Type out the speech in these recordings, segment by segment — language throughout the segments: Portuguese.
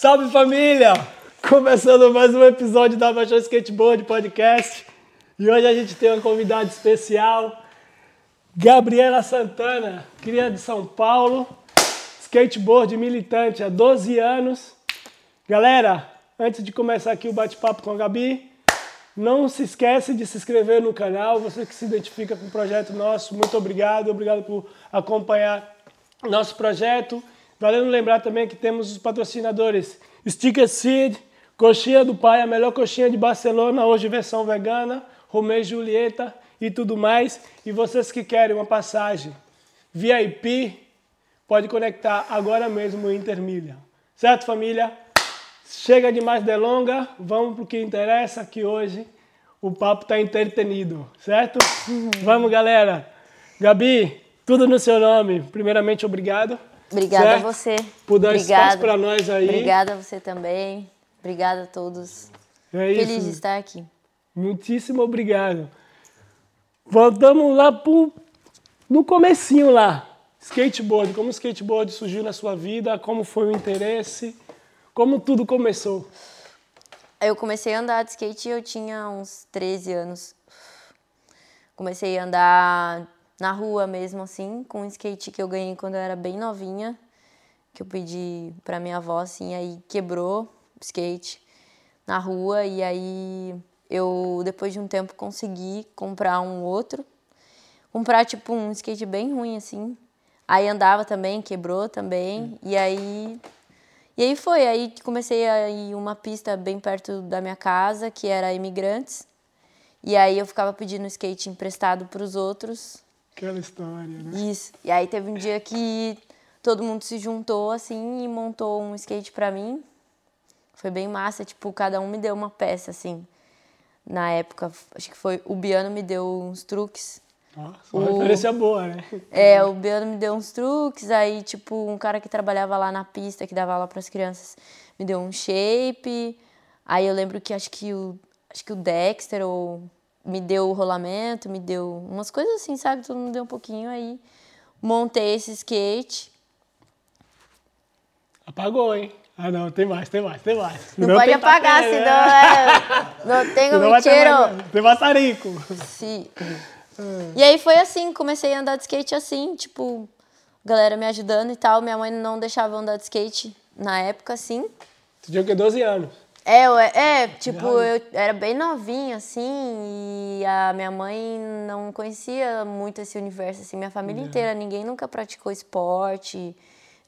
Salve família! Começando mais um episódio da Baixão Skateboard Podcast. E hoje a gente tem uma convidada especial, Gabriela Santana, cria de São Paulo, skateboard militante há 12 anos. Galera, antes de começar aqui o bate-papo com a Gabi, não se esquece de se inscrever no canal, você que se identifica com o projeto nosso, muito obrigado, obrigado por acompanhar nosso projeto. Valendo lembrar também que temos os patrocinadores Sticker Seed, Coxinha do Pai, a melhor coxinha de Barcelona, hoje versão vegana, Romeu e Julieta e tudo mais. E vocês que querem uma passagem VIP, pode conectar agora mesmo o Intermilha. Certo, família? Chega de mais delonga, vamos para o que interessa, que hoje o papo está entretenido, certo? Vamos, galera. Gabi, tudo no seu nome. Primeiramente, obrigado. Obrigada certo? a você. Por dar Obrigada. espaço para nós aí. Obrigada a você também. Obrigada a todos. É Feliz isso. de estar aqui. Muitíssimo obrigado. Voltamos lá pro, no comecinho lá. Skateboard, como o skateboard surgiu na sua vida, como foi o interesse, como tudo começou. Eu comecei a andar de skate eu tinha uns 13 anos. Comecei a andar na rua mesmo assim, com um skate que eu ganhei quando eu era bem novinha, que eu pedi pra minha avó assim, aí quebrou o skate na rua e aí eu depois de um tempo consegui comprar um outro. Comprar tipo um skate bem ruim assim. Aí andava também, quebrou também. E aí e aí foi, aí que comecei a ir uma pista bem perto da minha casa, que era Imigrantes. E aí eu ficava pedindo skate emprestado para os outros. Aquela história, né? Isso. E aí teve um dia que todo mundo se juntou assim e montou um skate para mim. Foi bem massa, tipo, cada um me deu uma peça assim. Na época, acho que foi o Biano me deu uns truques. Nossa, uma referência boa, né? É, o Biano me deu uns truques, aí, tipo, um cara que trabalhava lá na pista, que dava aula para as crianças, me deu um shape. Aí eu lembro que acho que o, acho que o Dexter ou, me deu o rolamento, me deu umas coisas assim, sabe? Todo mundo deu um pouquinho, aí montei esse skate. Apagou, hein? Ah, não, tem mais, tem mais, tem mais. Não, Senão pode apagar, papel, senão né? é, não tem como mentira. mais- Tem maçarico. Sim. E aí foi assim, comecei a andar de skate assim, tipo, galera me ajudando e tal. Minha mãe não deixava andar de skate na época, assim. Você tinha o quê? 12 anos. É, eu- é, tipo, eu era bem novinha, assim, e a minha mãe não conhecia muito esse universo, assim, minha família inteira, ninguém nunca praticou esporte,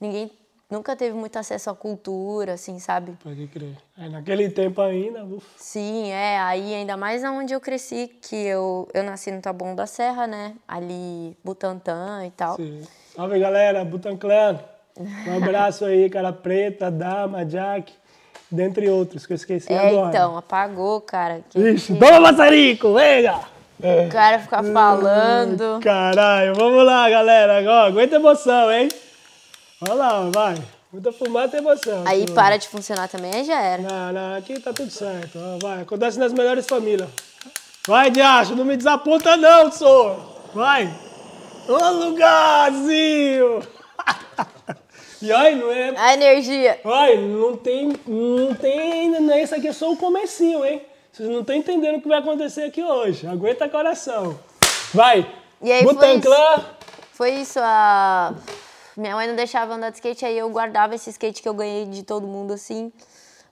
ninguém nunca teve muito acesso à cultura, assim, sabe? Pode crer. Aí naquele tempo ainda, ufa. Sim, é, aí ainda mais onde eu cresci, que eu, eu nasci no Taboão da Serra, né, ali, Butantã e tal. Sim. Salve galera, Butan Clan. Um abraço aí, cara preta, Dama, Jack, dentre outros que eu esqueci É, agora. então, apagou, cara. Que, Ixi, que toma maçarico, venga! o cara ficar falando. Caralho, vamos lá, galera. Ó, aguenta emoção, hein? Olha lá, vai. Muita fumaça e emoção. Aí Pô. para de funcionar também, aí já era. Não, não, aqui tá tudo certo. Vai, acontece nas melhores famílias. Vai, Diacho, não me desaponta não, senhor. Vai. Ô lugarzinho. e aí, não é... A energia. Ai, não tem, não tem ainda, né? Isso aqui é só o comecinho, hein? Vocês não estão entendendo o que vai acontecer aqui hoje. Aguenta coração. Vai. E aí foi Butan isso. Clan. Foi isso, a... Minha mãe não deixava andar de skate, aí eu guardava esse skate que eu ganhei de todo mundo, assim.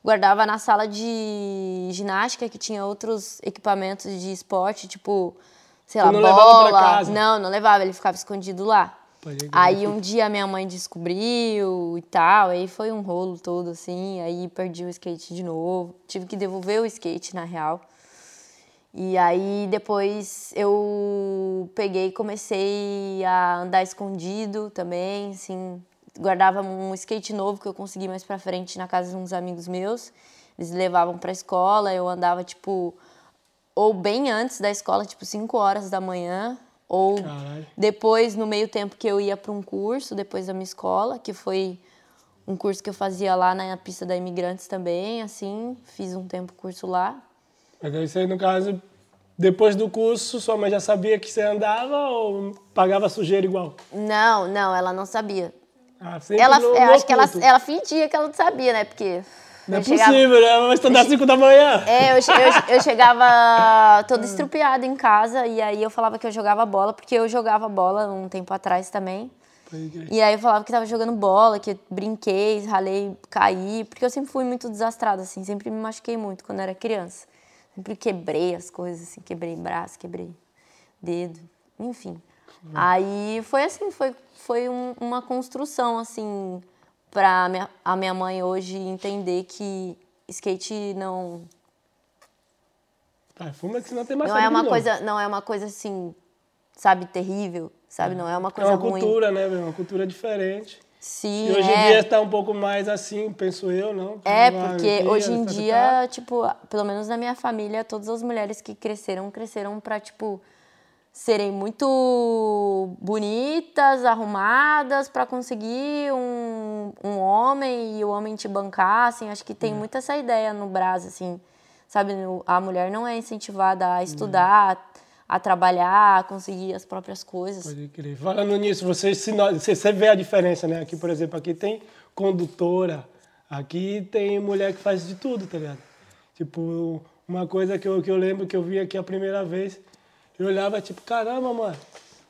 Guardava na sala de ginástica, que tinha outros equipamentos de esporte, tipo, sei lá, não bola. levava pra casa? Não, não levava, ele ficava escondido lá. Aí um dia minha mãe descobriu e tal, aí foi um rolo todo, assim, aí perdi o skate de novo. Tive que devolver o skate, na real. E aí depois eu peguei e comecei a andar escondido também, assim, guardava um skate novo que eu consegui mais pra frente na casa de uns amigos meus. Eles levavam pra escola, eu andava tipo ou bem antes da escola, tipo 5 horas da manhã, ou Caralho. depois no meio tempo que eu ia para um curso, depois da minha escola, que foi um curso que eu fazia lá na pista da Imigrantes também, assim, fiz um tempo curso lá. Mas aí você, no caso, depois do curso, sua mãe já sabia que você andava ou pagava sujeira igual? Não, não, ela não sabia. Ah, Ela, no- eu no acho que ela, ela fingia que ela não sabia, né? Porque. Não é chegava- possível, né? Vai estudar às 5 da manhã. É, eu, eu, eu chegava toda estrupiada em casa e aí eu falava que eu jogava bola, porque eu jogava bola um tempo atrás também. E aí eu falava que tava jogando bola, que eu brinquei, ralei, caí, porque eu sempre fui muito desastrada, assim, sempre me machuquei muito quando era criança. Sempre quebrei as coisas, assim, quebrei braço, quebrei dedo, enfim. Aí foi assim, foi, foi um- uma construção, assim, pra minha, a minha mãe hoje entender que skate não, Vai, fuma que senão tem mais não é uma novo. coisa, não é uma coisa assim, sabe, terrível, sabe? Não é uma É coisa uma ruim. cultura, né, meu? Uma cultura diferente. Sim, E hoje em é. dia está um pouco mais assim, penso eu, não? É, Ah, porque hoje em dia, tipo, pelo menos na minha família, todas as mulheres que cresceram, cresceram pra, tipo, serem muito bonitas, arrumadas, pra conseguir um, um homem e o homem te bancar, assim, acho que tem muito essa ideia no Brasil, assim, sabe? A mulher não é incentivada a estudar, a trabalhar, a conseguir as próprias coisas. Pode crer. Falando nisso, você, você vê a diferença, né? Aqui, por exemplo, aqui tem condutora, aqui tem mulher que faz de tudo, tá ligado? Tipo, uma coisa que eu, que eu lembro que eu vi aqui a primeira vez, eu olhava tipo, caramba, mano,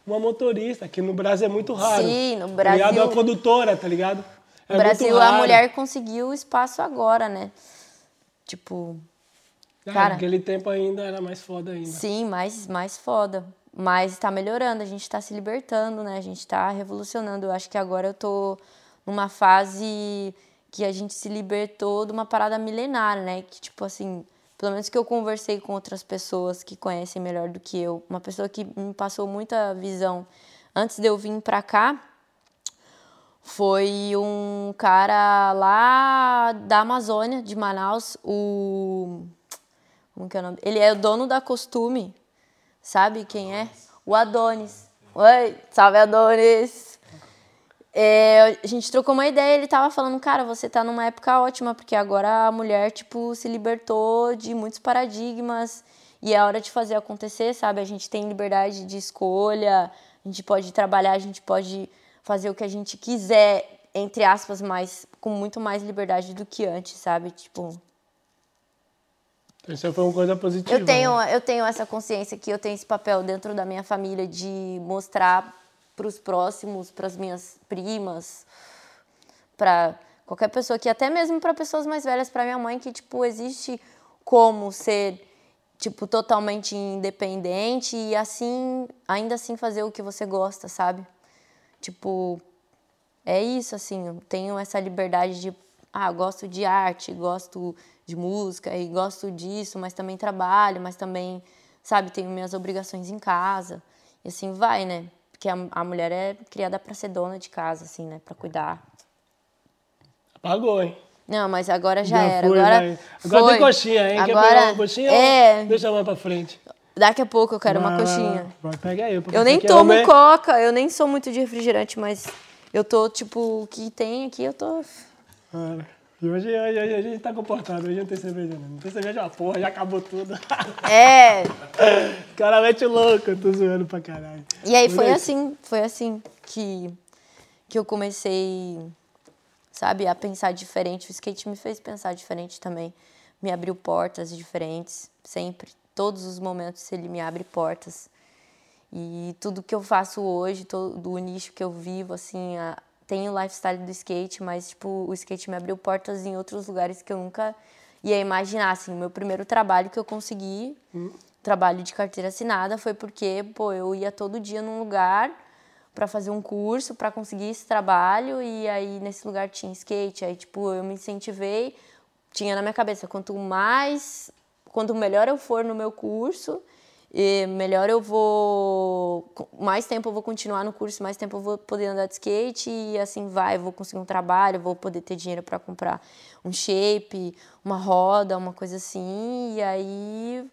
uma motorista, que no Brasil é muito raro. Sim, no Tá ligado? Brasil- Uma condutora, tá ligado? É No Brasil, a mulher conseguiu espaço agora, né? Tipo, Ah, cara- Naquele tempo ainda era mais foda ainda. Sim, mais, mais foda. Mas tá melhorando, a gente tá se libertando, né? A gente tá revolucionando. Eu acho que agora eu tô numa fase que a gente se libertou de uma parada milenar, né? Que, tipo assim, pelo menos que eu conversei com outras pessoas que conhecem melhor do que eu. Uma pessoa que me passou muita visão antes de eu vir pra cá foi um cara lá da Amazônia, de Manaus, o. Como que é o nome? Ele é o dono da costume. Sabe quem é? O Adonis. Oi, salve Adonis! É, a gente trocou uma ideia, ele tava falando, cara, você tá numa época ótima, porque agora a mulher, tipo, se libertou de muitos paradigmas e é hora de fazer acontecer, sabe? A gente tem liberdade de escolha, a gente pode trabalhar, a gente pode fazer o que a gente quiser, entre aspas, mas com muito mais liberdade do que antes, sabe? Tipo, Isso foi uma coisa positiva. eu tenho, né? eu tenho essa consciência que eu tenho esse papel dentro da minha família de mostrar para os próximos, para as minhas primas, para qualquer pessoa que até mesmo para pessoas mais velhas, para minha mãe que tipo existe como ser tipo totalmente independente e assim, ainda assim fazer o que você gosta, sabe? Tipo, é isso, assim, eu tenho essa liberdade de, ah, gosto de arte, gosto de música e gosto disso, mas também trabalho, mas também, sabe, tenho minhas obrigações em casa. E assim vai, né? Porque a, a mulher é criada para ser dona de casa, assim, né? Para cuidar. Apagou, hein? Não, mas agora já, era. foi, agora vai. Agora foi. tem coxinha, hein? Quer Agora, pegar uma coxinha? é, Deixa a mão pra frente. daqui a pouco eu quero uma Vai, coxinha. Pega aí. porque Eu nem é tomo homem- coca, eu nem sou muito de refrigerante, mas eu tô, tipo, o que tem aqui, eu tô. Cara, E hoje, hoje, hoje a gente tá comportado, hoje não tem cerveja não. Não tem cerveja uma porra, já acabou tudo. É, Cara, mete louco, eu tô zoando pra caralho. E aí foi Moleque, assim, foi assim que, que eu comecei, sabe, a pensar diferente. O skate me fez pensar diferente também. Me abriu portas diferentes, sempre. Todos os momentos ele me abre portas. E tudo que eu faço hoje, todo o nicho que eu vivo, assim, a, tem o lifestyle do skate, mas, tipo, o skate me abriu portas em outros lugares que eu nunca ia imaginar, assim. Meu primeiro trabalho que eu consegui, trabalho de carteira assinada, foi porque, pô, eu ia todo dia num lugar para fazer um curso, para conseguir esse trabalho, e aí nesse lugar tinha skate, aí, tipo, eu me incentivei, tinha na minha cabeça, quanto mais, quanto melhor eu for no meu curso, e melhor eu vou. Mais tempo eu vou continuar no curso, mais tempo eu vou poder andar de skate e assim vai. Eu vou conseguir um trabalho, vou poder ter dinheiro para comprar um shape, uma roda, uma coisa assim. E aí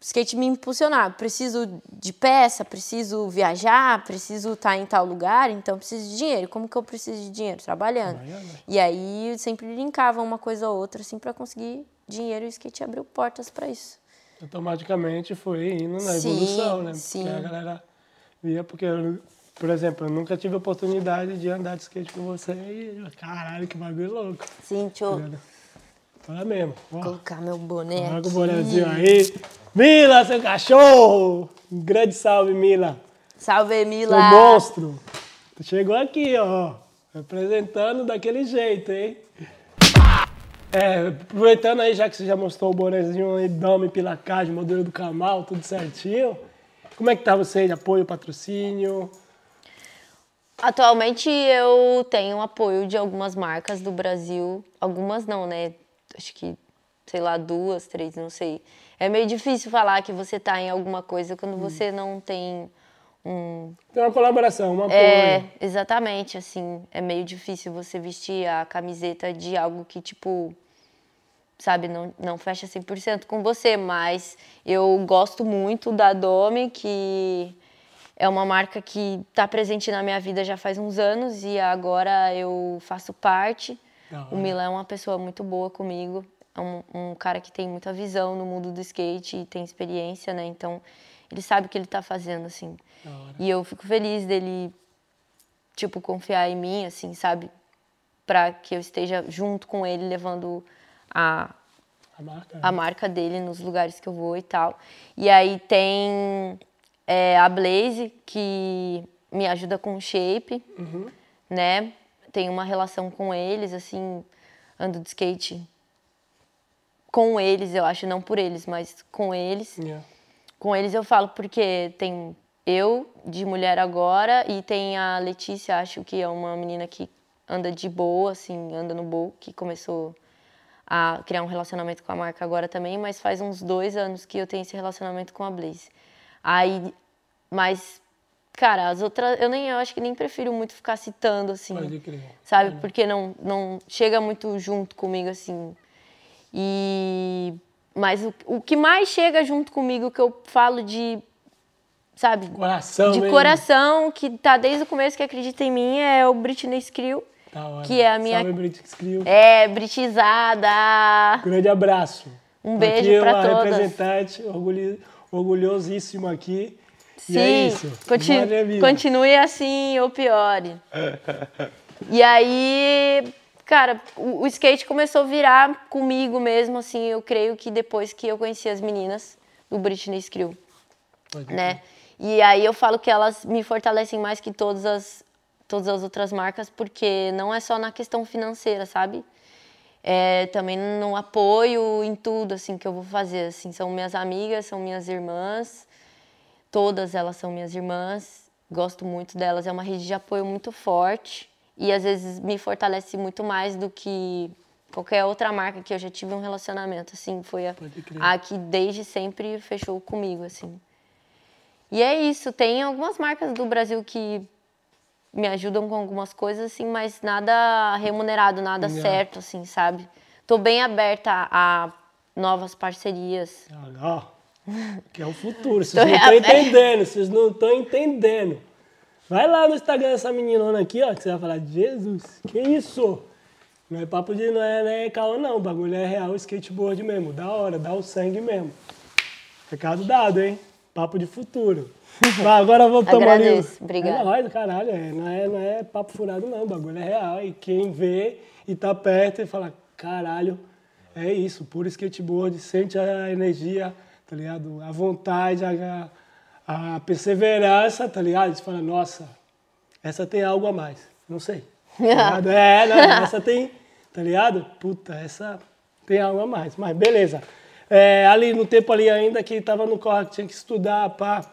o skate me impulsionar. Preciso de peça, preciso viajar, preciso estar em tal lugar, então preciso de dinheiro. Como que eu preciso de dinheiro? Trabalhando. Trabalhando. E aí sempre linkava uma coisa a outra, assim, para conseguir dinheiro e o skate abriu portas para isso. Automaticamente foi indo na Sim, evolução, né? sim. Porque a galera via, porque eu- por exemplo, eu nunca tive oportunidade de andar de skate com você e, caralho, que bagulho louco. Sim, Tá Fala mesmo. Ó, colocar meu boné Coloca o aqui. bonezinho aí. Mila, seu cachorro! Um grande salve, Mila. Salve, Mila! monstro. Tu chegou aqui, ó. Representando daquele jeito, hein? É, aproveitando aí, já que você já mostrou o bonezinho aí, Dome Pilacagem, modelo do Camal, tudo certinho. Como é que tá você de apoio, patrocínio? Atualmente eu tenho apoio de algumas marcas do Brasil. Algumas não, né? Acho que, sei lá, duas, três, não sei. É meio difícil falar que você tá em alguma coisa quando você não tem um. Tem uma colaboração, um apoio. É, exatamente, assim. É meio difícil você vestir a camiseta de algo que, tipo. Sabe, não, não fecha 100% com você, mas eu gosto muito da Domi, que é uma marca que está presente na minha vida já faz uns anos e agora eu faço parte. Da O. Milan é uma pessoa muito boa comigo, é um, um cara que tem muita visão no mundo do skate e tem experiência, né? Então ele sabe o que ele está fazendo, assim. E eu fico feliz dele, tipo, confiar em mim, assim, sabe? Pra que eu esteja junto com ele, levando a, A marca. a marca dele nos lugares que eu vou e tal. E aí tem é, a Blaze, que me ajuda com o shape, né? Tenho uma relação com eles, assim, ando de skate com eles, eu acho, não por eles, mas com eles. Yeah. Com eles eu falo porque tem eu de mulher agora e tem a Letícia, acho que é uma menina que anda de boa, assim, anda no boa, que começou a criar um relacionamento com a marca agora também, mas faz uns dois anos que eu tenho esse relacionamento com a Blaze. Aí, mas, cara, as outras, eu nem, eu acho que nem prefiro muito ficar citando, assim Pode crer. sabe? Porque não, não chega muito junto comigo assim. E mas o, o que mais chega junto comigo que eu falo de sabe, Coração de coração, que tá desde o começo que acredita em mim é o Britney Skrill, Que é a minha- Salve, Brit Skrill. é britizada. Grande abraço. Um beijo uma todas. representante orgulho, orgulhosíssimo aqui. Sim, E é isso. conti- Valeu, Mila. continue assim ou piore. e aí, cara, o, o skate começou a virar comigo mesmo, assim, eu creio que depois que eu conheci as meninas do Britney Pode né? E aí eu falo que elas me fortalecem mais que todas as, todas as outras marcas, porque não é só na questão financeira, sabe? É, também no apoio em tudo assim que eu vou fazer, assim, são minhas amigas, são minhas irmãs, todas elas são minhas irmãs, gosto muito delas, é uma rede de apoio muito forte e às vezes me fortalece muito mais do que qualquer outra marca que eu já tive um relacionamento, assim, foi a, a que desde sempre fechou comigo, assim. E é isso, tem algumas marcas do Brasil que me ajudam com algumas coisas, assim, mas nada remunerado, nada Yeah. certo, assim, sabe? Tô bem aberta a novas parcerias. Ó, que é o futuro. Vocês não estão entendendo, vocês não estão entendendo. Vai lá no Instagram dessa meninona aqui, ó, que você vai falar, Jesus, que isso? Não é papo de, não é, não é caô não, o bagulho é real, skateboard mesmo, da hora, dá o sangue mesmo. Recado dado, hein? Papo de futuro. Vai, agora voltamos ali. Agradeço, obrigada. É nóis, caralho, é, não, é, não é papo furado não, o bagulho é real. E quem vê e tá perto e fala, caralho, é isso, puro skateboard, sente a energia, tá ligado? A vontade, a, a perseverança, tá ligado? Você fala, nossa, essa tem algo a mais. Não sei. Tá é, não, essa tem, tá ligado? Puta, essa tem algo a mais. Mas beleza. É, ali no tempo ali ainda que tava no corre, tinha que estudar, pá.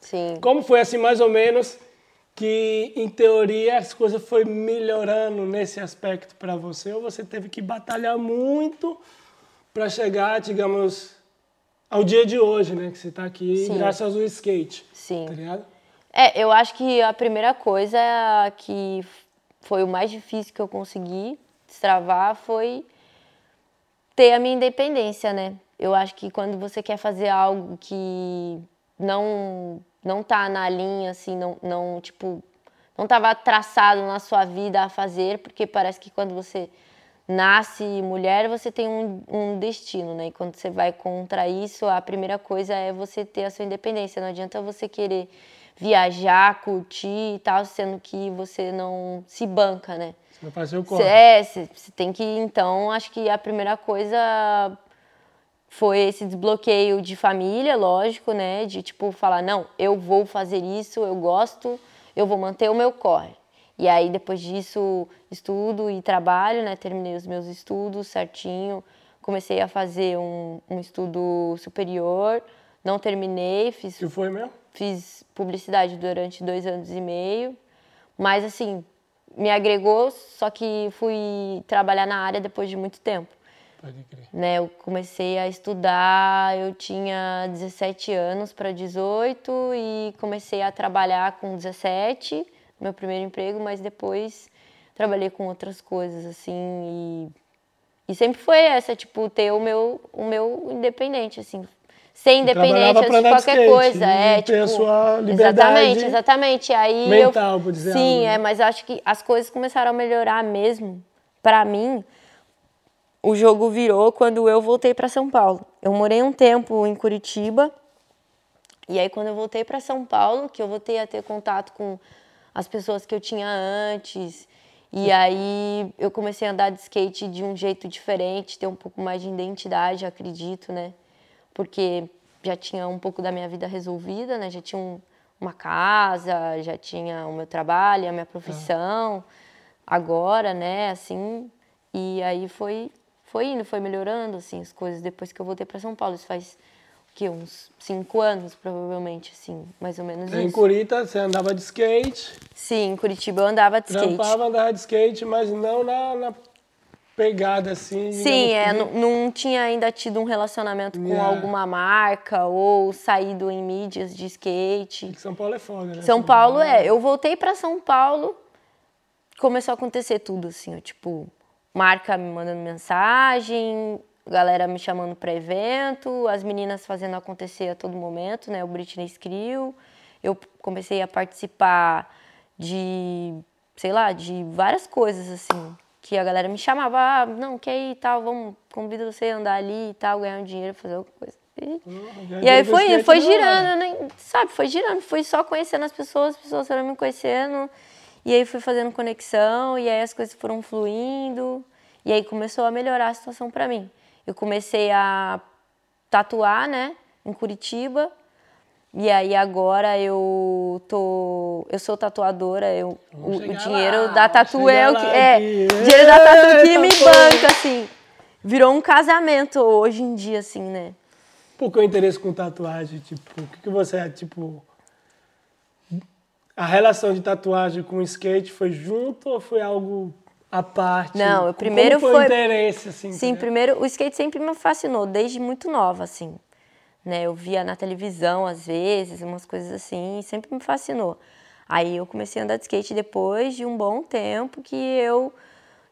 Sim. Como foi assim, mais ou menos, que em teoria as coisas foi melhorando nesse aspecto para você? Ou você teve que batalhar muito para chegar, digamos, ao dia de hoje, né? Que você tá aqui Sim. graças ao skate. Sim. Tá ligado? É, eu acho que a primeira coisa que foi o mais difícil que eu consegui destravar foi ter a minha independência, né? Eu acho que quando você quer fazer algo que não não tá na linha assim, não não tipo não estava traçado na sua vida a fazer, porque parece que quando você nasce mulher, você tem um, um destino, né? E quando você vai contra isso, a primeira coisa é você ter a sua independência. Não adianta você querer viajar, curtir e tal, sendo que você não se banca, né? Você vai fazer o corre. É, você tem que. Então, acho que a primeira coisa foi esse desbloqueio de família, lógico, né? De tipo, falar, não, eu vou fazer isso, eu gosto, eu vou manter o meu corre. E aí, depois disso, estudo e trabalho, né? Terminei os meus estudos certinho, comecei a fazer um, um estudo superior, não terminei, fiz. Que foi mesmo? Fiz publicidade durante dois anos e meio, mas assim, me agregou, só que fui trabalhar na área depois de muito tempo. Pode crer. Né, eu comecei a estudar, eu tinha 17 anos para 18 e comecei a trabalhar com 17, meu primeiro emprego, mas depois trabalhei com outras coisas assim e, e sempre foi essa, tipo, ter o meu o meu independente assim, ser independente de qualquer skate, coisa, é, ter tipo, a sua liberdade exatamente, exatamente. Aí mental, eu, por dizer Sim, algo, né? é, mas acho que as coisas começaram a melhorar mesmo para mim o jogo virou quando eu voltei para São Paulo. Eu morei um tempo em Curitiba. E aí quando eu voltei para São Paulo, que eu voltei a ter contato com as pessoas que eu tinha antes, e aí eu comecei a andar de skate de um jeito diferente, ter um pouco mais de identidade, acredito, né? Porque já tinha um pouco da minha vida resolvida, né? Já tinha um, uma casa, já tinha o meu trabalho, a minha profissão. Agora, né, assim, e aí foi foi indo, foi melhorando assim as coisas depois que eu voltei para São Paulo. Isso faz o quê? Uns cinco anos, provavelmente, assim, mais ou menos Em isso. Curitiba, você andava de skate, Sim, em Curitiba eu andava de skate. trampava, andava de skate, mas não na, na pegada assim. Sim, é, que- não, não tinha ainda tido um relacionamento com Yeah. alguma marca ou saído em mídias de skate. São Paulo é foda, né? São Paulo é. Eu voltei para São Paulo, começou a acontecer tudo assim, ó, tipo, marca me mandando mensagem, galera me chamando para evento, as meninas fazendo acontecer a todo momento, né? O Britney Crew. Eu comecei a participar de, sei lá, de várias coisas assim, que a galera me chamava, ah, não, quer ir e tal, vamos, convido você a andar ali e tal, ganhar um dinheiro, fazer alguma coisa. E- Já e aí foi foi girando, nem, sabe, foi girando, fui só conhecendo as pessoas, as pessoas foram me conhecendo, e aí fui fazendo conexão, e aí as coisas foram fluindo, e aí começou a melhorar a situação pra mim. Eu comecei a tatuar, né, em Curitiba, e aí agora eu tô, eu sou tatuadora, eu, o, o dinheiro lá, da tatu é o que é, dinheiro da tatu que me banca, assim, virou um casamento hoje em dia, assim, né. Por que o interesse com tatuagem? Tipo, o que, que você é, tipo... A relação de tatuagem com skate foi junto ou foi algo à parte? Não, Como primeiro foi, foi- o interesse, assim? Sim, entendeu? primeiro, o skate sempre me fascinou, desde muito nova, assim. Né? Eu via na televisão, às vezes, umas coisas assim, e sempre me fascinou. Aí eu comecei a andar de skate depois de um bom tempo que eu,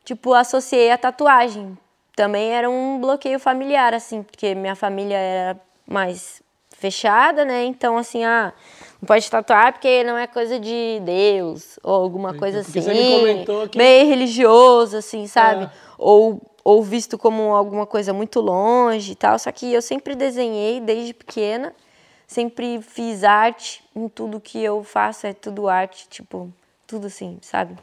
tipo, associei a tatuagem. Também era um bloqueio familiar, assim, porque minha família era mais fechada, né? Então, assim, ah, não pode tatuar porque não é coisa de Deus, ou alguma coisa porque assim. você me comentou que- Meio religioso, assim, sabe? É. Ou, ou visto como alguma coisa muito longe e tal. Só que eu sempre desenhei desde pequena, sempre fiz arte em tudo que eu faço, é tudo arte, tipo, tudo assim, sabe?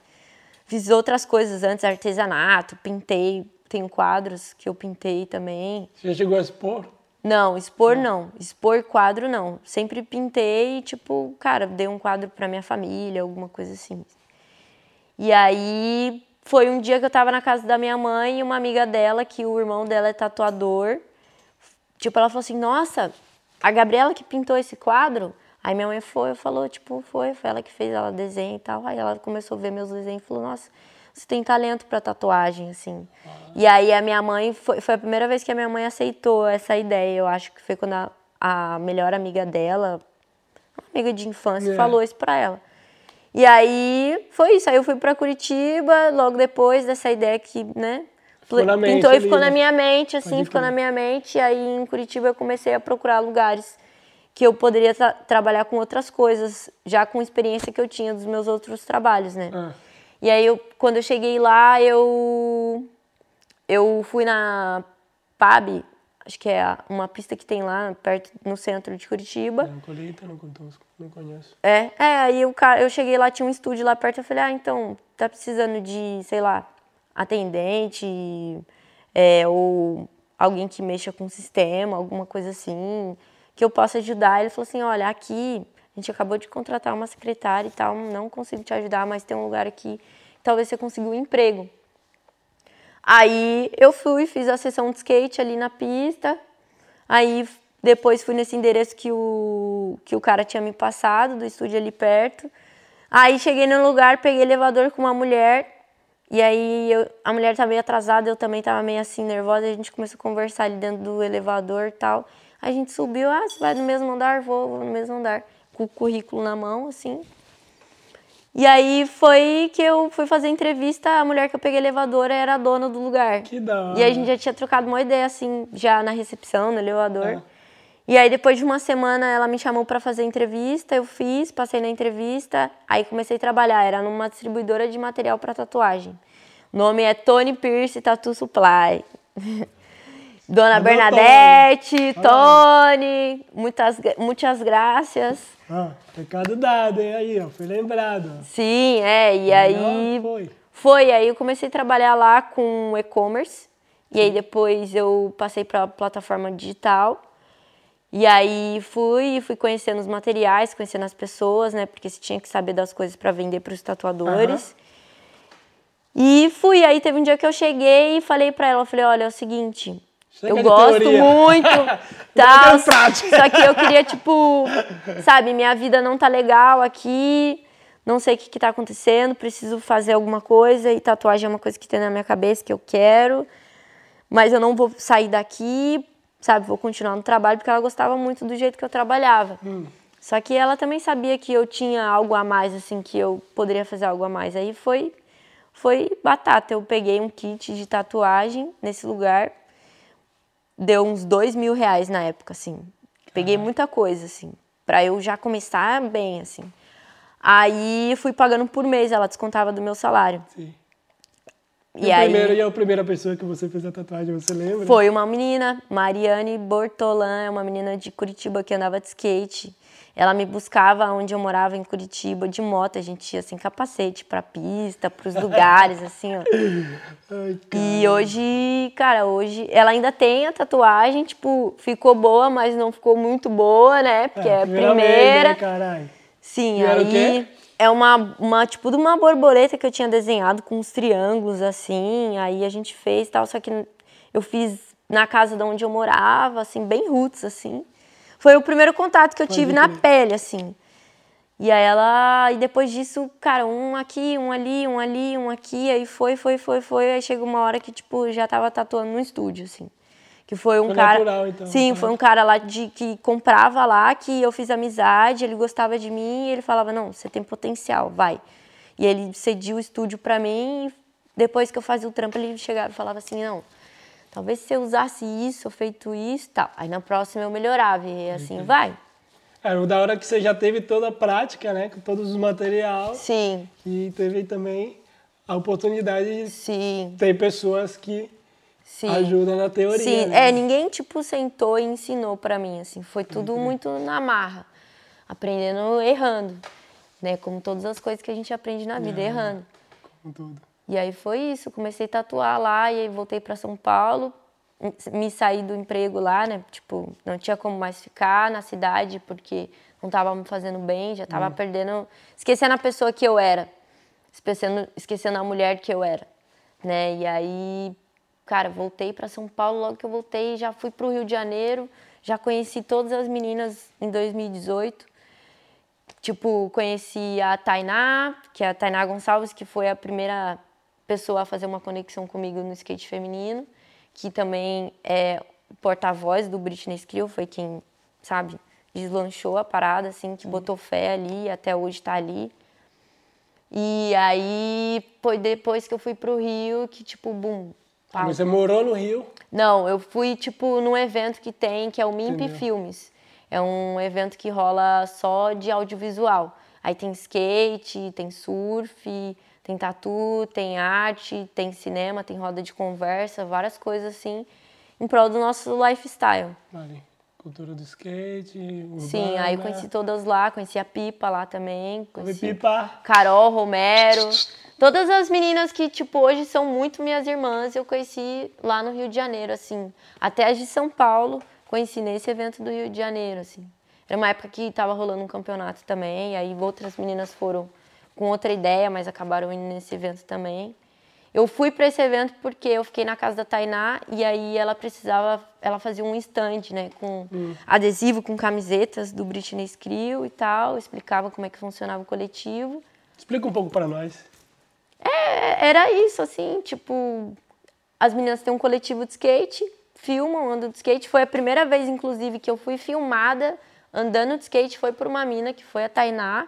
Fiz outras coisas antes, artesanato, pintei, tenho quadros que eu pintei também. Você já chegou a expor? Não, expor não. Expor quadro não. Sempre pintei, tipo, cara, dei um quadro pra minha família, alguma coisa assim. E aí foi um dia que eu tava na casa da minha mãe e uma amiga dela, que o irmão dela é tatuador, tipo, ela falou assim: "Nossa, a Gabriela que pintou esse quadro?" Aí minha mãe foi, falou, tipo, foi, foi ela que fez, ela desenha e tal. Aí ela começou a ver meus desenhos e falou: "Nossa, você tem talento pra tatuagem, assim". E aí a minha mãe foi, foi a primeira vez que a minha mãe aceitou essa ideia. Eu acho que foi quando a, a melhor amiga dela, uma amiga de infância, É. falou isso pra ela. E aí foi isso. Aí eu fui pra Curitiba, logo depois dessa ideia que, né? Ficou na mente pintou e ficou né? na minha mente, assim, Pode ficou na minha mente. E aí em Curitiba eu comecei a procurar lugares que eu poderia tra- trabalhar com outras coisas, já com experiência que eu tinha dos meus outros trabalhos, né? Ah. E aí, eu, quando eu cheguei lá, eu, eu fui na PAB, acho que é uma pista que tem lá perto no centro de Curitiba. Não, colheita não, não conheço. É, é, aí o cara, eu cheguei lá, tinha um estúdio lá perto, eu falei, ah, então, tá precisando de, sei lá, atendente, é, ou alguém que mexa com o sistema, alguma coisa assim, que eu possa ajudar. Ele falou assim, olha, aqui a gente acabou de contratar uma secretária e tal, não consigo te ajudar, mas tem um lugar aqui, talvez você consiga um emprego. Aí eu fui, fiz a sessão de skate ali na pista. Aí depois fui nesse endereço que o, que o cara tinha me passado, do estúdio ali perto. Aí cheguei no lugar, peguei elevador com uma mulher. E aí eu, a mulher estava meio atrasada, eu também estava meio assim nervosa. A gente começou a conversar ali dentro do elevador e tal. A gente subiu, ah, você vai no mesmo andar? Vou, vou no mesmo andar. Com o currículo na mão, assim. E aí foi que eu fui fazer entrevista, a mulher que eu peguei elevador era a dona do lugar. Que da hora. E a gente já tinha trocado uma ideia, assim, já na recepção, no elevador. É. E aí depois de uma semana ela me chamou para fazer entrevista, eu fiz, passei na entrevista, aí comecei a trabalhar, era numa distribuidora de material para tatuagem. O nome é Tony Pierce Tattoo Supply. Dona Bernadette, Tony, Tony muitas, muitas graças. Ah, recado dado, hein? Aí, ó, foi lembrado. Sim, é, e aí... Foi. Foi, aí eu comecei a trabalhar lá com e-commerce. E aí depois eu passei para a plataforma digital. E aí fui, fui conhecendo os materiais, conhecendo as pessoas, né? Porque você tinha que saber das coisas para vender para os tatuadores. Uhum. E fui, aí teve um dia que eu cheguei e falei para ela, eu falei, olha, é o seguinte, Chega eu gosto teoria. muito, tal. só que eu queria, tipo, sabe, minha vida não tá legal aqui, não sei o que, que tá acontecendo, preciso fazer alguma coisa e tatuagem é uma coisa que tem na minha cabeça que eu quero, mas eu não vou sair daqui, sabe, vou continuar no trabalho porque ela gostava muito do jeito que eu trabalhava. Hum. Só que ela também sabia que eu tinha algo a mais, assim, que eu poderia fazer algo a mais. Aí foi, foi batata. Eu peguei um kit de tatuagem nesse lugar deu uns dois mil reais na época, assim. Peguei muita coisa, assim, pra eu já começar bem, assim. Aí fui pagando por mês, ela descontava do meu salário. Sim. E, e, aí, primeiro, e a primeira pessoa que você fez a tatuagem, você lembra? Foi uma menina, Mariane Bortolan, é uma menina de Curitiba que andava de skate. Ela me buscava onde eu morava em Curitiba de moto, a gente ia sem capacete pra pista, pros lugares, assim, ó. Ai, e hoje, cara, hoje ela ainda tem a tatuagem, tipo, ficou boa, mas não ficou muito boa, né? Porque é, é a primeira. Vez, né, caralho? Sim, e aí é uma, uma tipo de uma borboleta que eu tinha desenhado com uns triângulos assim, aí a gente fez tal, só que eu fiz na casa de onde eu morava, assim, bem roots assim. Foi o primeiro contato que eu tive na pele, assim. E aí ela. E depois disso, cara, um aqui, um ali, um ali, um aqui. Aí foi, foi, foi, foi. Aí chegou uma hora que, tipo, já tava tatuando no estúdio, assim. Que foi um foi cara. Natural, então, sim, foi um cara lá de, que comprava lá, que eu fiz amizade, ele gostava de mim e ele falava: não, você tem potencial, vai. E ele cedia o estúdio pra mim. E depois que eu fazia o trampo, ele chegava e falava assim: não Talvez se eu usasse isso, feito isso tal. Aí na próxima eu melhorava e assim vai. É, o da hora que você já teve toda a prática, né? Com todos os materiais. Sim. E teve também a oportunidade de Sim. ter pessoas que Sim. ajudam na teoria. Sim, né? é, ninguém tipo sentou e ensinou para mim, assim. Foi tudo Entendi. muito na marra. Aprendendo errando, né? Como todas as coisas que a gente aprende na vida, errando. Com tudo. E aí foi isso, comecei a tatuar lá e aí voltei para São Paulo, me saí do emprego lá, né? Tipo, não tinha como mais ficar na cidade porque não estava me fazendo bem, já estava hum. perdendo, esquecendo a pessoa que eu era, esquecendo, esquecendo a mulher que eu era, né? E aí, cara, voltei para São Paulo, logo que eu voltei, já fui para o Rio de Janeiro, já conheci todas as meninas em 2018. Tipo, conheci a Tainá, que é a Tainá Gonçalves, que foi a primeira pessoa a fazer uma conexão comigo no skate feminino, que também é o porta-voz do Britney Skill, foi quem, sabe, deslanchou a parada, assim, que botou fé ali, até hoje está ali. E aí foi depois que eu fui pro Rio que, tipo, bum. Mas você morou no Rio? Não, eu fui, tipo, num evento que tem, que é o Mimp Entendeu. Filmes. É um evento que rola só de audiovisual. Aí tem skate, tem surf, tem tatu, tem arte, tem cinema, tem roda de conversa, várias coisas assim. em prol do nosso lifestyle. Ali. Cultura do skate, urbana. Sim, aí eu conheci todas lá, conheci a Pipa lá também. Conheci Pipa. Carol, Romero. Todas as meninas que, tipo, hoje são muito minhas irmãs, eu conheci lá no Rio de Janeiro, assim. Até as de São Paulo, conheci nesse evento do Rio de Janeiro, assim. Era uma época que tava rolando um campeonato também, aí outras meninas foram com outra ideia, mas acabaram indo nesse evento também. Eu fui para esse evento porque eu fiquei na casa da Tainá e aí ela precisava, ela fazia um stand, né, com adesivo, com camisetas do Britney Screw e tal, explicava como é que funcionava o coletivo. Explica um pouco pra nós. É, era isso, assim, tipo, as meninas têm um coletivo de skate, filmam, andam de skate. Foi a primeira vez, inclusive, que eu fui filmada andando de skate, foi por uma mina, que foi a Tainá.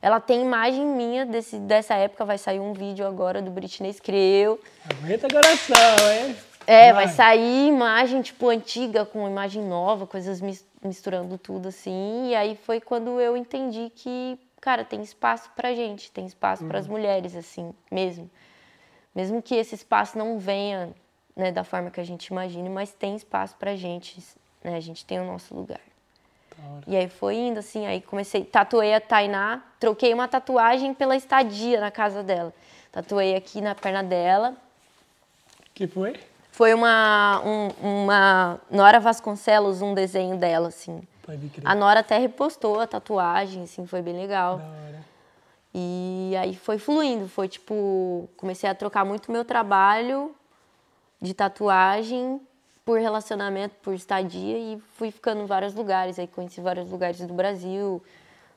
Ela tem imagem minha desse, dessa época, vai sair um vídeo agora do Britney Screw. Aguenta coração, hein? É, vai sair imagem, tipo, antiga com imagem nova, coisas mis- misturando tudo, assim. E aí foi quando eu entendi que, cara, tem espaço pra gente, tem espaço pras mulheres, assim, mesmo. Mesmo que esse espaço não venha, né, da forma que a gente imagine, mas tem espaço pra gente, né? A gente tem o nosso lugar. E aí foi indo, assim, aí comecei, tatuei a Tainá, troquei uma tatuagem pela estadia na casa dela. Tatuei aqui na perna dela, que foi? foi uma, um- uma Nora Vasconcelos, um desenho dela, assim. Pode crer. A Nora até repostou a tatuagem, assim, foi bem legal. Da hora. E aí foi fluindo, foi tipo, comecei a trocar muito meu trabalho de tatuagem por relacionamento, por estadia e fui ficando em vários lugares. Aí conheci vários lugares do Brasil,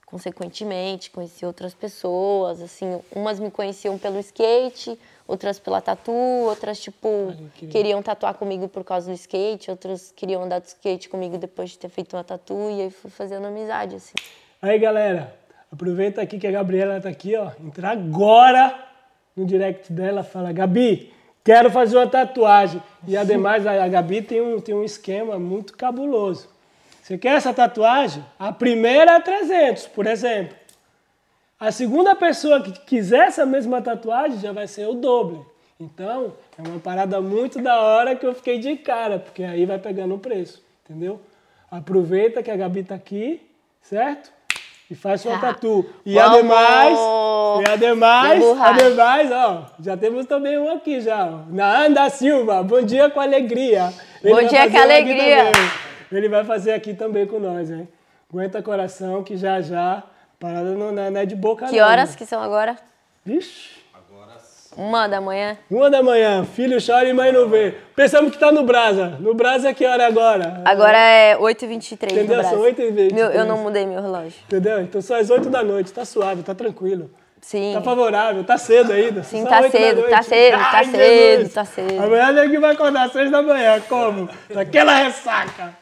consequentemente, conheci outras pessoas, assim, umas me conheciam pelo skate, outras pela tatu, outras tipo que- queriam tatuar comigo por causa do skate, outras queriam andar de skate comigo depois de ter feito uma tatu e aí fui fazendo amizade assim. Aí, galera, aproveita aqui que a Gabriela tá aqui, ó. Entra agora no direct dela, fala, Gabi, quero fazer uma tatuagem. E ademais, a Gabi tem um, tem um esquema muito cabuloso. Você quer essa tatuagem? A primeira é 300, por exemplo. A segunda pessoa que quiser essa mesma tatuagem já vai ser o dobro. Então, é uma parada muito da hora que eu fiquei de cara, porque aí vai pegando o preço, entendeu? Aproveita que a Gabi tá aqui, certo? E faz sua Ah, tatu. E vamos! ademais, e ademais, ademais, ó, já temos também um aqui já, ó. Naanda Silva, bom dia com alegria. Bom vai dia com alegria. Ele vai fazer aqui também com nós, hein? Aguenta coração que já já, a parada não é, não é de boca Que não, horas né? que são agora? Vixe. Uma da manhã. Uma da manhã, filho chora e mãe não vê. Pensamos que tá no Brasa. No Brasa é que hora agora? Agora é 8h23 no Entendeu? São 8h23. Meu, eu não mudei meu relógio. Entendeu? Então são as 8 da noite, tá suave, tá tranquilo. Sim. Tá favorável, tá cedo ainda. Sim, tá 8 da cedo, tá cedo, tá cedo, tá cedo. Amanhã que vai acordar às 6 da manhã, como? Daquela ressaca.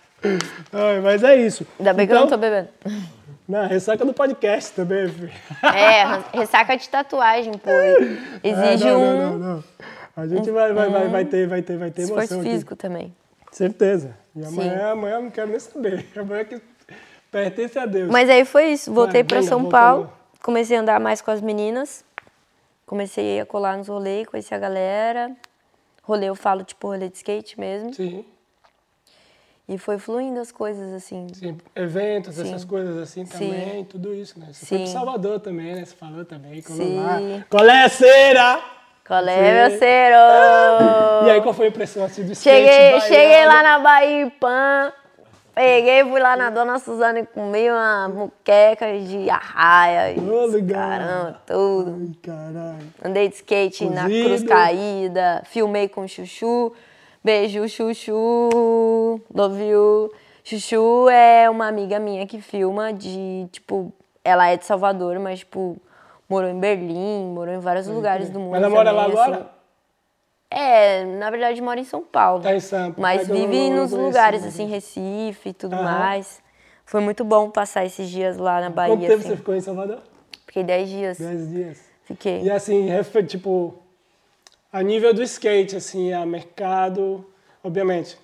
Ai, mas é isso. Ainda bem que eu não tô bebendo. Não, ressaca do podcast também, filho. É, ressaca de tatuagem, pô. Exige Ah, não, um não, não, não. A gente vai, vai, vai, vai ter, vai ter, vai ter esforço emoção aqui. físico também. Certeza. E amanhã, amanhã eu não quero nem saber. Amanhã que pertence a Deus. Mas aí foi isso. Voltei venha, São Paulo. Comecei a andar mais com as meninas. Comecei a colar nos rolês, conheci a galera. Rolê eu falo, tipo, rolê de skate mesmo. Sim, E foi fluindo as coisas, assim. sim. Eventos, Sim. essas coisas assim Sim. também, tudo isso, né? Você foi Sim. pro Salvador também, né? Você falou também, colou Sim. lá. Qual é a cera? Qual Sim. é, meu cero? E aí, qual foi a impressão assim do skate? Cheguei, baiano? cheguei lá na Bahia Pan, peguei, fui lá na Dona Suzana e comi uma muqueca de arraia. e. Caramba, tudo. Ai, caralho. Andei de skate na Cozido. Cruz Caída, filmei com Chuchu. Beijo, Chuchu. Love you. Chuchu é uma amiga minha que filma de, tipo, ela é de Salvador, mas, tipo, morou em Berlim, morou em vários lugares do mundo. Mas ela mora lá também, agora? assim. É, na verdade mora em São Paulo. Tá em Sampa. Mas É vive nos lugares, né? assim, Recife e tudo Aham. mais. Foi muito bom passar esses dias lá na Bahia, Quanto tempo assim. você ficou em Salvador? Fiquei 10 dias. Dez dias. Fiquei. E assim, tipo, a nível do skate, assim, a mercado, obviamente,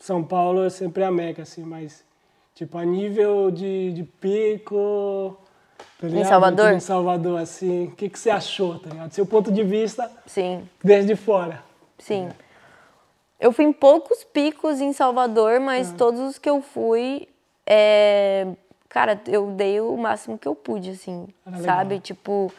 São Paulo é sempre a meca, assim, mas, tipo, a nível de, de pico, tá ligado? Salvador? Em Salvador, assim, o que, que você achou, tá ligado? Seu ponto de vista Sim, desde fora. sim. Eu fui em poucos picos em Salvador, mas Ah. todos os que eu fui, é, cara, eu dei o máximo que eu pude, assim, legal. sabe? Tipo,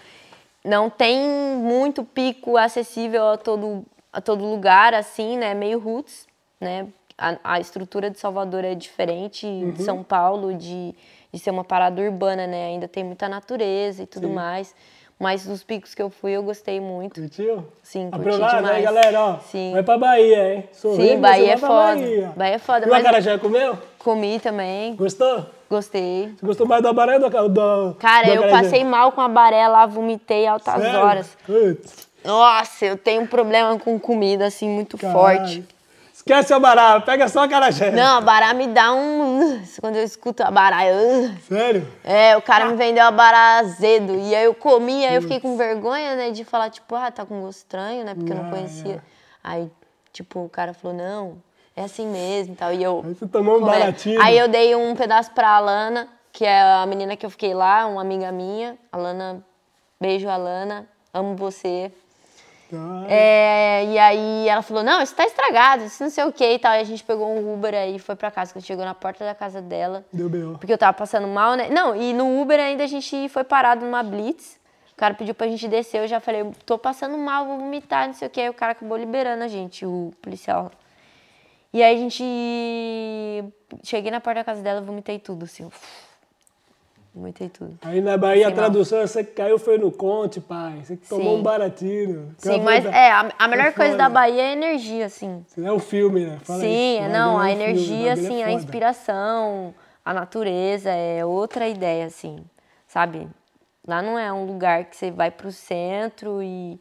não tem muito pico acessível a todo, a todo lugar, assim, né? Meio roots, né? A, a estrutura de Salvador é diferente Uhum. de São Paulo, de, de ser uma parada urbana, né? Ainda tem muita natureza e tudo Sim. mais. Mas dos picos que eu fui, eu gostei muito. Curtiu? Sim, curti Aprovado demais. aí, galera, ó. Sim. Vai pra Bahia, hein? Sorriso, Sim, Bahia é foda. Bahia. Bahia é foda, E o mas acarajé comeu? comi também. Gostou? Gostei. Você gostou mais do abaré ou do, do Cara, do eu passei mal com a baré lá, vomitei altas Sério? horas. Putz, Nossa, eu tenho um problema com comida, assim, muito caralho. forte. Esquece o abará, pega só o acarajé. Não, a bará me dá um... Quando eu escuto a bará, eu... Sério? É, o cara me vendeu a bará azedo. E aí eu comi, aí eu fiquei com vergonha, né? De falar, tipo, ah, tá com gosto estranho, né? Porque eu não Ah, conhecia. é. Aí, tipo, o cara falou, não, é assim mesmo e tal. E eu... Aí você tomou um comendo. baratinho. Aí eu dei um pedaço pra Alana, que é a menina que eu fiquei lá, uma amiga minha. Alana, beijo, Alana. Amo você. É, e aí ela falou, não, isso tá estragado, isso não sei o que e tal. E a gente pegou um Uber aí e foi pra casa. Quando chegou na porta da casa dela, Deu B.O. porque eu tava passando mal, né? Não, e no Uber ainda a gente foi parado numa blitz. O cara pediu pra gente descer, eu já falei, tô passando mal, vou vomitar, não sei o que. Aí o cara acabou liberando a gente, o policial. E aí a gente. Cheguei na porta da casa dela, vomitei tudo, assim. Vomitei tudo. Aí na Bahia a Passei mal. tradução é você que caiu foi no conte, pai. Você que tomou Sim. um baratinho. Sim, mas é, a, a melhor coisa foda. da Bahia é a energia, assim. É o filme, né? Fala Sim, aí. é, não, a é um filme, energia, bagulho é assim, a foda. inspiração, a natureza é outra ideia, assim, sabe? Lá não é um lugar que você vai pro centro e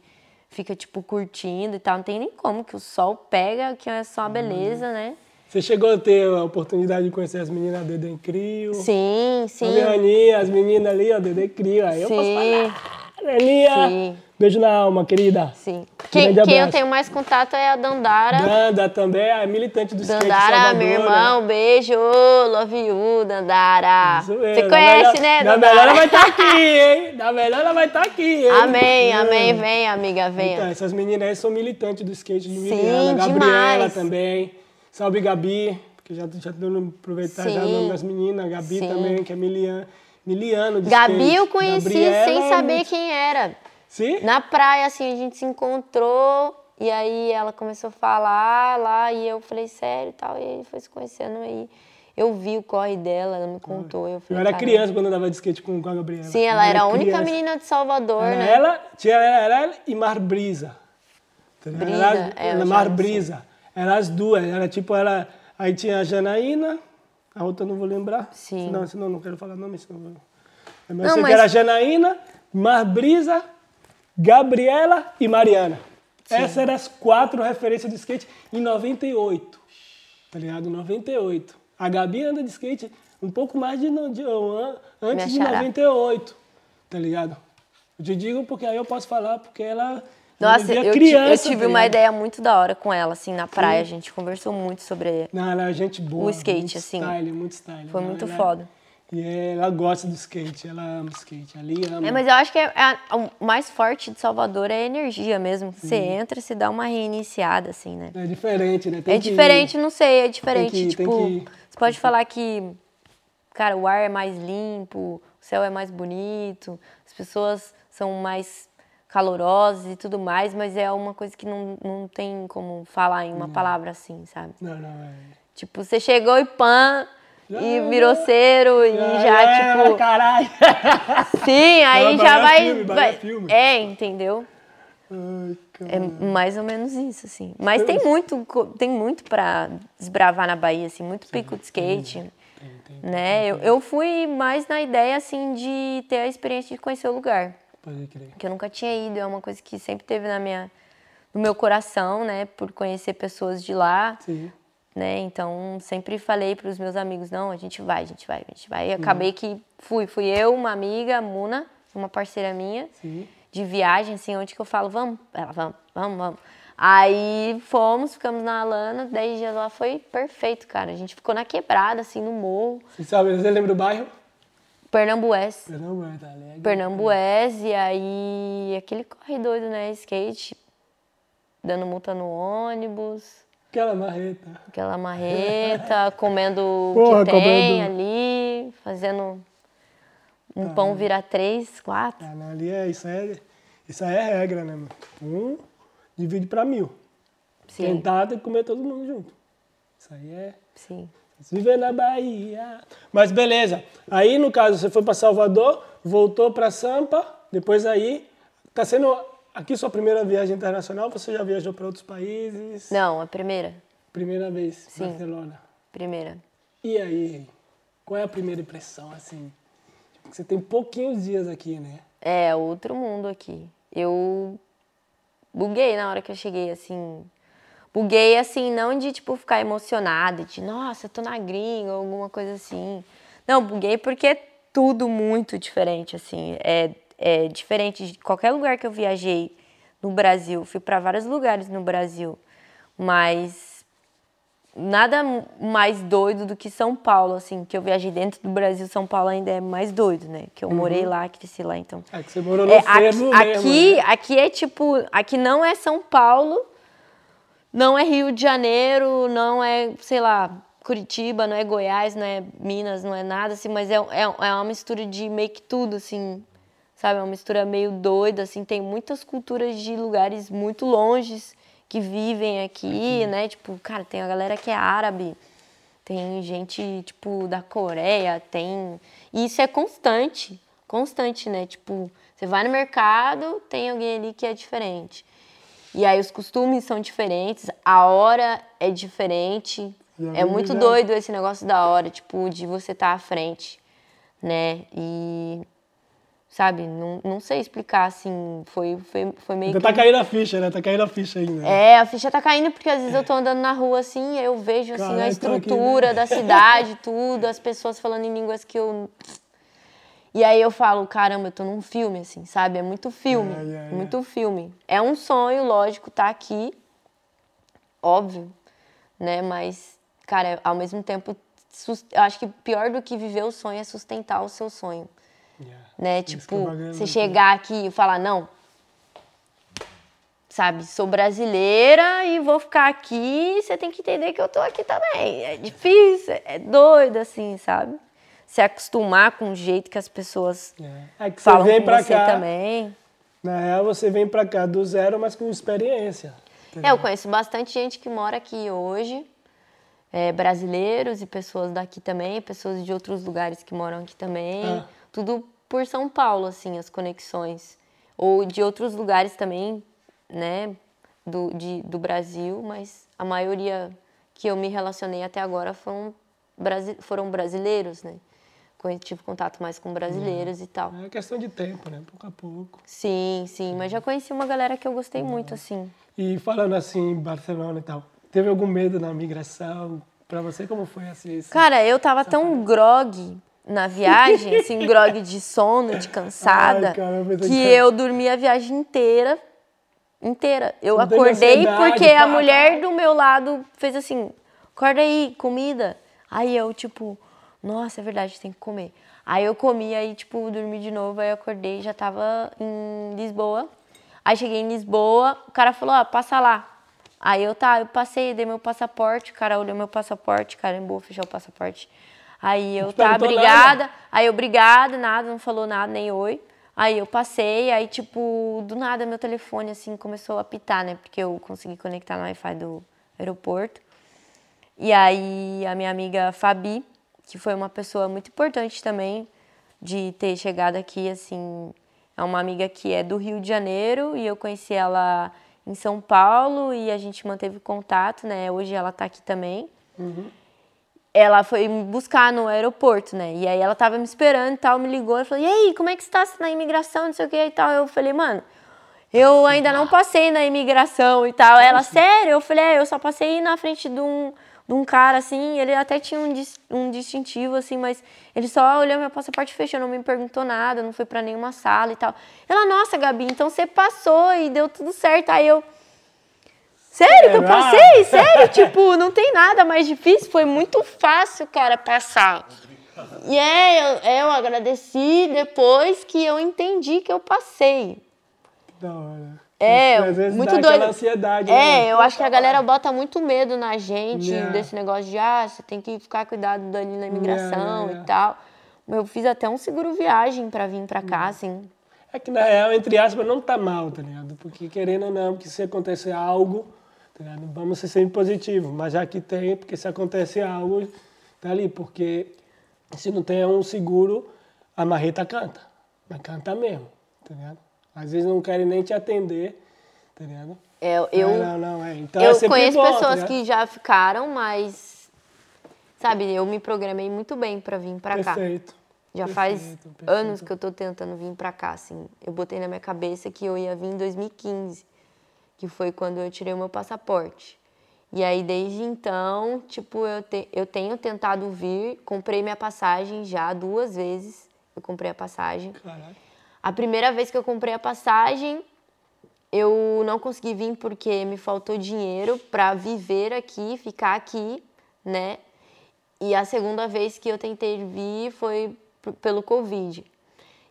fica, tipo, curtindo e tal. Não tem nem como, que o sol pega, que é só uma beleza, né? Você chegou a ter a oportunidade de conhecer as meninas da Dedé Crio? Sim, A sim. minha Aninha, as meninas ali, ó, Dedé Crio. Aí eu posso Sim, falar. Aninha! Sim. Beijo na alma, querida. sim. Quem, quem eu tenho mais contato é a Dandara. Danda também, a militante do skate Dandara, meu né? irmão, beijo, love you, Dandara. Isso mesmo. Você Da conhece, né, Da Dandara? melhor ela vai estar aqui, hein? Da melhor ela vai estar aqui, hein? Amém, É. amém, vem, amiga, venha. Então, essas meninas aí são militantes do skate de Sim, Miliana, Gabriela demais. também. Salve Gabi, porque já já tô aproveitar já o Sim. nome das meninas, Gabi Sim. também, que é miliano, miliano de Gabi skate. eu conheci Gabriela sem é saber quem era. Sim? Na praia, assim, a gente se encontrou e aí ela começou a falar lá e eu falei, sério e tal, e aí foi se conhecendo aí. Eu vi o corre dela, ela me contou. Eu, Eu falei, era "Caramba." criança quando eu andava de skate com, com a Gabriela. Sim, ela Eu era a única criança. menina de Salvador, Era né? ela, tinha ela, ela e Mar Brisa. Tá? Brisa, Era- é, eu era já Mar. Brisa. Era as duas. Era tipo, ela. Aí tinha a Janaína, a outra eu não vou lembrar. Sim. Senão, senão não quero falar nome, senão. eu- Não, eu sei mas- que era a Janaína, Mar Brisa, Gabriela e Mariana. Essas eram as quatro referências de skate em 98. Tá ligado? 98. A Gabi anda de skate um pouco mais de, de um an- antes de Minha xará. 98. Tá ligado? Eu te digo porque aí eu posso falar, porque ela. Nossa, eu, criança, eu tive uma ligado? ideia muito da hora com ela, assim, na praia. A gente conversou muito sobre. Não, ela é gente boa. O skate, muito assim. Style, muito style. Foi Ela- muito ela- foda. E ela gosta do skate, ela ama skate. Ali ama. É, mas eu acho que é- é- o mais forte de Salvador é a energia mesmo. Você entra, você dá uma reiniciada, assim, né? É diferente, né? Tem É que- diferente, não sei, é diferente. tem que- tem tipo, que- você pode falar que, cara, o ar é mais limpo, o céu é mais bonito, as pessoas são mais calorosas e tudo mais, mas é uma coisa que não, não tem como falar em uma palavra assim, sabe? Não, não, é. Tipo, você chegou e pã, e virou cero, e já, é, tipo. Caralho! Sim, aí Não, já vai. filme, vai- filme. É, entendeu? Ai, É mais ou menos isso, assim. Mas tem muito, tem muito pra desbravar na Bahia, assim, muito pico de skate, Tem, tem. né? Eu, eu fui mais na ideia, assim, de ter a experiência de conhecer o lugar, Pode crer. que eu nunca tinha ido, é uma coisa que sempre teve na minha, no meu coração, né? Por conhecer pessoas de lá, Sim. né? Então, sempre falei para os meus amigos, não, a gente vai, a gente vai, a gente vai. E acabei Uhum. que fui, fui eu, uma amiga, Muna, uma parceira minha, Sim. de viagem, assim, onde que eu falo, vamos, ela, vamos, vamos, vamos. Aí fomos, ficamos na Alana, 10 dias lá, foi perfeito, cara. A gente ficou na quebrada, assim, no morro, Você sabe, você lembra o bairro? Pernambués. Pernambuco, tá alegre. Pernambués, e aí aquele corre doido, né? Skate, dando multa no ônibus. Aquela marreta. Aquela marreta, comendo o Porra, que tem comendo- ali, fazendo um pão virar três, quatro. Não, ali é isso, é, isso aí é regra, né, mano? Um divide pra mil. Sim, Tentar tem que comer todo mundo junto. Isso aí é. sim. Viver na Bahia. Mas beleza. Aí, no caso, você foi pra Salvador, voltou pra Sampa, depois aí. Tá sendo aqui sua primeira viagem internacional? Você já viajou pra outros países? Não, a primeira. Primeira vez, Sim. Barcelona. Primeira. E aí, qual é a primeira impressão, assim? Tipo, Você tem pouquinhos dias aqui, né? É, outro mundo aqui. Eu buguei na hora que eu cheguei, assim. Buguei, assim, não de, tipo, ficar emocionada, de, nossa, eu tô na gringa, ou alguma coisa assim. Não, buguei porque é tudo muito diferente, assim. É, é diferente de qualquer lugar que eu viajei no Brasil. Fui para vários lugares no Brasil, mas nada mais doido do que São Paulo, assim, que eu viajei dentro do Brasil, São Paulo ainda é mais doido, né? Que eu morei lá, cresci lá, então. É que você morou no É, aqui, mesmo, aqui, né? aqui é tipo, aqui não é São Paulo, não é Rio de Janeiro, não é, sei lá, Curitiba, não é Goiás, não é Minas, não é nada assim, mas é, é, é uma mistura de meio que tudo, assim, sabe? É uma mistura meio doida, assim, tem muitas culturas de lugares muito longes que vivem aqui, né? Tipo, cara, tem a galera que é árabe, tem gente, tipo, da Coreia, tem. E isso é constante, constante, né? Tipo, você vai no mercado, tem alguém ali que é diferente. E aí os costumes são diferentes, a hora é diferente. É vi, muito doido esse negócio da hora, tipo, de você estar à frente, né? E. Sabe, não, não sei explicar, assim, foi, foi, foi meio Ainda que. tá caindo a ficha, né? Tá caindo a ficha ainda. É, a ficha tá caindo porque às vezes eu tô andando na rua assim, eu vejo assim Caralho, a tô aqui, estrutura né? da cidade, tudo, as pessoas falando em línguas que eu E aí eu falo, caramba, eu tô num filme assim, sabe? É muito filme, É, é, é. muito filme. É um sonho, lógico, tá aqui. Óbvio, né? Mas cara, ao mesmo tempo, eu acho que pior do que viver o sonho é sustentar o seu sonho Yeah. né? É Tipo, bacana, você chegar aqui e falar, não, sabe, sou brasileira e vou ficar aqui, você tem que entender que eu tô aqui também. É difícil, é doido, assim, sabe? Se acostumar com o jeito que as pessoas É. É que falam vem com pra você cá. também. Na real, você vem pra cá do zero, mas com experiência. É, eu conheço bastante gente que mora aqui hoje, é, brasileiros e pessoas daqui também, pessoas de outros lugares que moram aqui também. Ah. Tudo por São Paulo, assim, as conexões. Ou de outros lugares também, né, do, de, do Brasil, mas a maioria que eu me relacionei até agora foram, foram brasileiros, né? Tive contato mais com brasileiros e tal. É questão de tempo, né? Pouco a pouco. Sim, sim, mas já conheci uma galera que eu gostei Uhum. muito, assim. E falando assim, em Barcelona e tal, teve algum medo na migração? Pra você, como foi assim? esse- Cara, eu tava tão grog na viagem, assim, grog de sono, de cansada, Ai, cara, eu pensei que eu dormi a viagem inteira. Inteira. Eu Não acordei porque a mulher do meu lado fez assim: acorda aí, comida. Aí eu, tipo, nossa, é verdade, tem que comer. Aí eu comi, aí, tipo, dormi de novo, aí eu acordei, já tava em Lisboa. Aí cheguei em Lisboa, o cara falou, ó, passa lá. Aí eu, tá, eu passei, dei meu passaporte, o cara olhou meu passaporte, carimbou, fechou o passaporte. Aí eu, tá, obrigada. Aí eu, obrigada, nada, não falou nada, nem oi. Aí eu passei, aí, tipo, do nada meu telefone, assim, começou a apitar, né? Porque eu consegui conectar no Wi-Fi do aeroporto. E aí a minha amiga Fabi, que foi uma pessoa muito importante também de ter chegado aqui, assim, é uma amiga que é do Rio de Janeiro e eu conheci ela em São Paulo e a gente manteve contato, né? Hoje ela tá aqui também. Ela foi me buscar no aeroporto, né? E aí ela tava me esperando e tal, me ligou e falou: "E aí, como é que você tá na imigração, não sei o que e tal?" Eu falei: "Mano, eu ainda não passei na imigração e tal. Ela, sério? Eu falei, é, eu só passei na frente de um, de um cara, assim, ele até tinha um, dis- um distintivo, assim, mas ele só olhou meu passaporte e fechou, não me perguntou nada, não foi pra nenhuma sala e tal. Ela, nossa, Gabi, então você passou e deu tudo certo. Aí eu, sério que eu passei? Sério? tipo, não tem nada mais difícil, foi muito fácil, cara, passar. E é, eu, eu agradeci depois que eu entendi que eu passei. Da hora. É, Às vezes muito doido. ansiedade. É, né? eu acho que a galera bota muito medo na gente Yeah. desse negócio de ah, você tem que ficar cuidado dali na imigração yeah, yeah. e tal. Eu fiz até um seguro viagem pra vir pra cá, assim. É que na real, entre aspas, não tá mal, tá ligado? Porque querendo ou não, que se acontecer algo, tá ligado? Vamos ser sempre positivos. Mas já que tem, porque se acontecer algo, tá ali. Porque se não tem um seguro, a marreta canta. Mas canta mesmo, tá ligado? Às vezes não querem nem te atender, tá ligado? É, eu, não, não, não, é. Então é eu sempre conheço bom, tá pessoas ligado? que já ficaram, mas. Sabe, eu me programei muito bem pra vir pra cá. Perfeito. Já perfeito, faz perfeito. anos que eu tô tentando vir pra cá, assim. Eu botei na minha cabeça que eu ia vir em 2015, que foi quando eu tirei o meu passaporte. E aí, desde então, tipo, eu, te- eu tenho tentado vir, comprei minha passagem já duas vezes. Eu comprei a passagem. Caralho. A primeira vez que eu comprei a passagem, eu não consegui vir porque me faltou dinheiro para viver aqui, ficar aqui, né? E a segunda vez que eu tentei vir foi pelo Covid.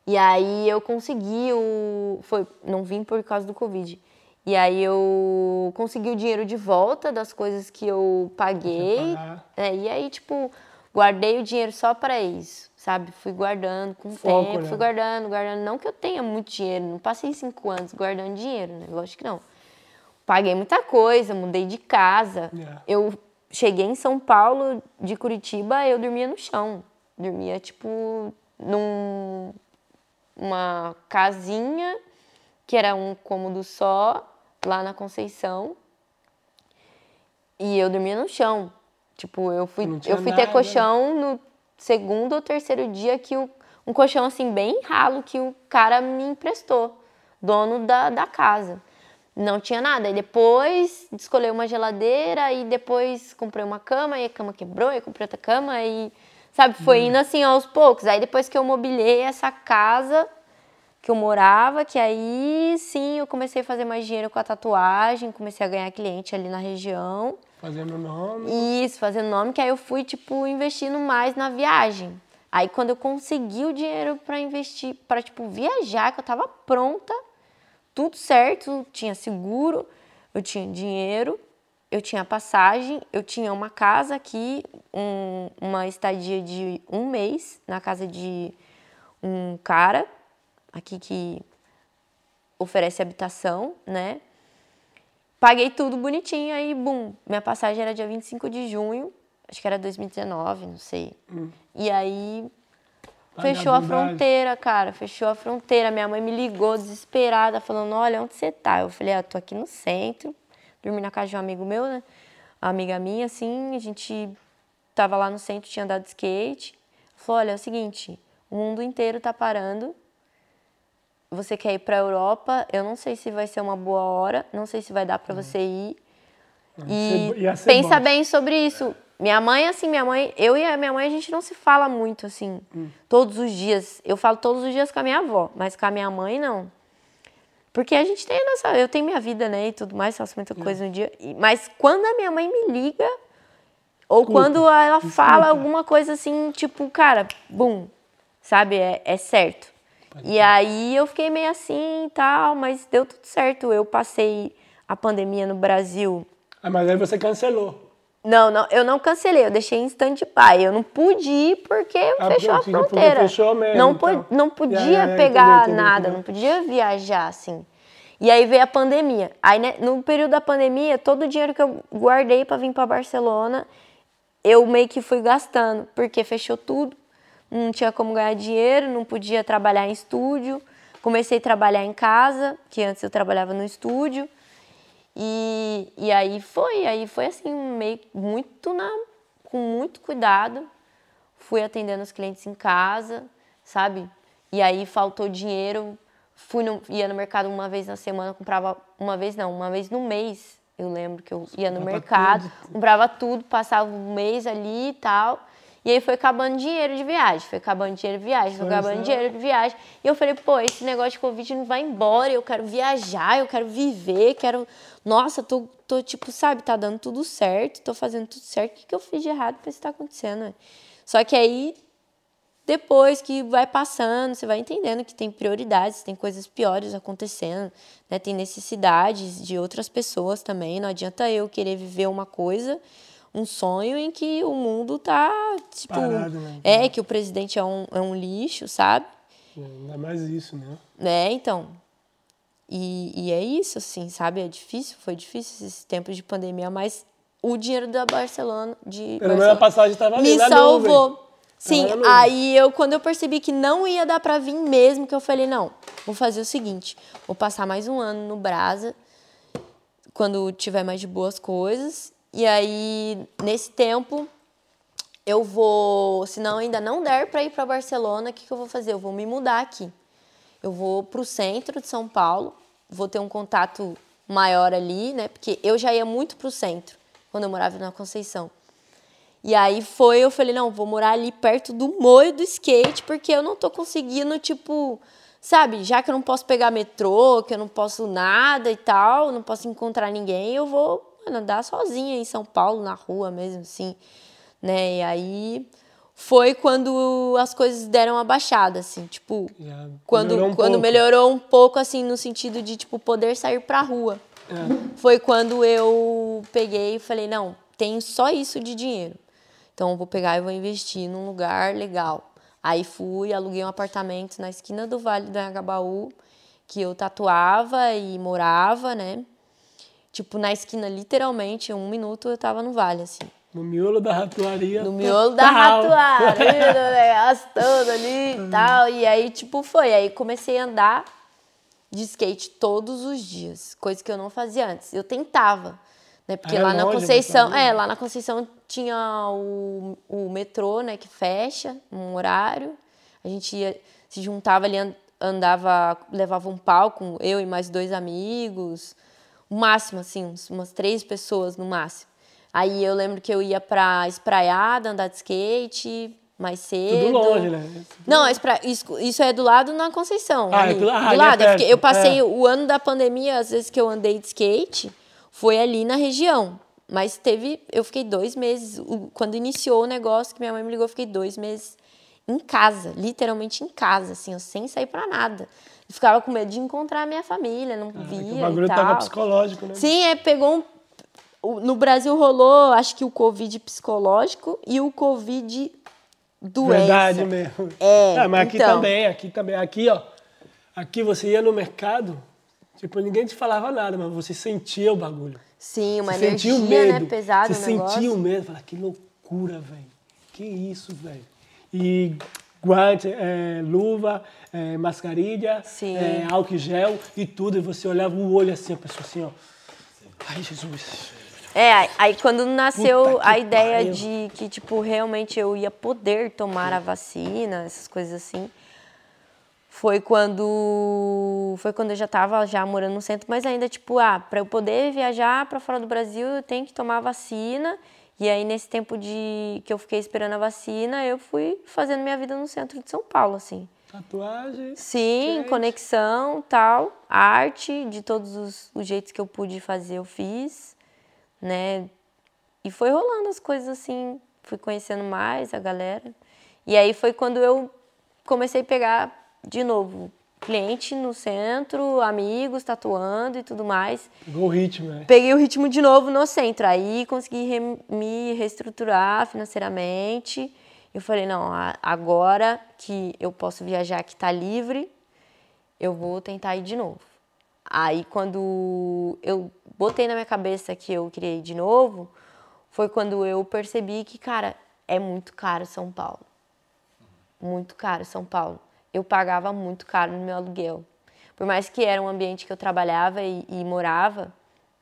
E aí eu consegui o. Foi, não vim por causa do Covid. E aí eu consegui o dinheiro de volta das coisas que eu paguei. pagar. É, e aí, tipo, guardei o dinheiro só para isso, sabe? Fui guardando com o Foco, tempo, né? fui guardando, guardando. Não que eu tenha muito dinheiro, não passei cinco anos guardando dinheiro, né? Lógico que não. Paguei muita coisa, mudei de casa. Yeah. Eu cheguei em São Paulo, de Curitiba, eu dormia no chão. Dormia, tipo, num uma casinha que era um cômodo só, lá na Conceição. E eu dormia no chão. Tipo, eu fui, eu fui ter nada. colchão no segundo ou terceiro dia que o, um colchão assim bem ralo que o cara me emprestou, dono da, da casa. Não tinha nada. E depois escolhi uma geladeira e depois comprei uma cama e a cama quebrou, e comprei outra cama e sabe, foi Hum. indo assim aos poucos. Aí depois que eu mobilei essa casa que eu morava, que aí sim eu comecei a fazer mais dinheiro com a tatuagem, comecei a ganhar cliente ali na região. Fazendo nome. Isso, fazendo nome, que aí eu fui, tipo, investindo mais na viagem. Aí quando eu consegui o dinheiro pra investir, pra, tipo, viajar, que eu tava pronta, tudo certo, tinha seguro, eu tinha dinheiro, eu tinha passagem, eu tinha uma casa aqui, um- uma estadia de um mês na casa de um cara aqui que oferece habitação, né? Paguei tudo bonitinho, aí, bum, minha passagem era dia 25 de junho, acho que era 2019, não sei. E aí fechou a fronteira, cara, fechou a fronteira. Minha mãe me ligou desesperada, falando: Olha, onde você tá? Eu falei: Ah, tô aqui no centro, dormi na casa de um amigo meu, né? Uma amiga minha, assim, a gente tava lá no centro, tinha andado de skate. Falou: Olha, é o seguinte, o mundo inteiro tá parando. Você quer ir pra Europa? Eu não sei se vai ser uma boa hora, não sei se vai dar pra você ir. E pensa bom. bem sobre isso. Minha mãe, assim, minha mãe, eu e a minha mãe, a gente não se fala muito, assim, Hum. todos os dias. Eu falo todos os dias com a minha avó, mas com a minha mãe, não. Porque a gente tem a nossa. Eu tenho minha vida, né, e tudo mais, faço muita coisa no dia. Mas quando a minha mãe me liga, ou Escuta, quando ela fala escuta. alguma coisa assim, tipo, cara, bum, sabe, é, é certo. E aí eu fiquei meio assim e tal, mas deu tudo certo. Eu passei a pandemia no Brasil Ah, mas aí você cancelou. não, não, eu não cancelei, eu deixei em stand-by. Eu não pude ir porque Ah, fechou a porque- fronteira. fechou mesmo, não, então. não podia pegar nada, não podia viajar assim. E aí veio a pandemia. Aí né, no período da pandemia, todo o dinheiro que eu guardei para vir para Barcelona, eu meio que fui gastando, porque fechou tudo. Não tinha como ganhar dinheiro, não podia trabalhar em estúdio. Comecei a trabalhar em casa, que antes eu trabalhava no estúdio. E, e aí foi, aí foi assim, meio muito na, com muito cuidado. Fui atendendo os clientes em casa, sabe? E aí faltou dinheiro, fui no, ia no mercado uma vez na semana, comprava uma vez não, uma vez no mês. Eu lembro que eu ia no Comprava mercado, comprava tudo, passava um mês ali e tal. E aí foi acabando dinheiro de viagem, foi acabando dinheiro de viagem, foi acabando só- dinheiro de viagem. E eu falei, pô, esse negócio de Covid não vai embora, eu quero viajar, eu quero viver, quero. Nossa, tô, tô tipo, sabe, tá dando tudo certo, tô fazendo tudo certo. O que, que eu fiz de errado pra isso tá acontecendo? né? Só que aí depois que vai passando, você vai entendendo que tem prioridades, tem coisas piores acontecendo, né? Tem necessidades de outras pessoas também. Não adianta eu querer viver uma coisa, um sonho em que o mundo tá, tipo, Parado, né? é que o presidente é um, é um lixo, sabe? É, Ainda mais isso, né? Né? Então, e, e é isso, assim, sabe? É difícil, foi difícil esses tempos de pandemia, mas o dinheiro da Barcelona, de Pelo menos a passagem estava ali me salvou. nuvem. Sim, aí eu, quando eu percebi que não ia dar pra vir mesmo, que eu falei, não, vou fazer o seguinte, vou passar mais um ano no Brasa, quando tiver mais de boas coisas, e aí, nesse tempo, eu vou, se não ainda não der para ir para Barcelona, o que, que eu vou fazer? Eu vou me mudar aqui. Eu vou para o centro de São Paulo, vou ter um contato maior ali, né? Porque eu já ia muito para o centro quando eu morava na Conceição. E aí foi, eu falei, não, vou morar ali perto do moio do skate, porque eu não tô conseguindo, tipo, sabe, já que eu não posso pegar metrô, que eu não posso nada e tal, não posso encontrar ninguém, eu vou mano, andar sozinha em São Paulo, na rua mesmo, assim, né? E aí foi quando as coisas deram uma baixada, assim, tipo, Já quando melhorou um quando pouco. melhorou um pouco, assim, no sentido de, tipo, poder sair pra rua. É. Foi quando eu peguei e falei, não, tenho só isso de dinheiro. Então eu vou pegar e vou investir num lugar legal. Aí fui, aluguei um apartamento na esquina do Vale do Anhangabaú, que eu tatuava e morava, né? Tipo, na esquina, literalmente, em um minuto eu tava no vale, assim. No miolo da ratuaria. No miolo da total. ratoeira, no negócio todo ali e tal. E aí, tipo, foi. Aí comecei a andar de skate todos os dias, coisa que eu não fazia antes. Eu tentava, né? Porque Ah, é lá na longe, Conceição, tá é, lá na Conceição tinha o, o metrô, né, que fecha um horário. A gente ia, se juntava ali, an- andava, levava um palco, eu e mais dois amigos, máximo, assim, umas três pessoas no máximo. Aí eu lembro que eu ia pra espraiada, andar de skate mais cedo. Tudo longe, né? Não, isso, isso- isso é do lado na Conceição. Ah, ali, é do- ah, do ali é lado. Eu, passei é. o ano da pandemia, às vezes que eu andei de skate, foi ali na região. Mas teve. Eu fiquei dois meses. quando iniciou o negócio, que minha mãe me ligou, eu fiquei dois meses em casa, literalmente em casa, assim, eu sem sair pra nada. Eu ficava com medo de encontrar a minha família, não Ah, que via. o bagulho e tal. tava psicológico, né? Sim, é, pegou um. No Brasil rolou, acho que o Covid psicológico e o Covid doença. Verdade mesmo. É, mas aqui então. também, aqui também. Aqui, ó. Aqui você ia no mercado, tipo, ninguém te falava nada, mas você sentia o bagulho. Sim, uma você energia, sentia o medo. né, pesada Você o sentia o medo. Fala, que loucura, velho. Que isso, velho. E guante, é, luva, é, mascarilha, é, álcool gel e tudo. E você olhava o olho assim, a pessoa assim, ó. Ai, Jesus. É, aí- quando nasceu a ideia pariu. de que, tipo, realmente eu ia poder tomar a vacina, essas coisas assim, foi quando foi quando eu já tava já morando no centro, mas ainda tipo, ah, para eu poder viajar para fora do Brasil, eu tenho que tomar a vacina. E aí nesse tempo de que eu fiquei esperando a vacina, eu fui fazendo minha vida no centro de São Paulo, assim. Tatuagem. Sim, skate. conexão, tal, arte, de todos os, os jeitos que eu pude fazer, eu fiz, né? E foi rolando as coisas assim, fui conhecendo mais a galera. E aí foi quando eu comecei a pegar de novo cliente no centro, amigos tatuando e tudo mais. Pegou o ritmo, né? Peguei o ritmo de novo no centro, aí consegui re- me reestruturar financeiramente. Eu falei, não, agora que eu posso viajar, que tá livre, eu vou tentar ir de novo. Aí quando eu botei na minha cabeça que eu queria ir de novo, foi quando eu percebi que, cara, é muito caro São Paulo. Muito caro São Paulo. Eu pagava muito caro no meu aluguel. Por mais que era um ambiente que eu trabalhava e, e morava,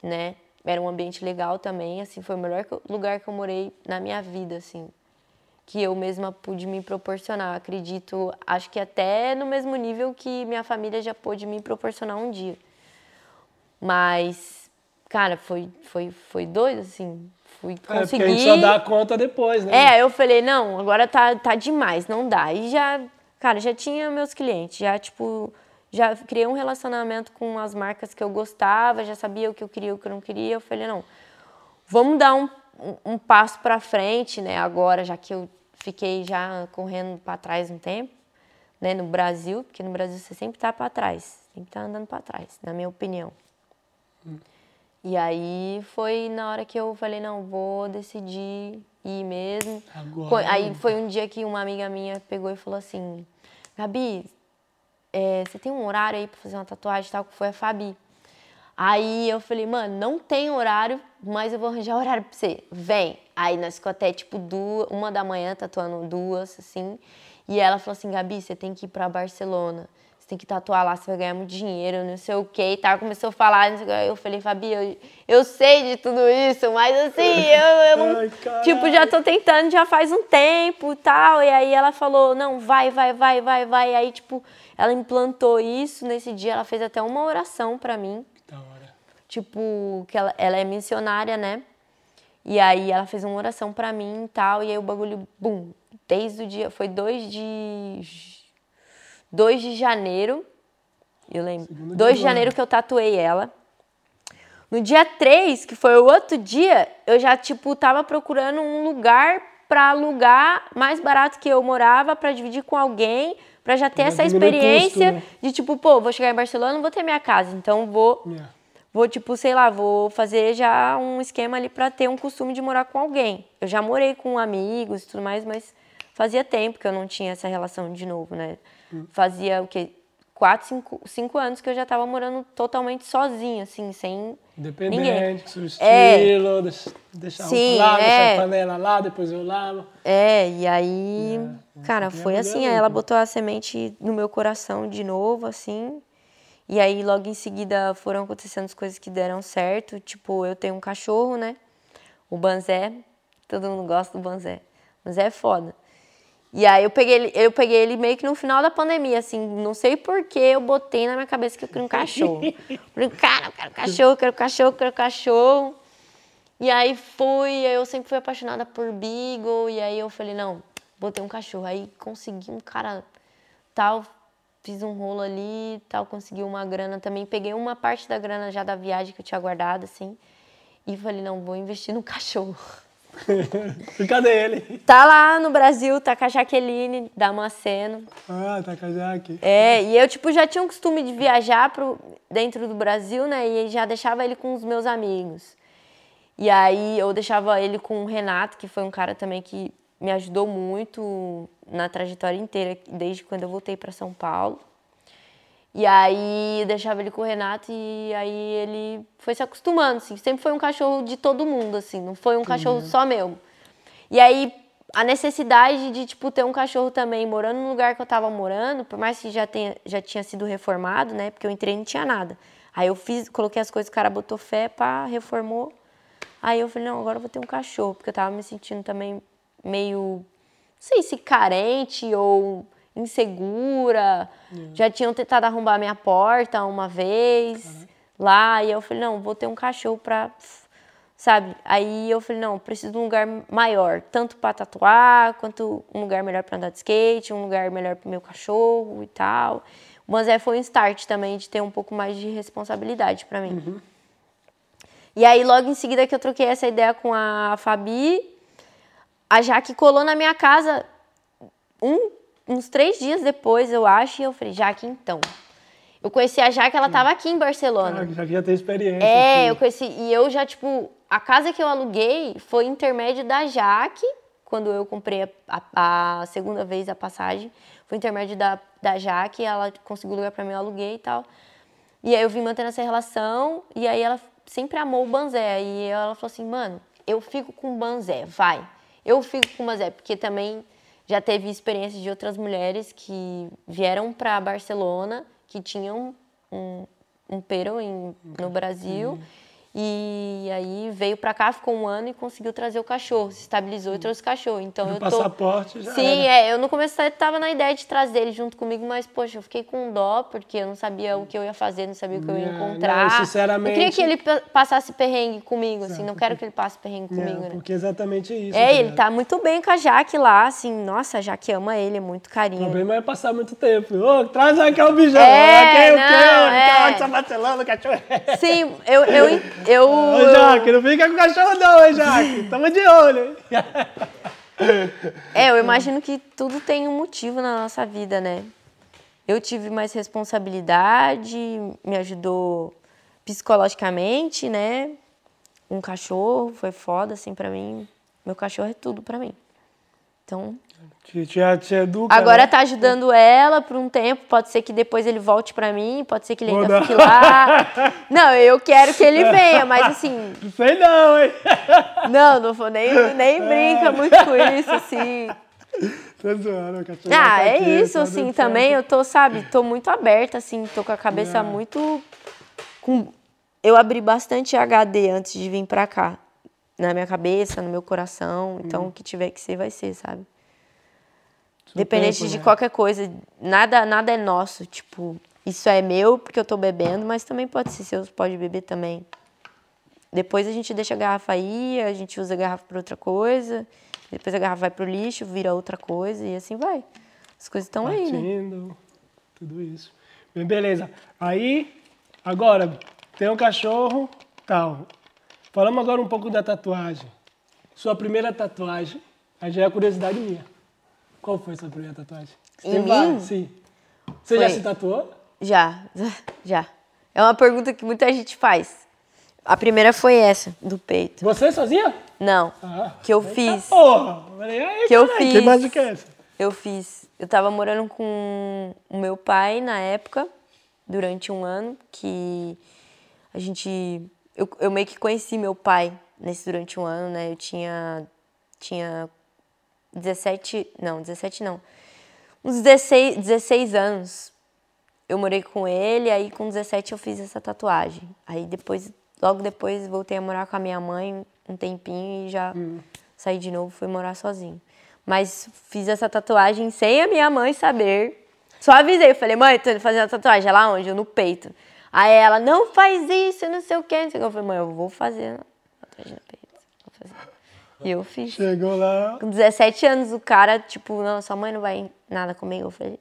né? Era um ambiente legal também, assim, foi o melhor lugar que eu morei na minha vida, assim. Que eu mesma pude me proporcionar. Acredito, acho que até no mesmo nível que minha família já pôde me proporcionar um dia. Mas, cara, foi, foi, foi doido, assim. Fui É, porque a conseguir. gente só dá conta depois, né? É, eu falei, não, agora tá, tá demais, não dá. E já, cara, já tinha meus clientes, já, tipo, já criei um relacionamento com as marcas que eu gostava, já sabia o que eu queria o que eu não queria. Eu falei, não, vamos dar um, um, passo pra frente, né, agora, já que eu fiquei já correndo para trás um tempo, né, no Brasil, porque no Brasil você sempre tá para trás, estar tá andando para trás, na minha opinião. Hum. E aí foi na hora que eu falei, não, vou decidir ir mesmo. Agora. Aí foi um dia que uma amiga minha pegou e falou assim, Gabi, é, você tem um horário aí para fazer uma tatuagem e tal, que foi a Fabi. Aí eu falei, mano, não tem horário, mas eu vou arranjar horário pra você. Vem. Aí nós ficou até tipo duas, uma da manhã tatuando duas, assim. E ela falou assim, Gabi, você tem que ir pra Barcelona. Tem que tatuar lá, você vai ganhar muito dinheiro, não sei o que e tal. Começou a falar, eu falei, Fabi, eu, eu sei de tudo isso, mas assim, eu, eu não. Ai, tipo, já tô tentando já faz um tempo e tal. E aí ela falou, não, vai, vai, vai, vai, vai. E aí, tipo, ela implantou isso nesse dia, ela fez até uma oração para mim tipo, que ela, ela é missionária, né? E aí ela fez uma oração para mim e tal, e aí o bagulho, bum, desde o dia, foi 2 de 2 de janeiro, eu lembro. 2 de janeiro que eu tatuei ela. No dia 3, que foi o outro dia, eu já tipo tava procurando um lugar para alugar mais barato que eu morava para dividir com alguém, para já ter essa experiência custo, né? de tipo, pô, vou chegar em Barcelona, não vou ter minha casa, então vou yeah vou, tipo, sei lá, vou fazer já um esquema ali para ter um costume de morar com alguém. Eu já morei com amigos e tudo mais, mas fazia tempo que eu não tinha essa relação de novo, né? Fazia o quê? Quatro, cinco, cinco anos que eu já tava morando totalmente sozinha, assim, sem Independente, ninguém. seu estilo, é. deixar Sim, lá, é. deixar a panela lá, depois eu lavo. É, e aí, é, cara, foi assim, aí ela botou a semente no meu coração de novo, assim, e aí, logo em seguida, foram acontecendo as coisas que deram certo. Tipo, eu tenho um cachorro, né? O Banzé. Todo mundo gosta do Banzé. Banzé é foda. E aí, eu peguei, ele, eu peguei ele meio que no final da pandemia, assim. Não sei porquê, eu botei na minha cabeça que eu queria um cachorro. Falei, cara, eu quero cachorro, quero cachorro, quero cachorro. E aí, fui. Eu sempre fui apaixonada por Beagle. E aí, eu falei, não, botei um cachorro. Aí, consegui um cara tal fiz um rolo ali tal, consegui uma grana também. Peguei uma parte da grana já da viagem que eu tinha guardado, assim. E falei, não, vou investir no cachorro. Cadê ele? Tá lá no Brasil, tá com a Jaqueline Damasceno. Ah, tá com a Jaque. É, e eu, tipo, já tinha o costume de viajar pro, dentro do Brasil, né? E já deixava ele com os meus amigos. E aí eu deixava ele com o Renato, que foi um cara também que me ajudou muito na trajetória inteira, desde quando eu voltei para São Paulo. E aí deixava ele com o Renato e aí ele foi se acostumando, assim. Sempre foi um cachorro de todo mundo, assim, não foi um cachorro só meu. E aí a necessidade de, tipo, ter um cachorro também morando no lugar que eu tava morando, por mais que já, tenha, já tinha sido reformado, né? Porque eu entrei e não tinha nada. Aí eu fiz, coloquei as coisas, o cara botou fé, pá, reformou. Aí eu falei, não, agora eu vou ter um cachorro, porque eu tava me sentindo também meio não sei se carente ou insegura. Uhum. Já tinham tentado arrombar minha porta uma vez uhum. lá. E eu falei, não, vou ter um cachorro pra. Sabe? Aí eu falei, não, preciso de um lugar maior, tanto para tatuar, quanto um lugar melhor para andar de skate, um lugar melhor para meu cachorro e tal. Mas é foi um start também de ter um pouco mais de responsabilidade para mim. Uhum. E aí, logo em seguida que eu troquei essa ideia com a Fabi, a Jaque colou na minha casa um, uns três dias depois, eu acho, e eu falei, Jaque, então. Eu conheci a Jaque, ela estava aqui em Barcelona. Ah, já ia ter experiência. É, aqui. eu conheci. E eu já, tipo, a casa que eu aluguei foi intermédio da Jaque, quando eu comprei a, a, a segunda vez a passagem. Foi intermédio da, da Jaque, ela conseguiu lugar para mim, eu aluguei e tal. E aí eu vim mantendo essa relação, e aí ela sempre amou o Banzé. E ela falou assim, mano, eu fico com o Banzé, vai. Eu fico com o Mazé, porque também já teve experiência de outras mulheres que vieram para Barcelona, que tinham um, um pero em, no Brasil. Uhum. E aí veio pra cá, ficou um ano e conseguiu trazer o cachorro, se estabilizou e trouxe o cachorro. Então no eu tô... passaporte já Sim, era. é, eu no começo estava na ideia de trazer ele junto comigo, mas poxa, eu fiquei com dó porque eu não sabia o que eu ia fazer, não sabia o que eu ia encontrar. Não, sinceramente. Eu queria que ele passasse perrengue comigo, assim, não quero que ele passe perrengue comigo, né? Porque é exatamente isso. É, ele tá muito bem com a Jaque lá, assim, nossa, a Jaque ama ele, é muito carinho. O problema é passar muito tempo. Ô, traz aqui o bijão, é, aqui o que, tá martelando, cachorro. Sim, eu, eu, eu, Jaque, não fica com o cachorro não, hein, Jaque? Tamo de olho, hein? É, eu imagino que tudo tem um motivo na nossa vida, né? Eu tive mais responsabilidade, me ajudou psicologicamente, né? Um cachorro foi foda, assim, pra mim. Meu cachorro é tudo pra mim. Então, Te, te, educa, Agora né? tá ajudando ela por um tempo, pode ser que depois ele volte pra mim, pode ser que ele Vou ainda dar. fique lá. Não, eu quero que ele venha, mas assim, Não sei não, hein? não, não vou nem, nem brinca muito com isso, assim. Tô zoando, cachorro. Ah, tá é aqui, isso, tá assim, também eu tô, sabe, tô muito aberta, assim, tô com a cabeça É. muito. Com... Eu abri bastante HD antes de vir pra cá. Na minha cabeça, no meu coração. Então, o que tiver que ser, vai ser, sabe? Seu Independente tempo, de né? qualquer coisa, nada, nada é nosso. Tipo, isso é meu porque eu tô bebendo, mas também pode ser seu, pode beber também. Depois a gente deixa a garrafa aí, a gente usa a garrafa para outra coisa, depois a garrafa vai pro lixo, vira outra coisa e assim vai. As coisas estão aí, né? Tudo isso. Bem, beleza. Aí, agora, tem um cachorro, tal. Falamos agora um pouco da tatuagem. Sua primeira tatuagem, aí já é curiosidade minha. Qual foi sua primeira tatuagem? Em tem mim? várias? Sim. Você já Foi. se tatuou? Já, já. É uma pergunta que muita gente faz. A primeira foi essa, do peito. Você sozinha? Não, Ah, que eu fiz. Porra! Aí, Que eu caralho, Que fiz. mágica é essa? Eu fiz. Eu tava morando com o meu pai na época, durante um ano, que a gente. Eu, eu meio que conheci meu pai nesse durante um ano, né? Eu tinha. Tinha 17. Não, 17 não. Uns 16, 16 anos. Eu morei com ele, aí com 17 eu fiz essa tatuagem. Aí depois, logo depois, voltei a morar com a minha mãe um tempinho e já saí de novo, fui morar sozinho. Mas fiz essa tatuagem sem a minha mãe saber. Só avisei, eu falei, mãe, tô fazer uma tatuagem. Ela onde? Eu no peito. Aí ela, não faz isso, não sei o quê. Eu falei, mãe, eu vou fazer uma tatuagem no peito. E eu fiz. Chegou lá. Com 17 anos, o cara, tipo, não, sua mãe não vai nada comigo. Eu falei,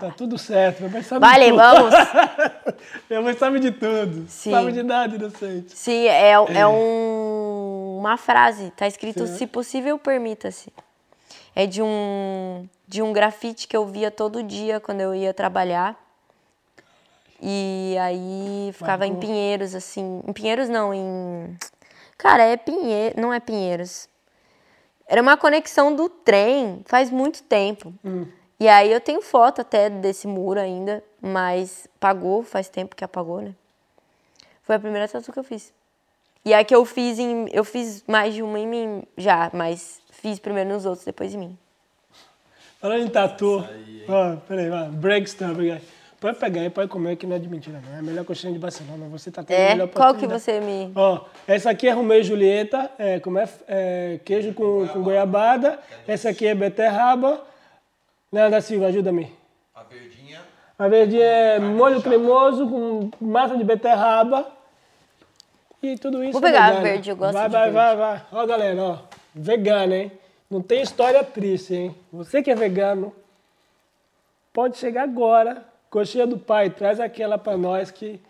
Tá tudo certo, minha mãe sabe vale, de tudo. vamos. minha mãe sabe de tudo. Sim. Sabe de nada, inocente. Sim, é, é um, uma frase, tá escrito, Sim. se possível, permita-se. É de um, de um grafite que eu via todo dia quando eu ia trabalhar. E aí ficava em. Pinheiros, assim. Em Pinheiros não, em. Cara, é Pinheiros. Não é Pinheiros. Era uma conexão do trem faz muito tempo. E aí eu tenho foto até desse muro ainda, mas pagou, faz tempo que apagou, né? Foi a primeira tatu que eu fiz. E a que eu fiz em. Eu fiz mais de uma em mim já, mas fiz primeiro nos outros, depois em mim. Falando em tatu. Ó, peraí, vai. Break stuff, obrigado. Pode pegar aí, pode comer, que não é de mentira, não. É a melhor coxinha de Barcelona. Você tá tendo a É? melhor Qual que você me. Ó, essa aqui é Romeu e Julieta, é, como é, é, queijo com, com goiabada. Essa aqui é beterraba. Leandro Silva, ajuda-me. A verdinha, A verdinha é molho cremoso com massa de beterraba. E tudo isso Vou é pegar a vegano. verde, eu gosto vai, de vai, verde. Vai, vai, Ó, galera, ó. Vegano, hein? Não tem história triste, hein? Você que é vegano, pode chegar agora. Coxinha do pai, traz aquela pra nós que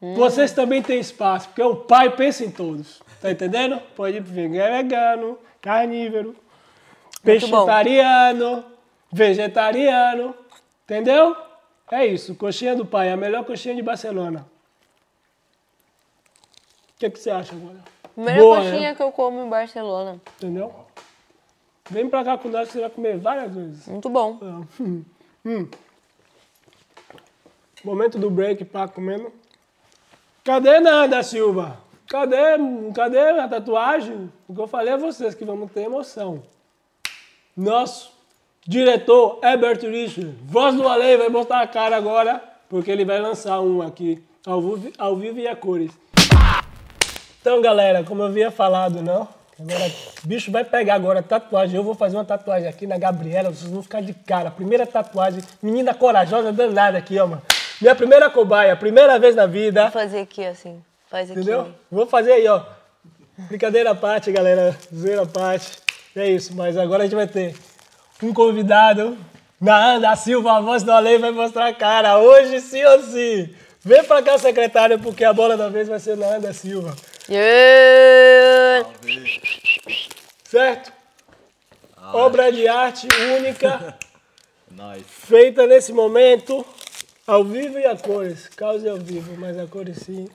Hum. vocês também têm espaço, porque o pai pensa em todos. Tá entendendo? Pode ir pro vegano, carnívoro, vegetariano, vegetariano. Entendeu? É isso. Coxinha do pai, a melhor coxinha de Barcelona. O que, que você acha agora? Primeira Boa, coxinha né? que eu como em Barcelona. Entendeu? Vem pra cá com nós que você vai comer várias vezes. Muito bom. Hum. Momento do break, pá, comendo. Cadê Nanda Silva? Cadê, cadê a tatuagem? O que eu falei a vocês que vamos ter emoção. Nosso diretor Herbert Richard, voz do além, vai botar a cara agora, porque ele vai lançar um aqui, ao vivo, ao vivo e a cores. Então, galera, como eu havia falado, não? Agora, bicho vai pegar agora tatuagem. Eu vou fazer uma tatuagem aqui na Gabriela, vocês vão ficar de cara. Primeira tatuagem, menina corajosa danada aqui, ó, mano. Minha primeira cobaia, primeira vez na vida. Vou fazer aqui assim. Faz aqui. Entendeu? Vou fazer aí, ó. Brincadeira à parte, galera. Zoeira à parte. É isso, mas agora a gente vai ter um convidado. Na Ana Silva, a voz do além vai mostrar a cara. Hoje sim ou sim. Vem pra cá, secretário, porque a bola da vez vai ser na Ana Silva. Yeah. Certo? Obra de arte única, Nice. feita nesse momento, ao vivo e a cores. Causa ao vivo, mas a cores sim. Na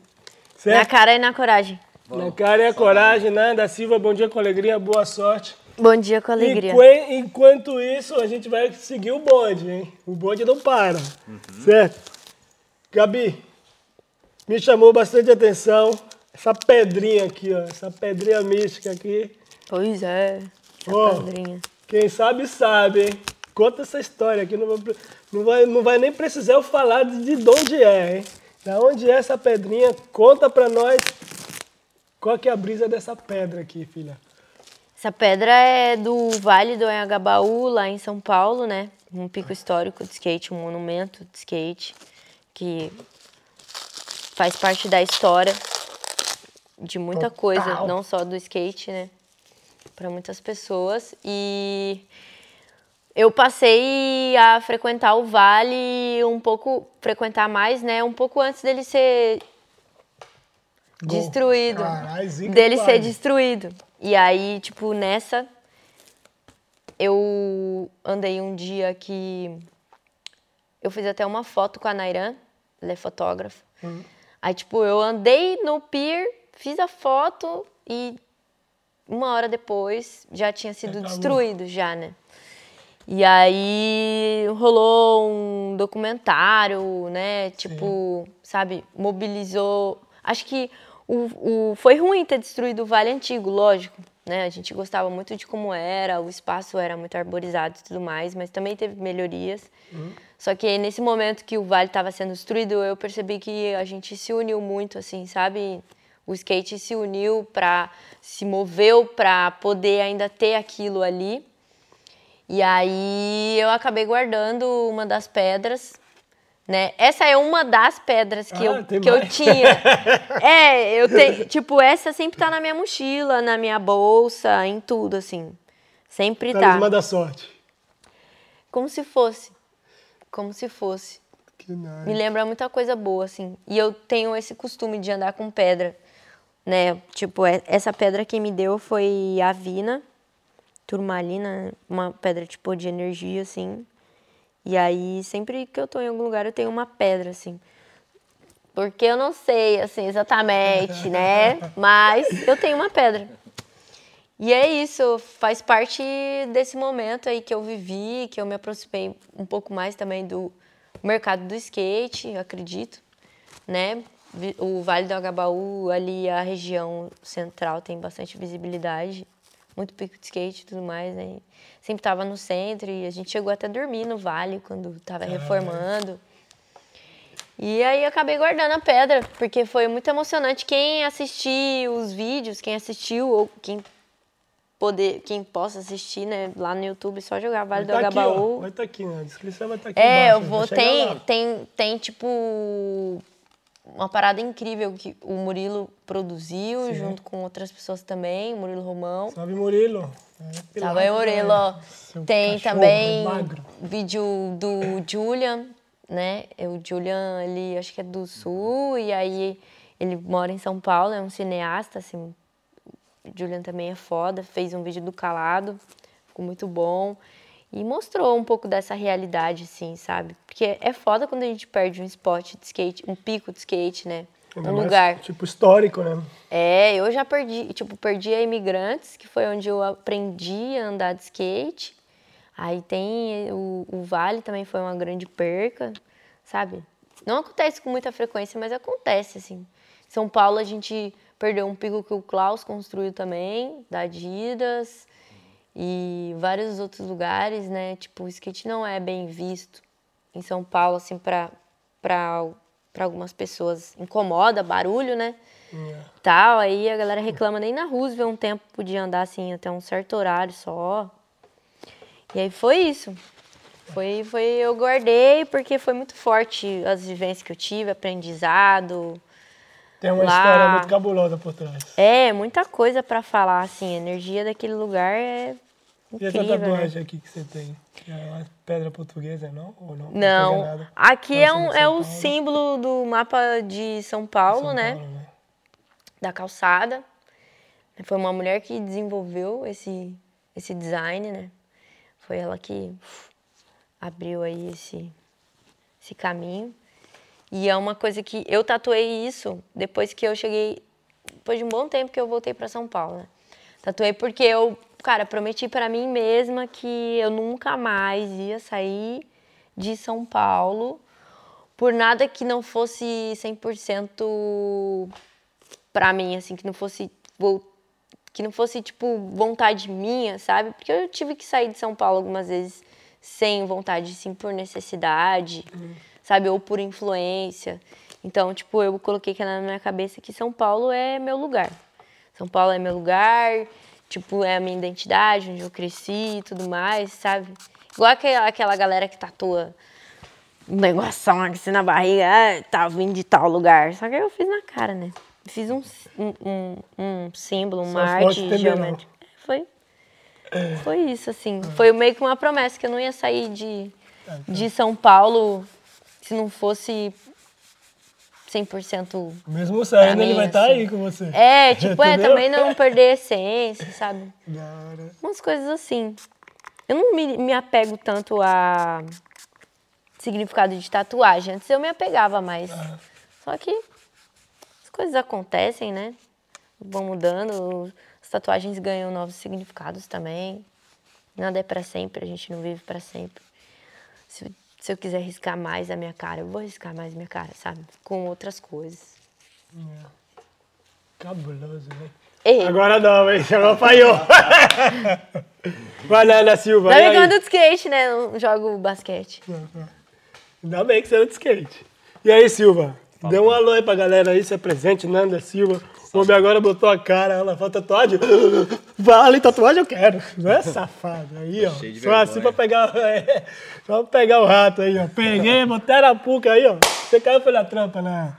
Certo? cara e na coragem. Na cara e a coragem, né? Da Silva, bom dia com alegria, boa sorte. Bom dia com alegria. Enquen- Enquanto isso, a gente vai seguir o bonde, hein? O bonde não para, certo? Gabi, me chamou bastante atenção essa pedrinha aqui, ó. Essa pedrinha mística aqui. Pois é. Essa Ó. pedrinha. Quem sabe, sabe, hein? Conta essa história aqui, não vai, não vai, não vai nem precisar eu falar de, de onde é, hein? Da onde é essa pedrinha? Conta pra nós qual que é a brisa dessa pedra aqui, filha. Essa pedra é do Vale do Anhangabaú, lá em São Paulo, né? Um pico histórico de skate, um monumento de skate que faz parte da história de muita coisa, Total. não só do skate, né? Para muitas pessoas. E eu passei a frequentar o Vale um pouco, frequentar mais, né? Um pouco antes dele ser destruído. Caralho, zica dele ser destruído. E aí, tipo, nessa, eu andei um dia que. Eu fiz até uma foto com a Nairan, ela é fotógrafa. Hum. Aí, tipo, eu andei no pier, fiz a foto e uma hora depois já tinha sido Acabou. destruído, já, né? E aí rolou um documentário, né? Tipo, sabe, mobilizou. Acho que o, o, foi ruim ter destruído o Vale Antigo, lógico. Né? A gente gostava muito de como era, o espaço era muito arborizado e tudo mais, mas também teve melhorias. Só que nesse momento que o vale estava sendo destruído, eu percebi que a gente se uniu muito, assim, sabe? O skate se uniu para se moveu para poder ainda ter aquilo ali. E aí eu acabei guardando uma das pedras, né? Essa é uma das pedras que, Ah, eu, que eu tinha. É, eu tenho, tipo, essa sempre tá na minha mochila, na minha bolsa, em tudo assim. Sempre tá. Talismã da sorte. Como se fosse. Como se fosse. Que nice. Me lembra muita coisa boa, assim. E eu tenho esse costume de andar com pedra, né? Tipo, é- essa pedra que me deu foi a Vina, turmalina, uma pedra tipo de energia, assim. E aí, sempre que eu tô em algum lugar, eu tenho uma pedra, assim. Porque eu não sei, assim, exatamente, né? Mas eu tenho uma pedra. E é isso, faz parte desse momento aí que eu vivi, que eu me aproximei um pouco mais também do mercado do skate, acredito, né? O Vale do Agabaú, ali a região central tem bastante visibilidade, muito pico de skate e tudo mais, né? Sempre tava no centro e a gente chegou até a dormir no vale quando tava reformando. E aí eu acabei guardando a pedra, porque foi muito emocionante. Quem assistir os vídeos, quem assistiu ou quem poder, quem possa assistir, né, lá no YouTube, só jogar Vale do Vai tá aqui, ó. Agabaú. Vai estar aqui, na descrição vai estar aqui É, eu embaixo, vou. vai chegar Tem, tem, tem, tipo, uma parada incrível que o Murilo produziu, Sim. junto com outras pessoas também, o Murilo Romão. Salve, Murilo. É, Salve Murilo. Tem também magro. vídeo do Julian, né? O Julian, ele acho que é do Sul, e aí ele mora em São Paulo, é um cineasta, assim. O Julian também é foda, fez um vídeo do Calado, ficou muito bom. E mostrou um pouco dessa realidade, assim, sabe? Porque é foda quando a gente perde um spot de skate, um pico de skate, né? Ainda um lugar. Tipo, histórico, né? É, eu já perdi, tipo, perdi a Imigrantes, que foi onde eu aprendi a andar de skate. Aí tem o, o Vale também foi uma grande perca, sabe? Não acontece com muita frequência, mas acontece, assim. São Paulo a gente perdeu um pico que o Klaus construiu também, da Adidas, e vários outros lugares, né? Tipo, o skate não é bem visto em São Paulo, assim, pra algumas pessoas. Incomoda, barulho, né? É. tal, aí a galera reclama nem na Roosevelt um tempo podia andar assim até um certo horário só. E aí foi isso. Foi, foi eu guardei porque foi muito forte as vivências que eu tive, aprendizado. Tem uma Lá. história muito cabulosa por trás. É, muita coisa pra falar assim, a energia daquele lugar é E essa incrível, né? tatuagem aqui que você tem? É uma pedra portuguesa, não? Ou não? Não, enganado. aqui é, um, é o símbolo do mapa de São Paulo, São né? Paulo, né? da calçada. Foi uma mulher que desenvolveu esse, esse design, né? Foi ela que abriu aí esse, esse caminho. E é uma coisa que eu tatuei isso depois que eu cheguei, depois de um bom tempo que eu voltei para São Paulo. Né? Tatuei porque eu, cara, prometi para mim mesma que eu nunca mais ia sair de São Paulo por nada que não fosse 100% para mim, assim, que não fosse que não fosse tipo vontade minha, sabe? Porque eu tive que sair de São Paulo algumas vezes sem vontade, sim por necessidade, uhum. sabe, ou por influência. Então, tipo, eu coloquei que na minha cabeça que São Paulo é meu lugar. São Paulo é meu lugar, tipo, é a minha identidade, onde eu cresci e tudo mais, sabe? Igual aquela, aquela galera que tatua um negócio assim na barriga, ah, tá vindo de tal lugar. Só que eu fiz na cara, né? Fiz um, um, um símbolo, uma Só arte geométrica. Foi, foi isso, assim. Foi meio que uma promessa que eu não ia sair de, de São Paulo se não fosse 100% Mesmo saindo, ele vai estar tá aí com você. É, tipo, é, também não perder a essência, sabe? Umas coisas assim. Eu não me, me apego tanto a significado de tatuagem. Antes eu me apegava mais. Ah. Só que as coisas acontecem, né? Vão mudando, as tatuagens ganham novos significados também. Nada é para sempre, a gente não vive para sempre. Se, se, eu quiser riscar mais a minha cara, eu vou riscar mais a minha cara, sabe? Com outras coisas. É. Cabuloso, né? Errei. Agora não, hein? Agora falhou. Vai, Nana Silva. Não me do skate, né? Não jogo basquete. Ainda bem que você é de skate. E aí, Silva? Dê um alô aí pra galera aí, se é presente, Nanda Silva. O homem agora botou a cara, ela fala tatuagem. Vale, tatuagem eu quero. Não é safado. Aí, ó. Cheio de só assim pra pegar. É, só pra pegar o rato aí, ó. Peguei, botei a puca aí, ó. Você caiu pela trampa, né?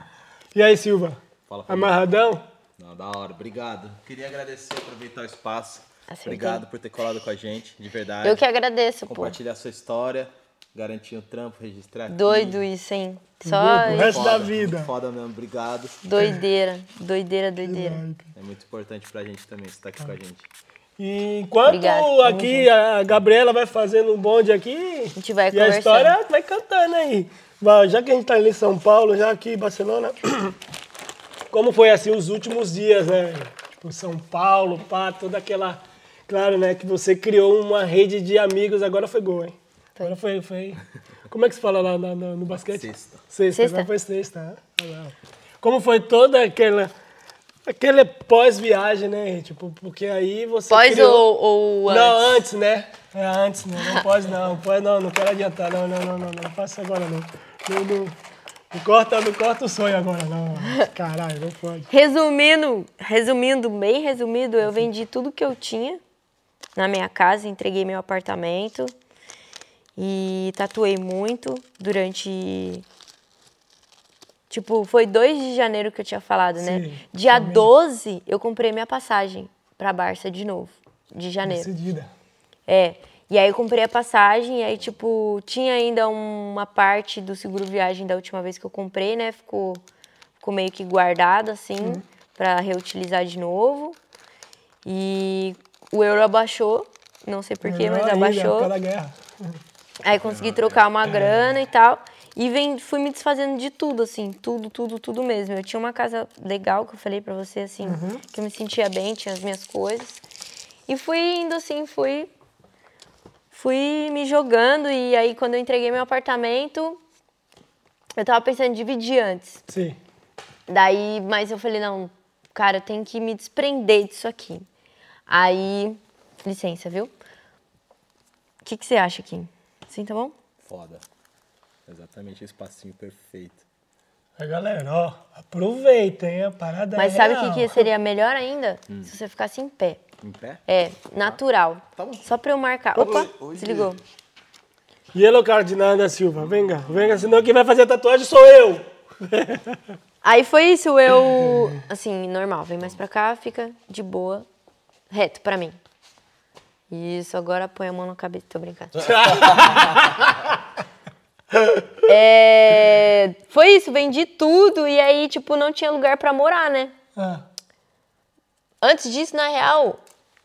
E aí, Silva? Fala, Amarradão? Não, da hora. Obrigado. Queria agradecer, aproveitar o espaço. Assim Obrigado por ter colado com a gente, de verdade. Eu que agradeço, Compartilhar pô. a sua história garantir o trampo, registrar aqui. Doido isso, hein? Só o resto foda, da vida. Foda mesmo, obrigado. Doideira, doideira, doideira. É muito importante pra gente também estar aqui com a gente. E enquanto Obrigado, aqui a Gabriela vai fazendo um bonde aqui, a gente vai e a história vai cantando aí. Já que a gente tá ali em São Paulo, já aqui em Barcelona, como foi assim os últimos dias, né? Tipo, São Paulo, pá, toda aquela. Claro, né? Que você criou uma rede de amigos, agora foi gol, hein? Agora foi, foi. Como é que se fala lá no, no, no basquete? Sexta. Sexta, sexta. agora foi sexta. Ah, Como foi toda aquela. Aquele pós-viagem, né? Tipo, porque aí você. Pós criou... ou, ou antes? Não, antes, né? É antes, né? Não pode não. Pode não, não quero adiantar. Não, não, não, não. Não faça agora não. Não, não, não, corta, não corta o sonho agora, não. Caralho, não pode. Resumindo, resumindo, bem resumido, eu vendi tudo que eu tinha na minha casa, entreguei meu apartamento e tatuei muito durante. Tipo, foi 2 de janeiro que eu tinha falado, né? Sim, Dia também. 12 eu comprei minha passagem pra Barça de novo, de janeiro. Decidida. É. E aí eu comprei a passagem, e aí, tipo, tinha ainda uma parte do seguro viagem da última vez que eu comprei, né? Ficou, ficou meio que guardado, assim, uhum. para reutilizar de novo. E o euro abaixou, não sei porquê, mas abaixou. Pela guerra. Aí consegui trocar uma grana e tal. E vem, fui me desfazendo de tudo, assim, tudo, tudo, tudo mesmo. Eu tinha uma casa legal, que eu falei pra você, assim, uhum. que eu me sentia bem, tinha as minhas coisas. E fui indo, assim, fui, fui me jogando. E aí, quando eu entreguei meu apartamento, eu tava pensando em dividir antes. Sim. Daí, mas eu falei, não, cara, eu tenho que me desprender disso aqui. Aí, licença, viu? O que, que você acha aqui? Sim, tá bom? Foda. Exatamente o espacinho perfeito. A galera, ó, aproveitem a parada Mas sabe o que, que, seria melhor ainda? Hum. Se você ficasse em pé. Em pé? É, natural. Tá bom. Só pra eu marcar. Opa, oi, desligou. Yellow Cardinal da Silva, venga, venga, senão quem vai fazer a tatuagem sou eu. Aí foi isso, eu, assim, normal, vem mais pra cá, fica de boa, reto pra mim. Isso, agora põe a mão na cabeça. Tô brincando. é, foi isso, vendi tudo e aí, tipo, não tinha lugar para morar, né? Ah. Antes disso, na real,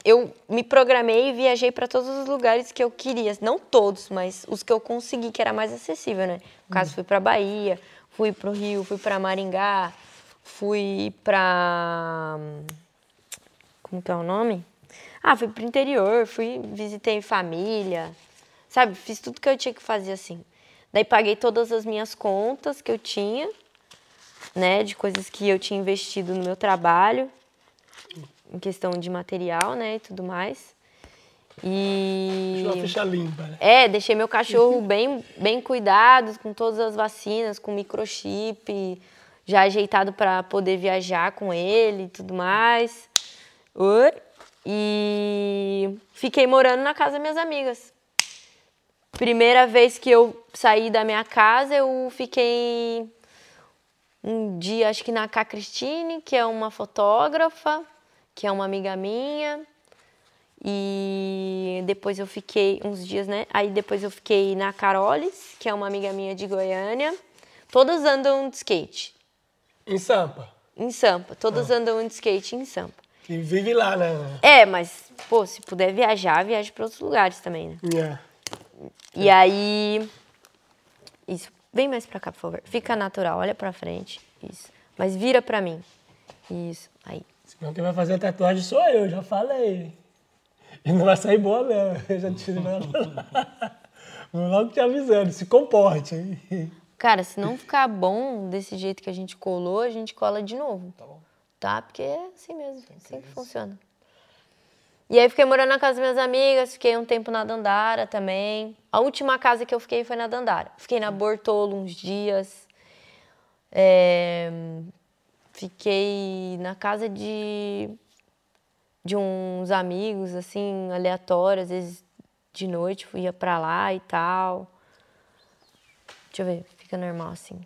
eu me programei e viajei para todos os lugares que eu queria. Não todos, mas os que eu consegui, que era mais acessível, né? No caso, fui para Bahia, fui para o Rio, fui para Maringá, fui para. Como que é o nome? Ah, fui pro interior, fui, visitei família, sabe? Fiz tudo que eu tinha que fazer assim. Daí paguei todas as minhas contas que eu tinha, né? De coisas que eu tinha investido no meu trabalho, em questão de material, né? E tudo mais. E. Deixou a ficha limpa, né? É, deixei meu cachorro bem, bem cuidado, com todas as vacinas, com microchip, já ajeitado para poder viajar com ele e tudo mais. E fiquei morando na casa das minhas amigas. Primeira vez que eu saí da minha casa, eu fiquei um dia, acho que na K. Cristine, que é uma fotógrafa, que é uma amiga minha. E depois eu fiquei uns dias, né? Aí depois eu fiquei na Carolis, que é uma amiga minha de Goiânia. Todas andam de skate. Em Sampa? Em Sampa. Todas ah. andam de skate em Sampa. E vive lá, né? É, mas, pô, se puder viajar, viaje para outros lugares também, né? Yeah. E aí. Isso. Vem mais pra cá, por favor. Fica natural, olha pra frente. Isso. Mas vira pra mim. Isso. Aí. Senão quem vai fazer a tatuagem sou eu, já falei. E não vai sair boa mesmo. Eu já te Vou logo te avisando, se comporte aí. Cara, se não ficar bom desse jeito que a gente colou, a gente cola de novo. Tá bom. Tá? Porque é assim mesmo, assim que funciona. E aí fiquei morando na casa das minhas amigas, fiquei um tempo na Dandara também. A última casa que eu fiquei foi na Dandara. Fiquei na Bortolo uns dias. É... Fiquei na casa de de uns amigos assim aleatórios, às vezes de noite ia para lá e tal. Deixa eu ver, fica normal assim.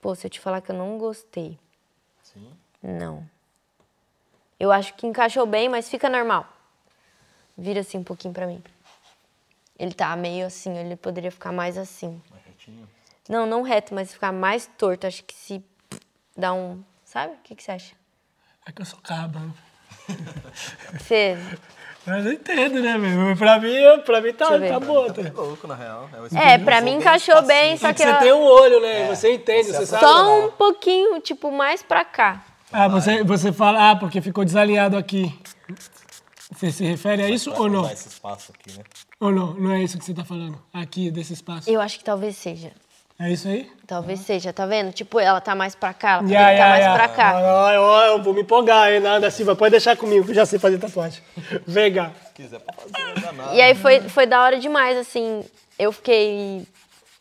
Pô, se eu te falar que eu não gostei. Sim. Não. Eu acho que encaixou bem, mas fica normal. Vira assim um pouquinho pra mim. Ele tá meio assim, ele poderia ficar mais assim. Mais retinho? Não, não reto, mas ficar mais torto. Acho que se dá um. Sabe? O que, que você acha? É que eu sou caba. Você. Mas eu entendo, né, meu? Pra mim, pra mim tá, tá bom. Tá louco, na real. É, é pra mim encaixou bem, só que. Você tem um olho, né? É. Você entende, você sabe. Só um pouquinho, tipo, mais pra cá. Ah, você, você fala, ah, porque ficou desalinhado aqui. Você se refere a isso ou não? esse espaço aqui, né? Ou não? Não é isso que você tá falando? Aqui, desse espaço? Eu acho que talvez seja. É isso aí? Talvez seja, tá vendo? Tipo, ela tá mais pra cá, ela yeah, yeah, tá mais yeah. pra cá. Ah, eu, eu vou me empolgar, hein, Nada Silva. Pode deixar comigo, que eu já sei fazer tatuagem. Vem cá. Se quiser pra fazer, não nada. E aí foi, foi da hora demais, assim. Eu fiquei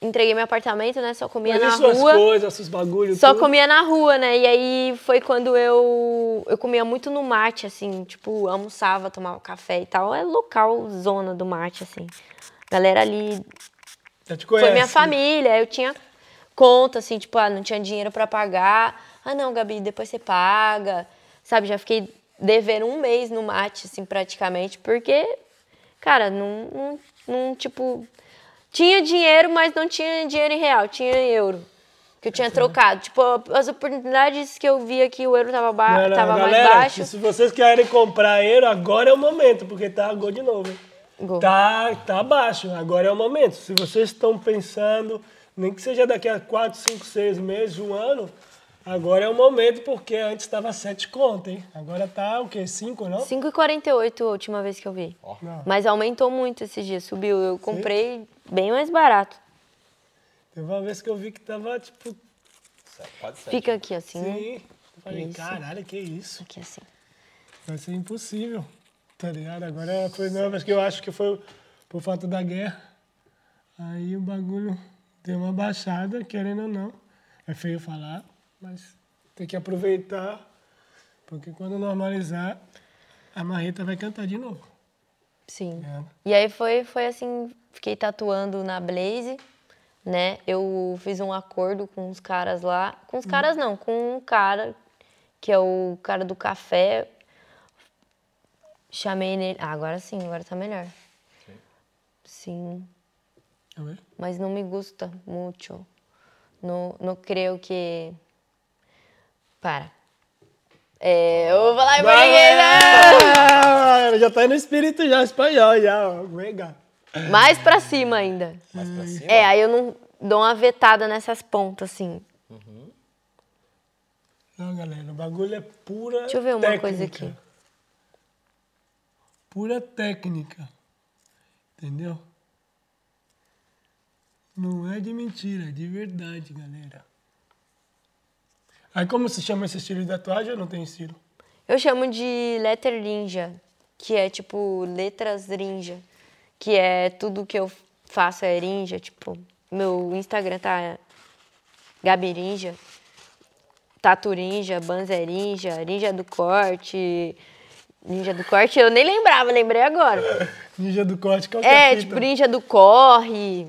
entreguei meu apartamento, né? Só comia Mas na suas rua. coisas, seus bagulhos. Só tudo. comia na rua, né? E aí foi quando eu eu comia muito no mate, assim, tipo, almoçava, tomava café e tal. É local zona do mate, assim. Galera ali. Já te conhece. Foi minha família, eu tinha conta, assim, tipo, ah, não tinha dinheiro para pagar. Ah, não, Gabi, depois você paga. Sabe, já fiquei devendo um mês no mate, assim, praticamente, porque, cara, não, não, não tipo, tinha dinheiro, mas não tinha dinheiro em real, tinha euro. Que eu tinha trocado. Tipo, as oportunidades que eu via que o euro tava, ba não, não, tava galera, mais baixo. Se vocês querem comprar euro, agora é o momento, porque tá gol de novo. Tá, tá baixo, agora é o momento. Se vocês estão pensando, nem que seja daqui a 4, 5, 6 meses, um ano, Agora é o momento, porque antes estava 7 conto, hein? Agora tá o quê? 5, não? 5,48 a última vez que eu vi. Oh. Mas aumentou muito esses dias, subiu. Eu comprei Sim. bem mais barato. Teve uma vez que eu vi que tava, tipo... Quase 7. Fica aqui assim. Sim. Eu falei, isso. caralho, que isso? Aqui assim. Vai ser impossível, tá ligado? Agora foi, não, mas que eu acho que foi por falta da guerra. Aí o bagulho deu uma baixada, querendo ou não. É feio falar, mas tem que aproveitar, porque quando normalizar, a Marreta vai cantar de novo. Sim. É. E aí foi, foi assim, fiquei tatuando na Blaze, né? Eu fiz um acordo com os caras lá. Com os caras não, com um cara, que é o cara do café. Chamei nele. Ah, agora sim, agora tá melhor. Sim. sim. Mas não me gusta muito. Não, não creio que para. É, eu vou falar em português, já tá no espírito já, espanhol já. Mais pra cima ainda. Mais pra cima? É, aí eu não dou uma vetada nessas pontas, assim. Não, galera, o bagulho é pura Deixa eu ver uma técnica. coisa aqui. Pura técnica. Entendeu? Não é de mentira, é de verdade, galera. Aí como se chama esse estilo de tatuagem ou não tem estilo? Eu chamo de letter ninja, que é tipo letras ninja, que é tudo que eu faço é ninja, tipo, meu Instagram tá Gabi Ninja, Tatu Ninja, Banzer Ninja do Corte, Ninja do Corte, eu nem lembrava, lembrei agora. Ninja do corte, qual que é É, tipo, Ninja do Corre,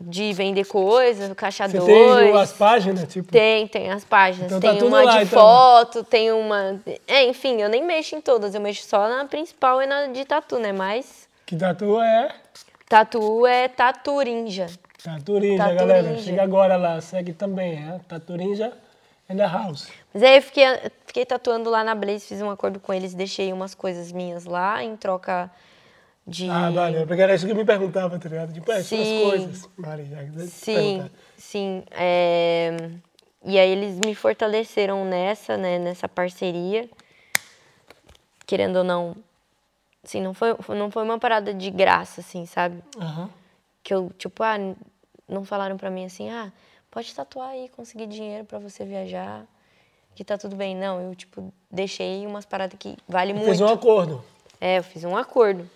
de vender coisas, Caixa Você 2. tem as páginas, tipo... Tem, tem as páginas. Então tá tem tudo uma lá, de então. foto, tem uma. É, enfim, eu nem mexo em todas, eu mexo só na principal e na de tatu, né? Mas Que tatu é? tatu é taturinja. Taturinja, Taturinja. galera. Chega agora lá, segue também, é? Taturinja and the house. Mas aí eu fiquei, fiquei tatuando lá na Blaze, fiz um acordo com eles, deixei umas coisas minhas lá em troca de. Ah, valeu. Porque era isso que me perguntava, tá ligado? Tipo, é, suas Sim. coisas. Mari, já Sim, sim. é, E aí eles me fortaleceram nessa, né, nessa parceria. Querendo ou não, assim, não foi, não foi uma parada de graça, assim, sabe? Aham. Que eu, tipo, ah, não falaram pra mim assim, ah, pode tatuar aí, conseguir dinheiro pra você viajar, que tá tudo bem. Não, eu, tipo, deixei umas paradas que vale muito. Fez um acordo. É, eu fiz um acordo.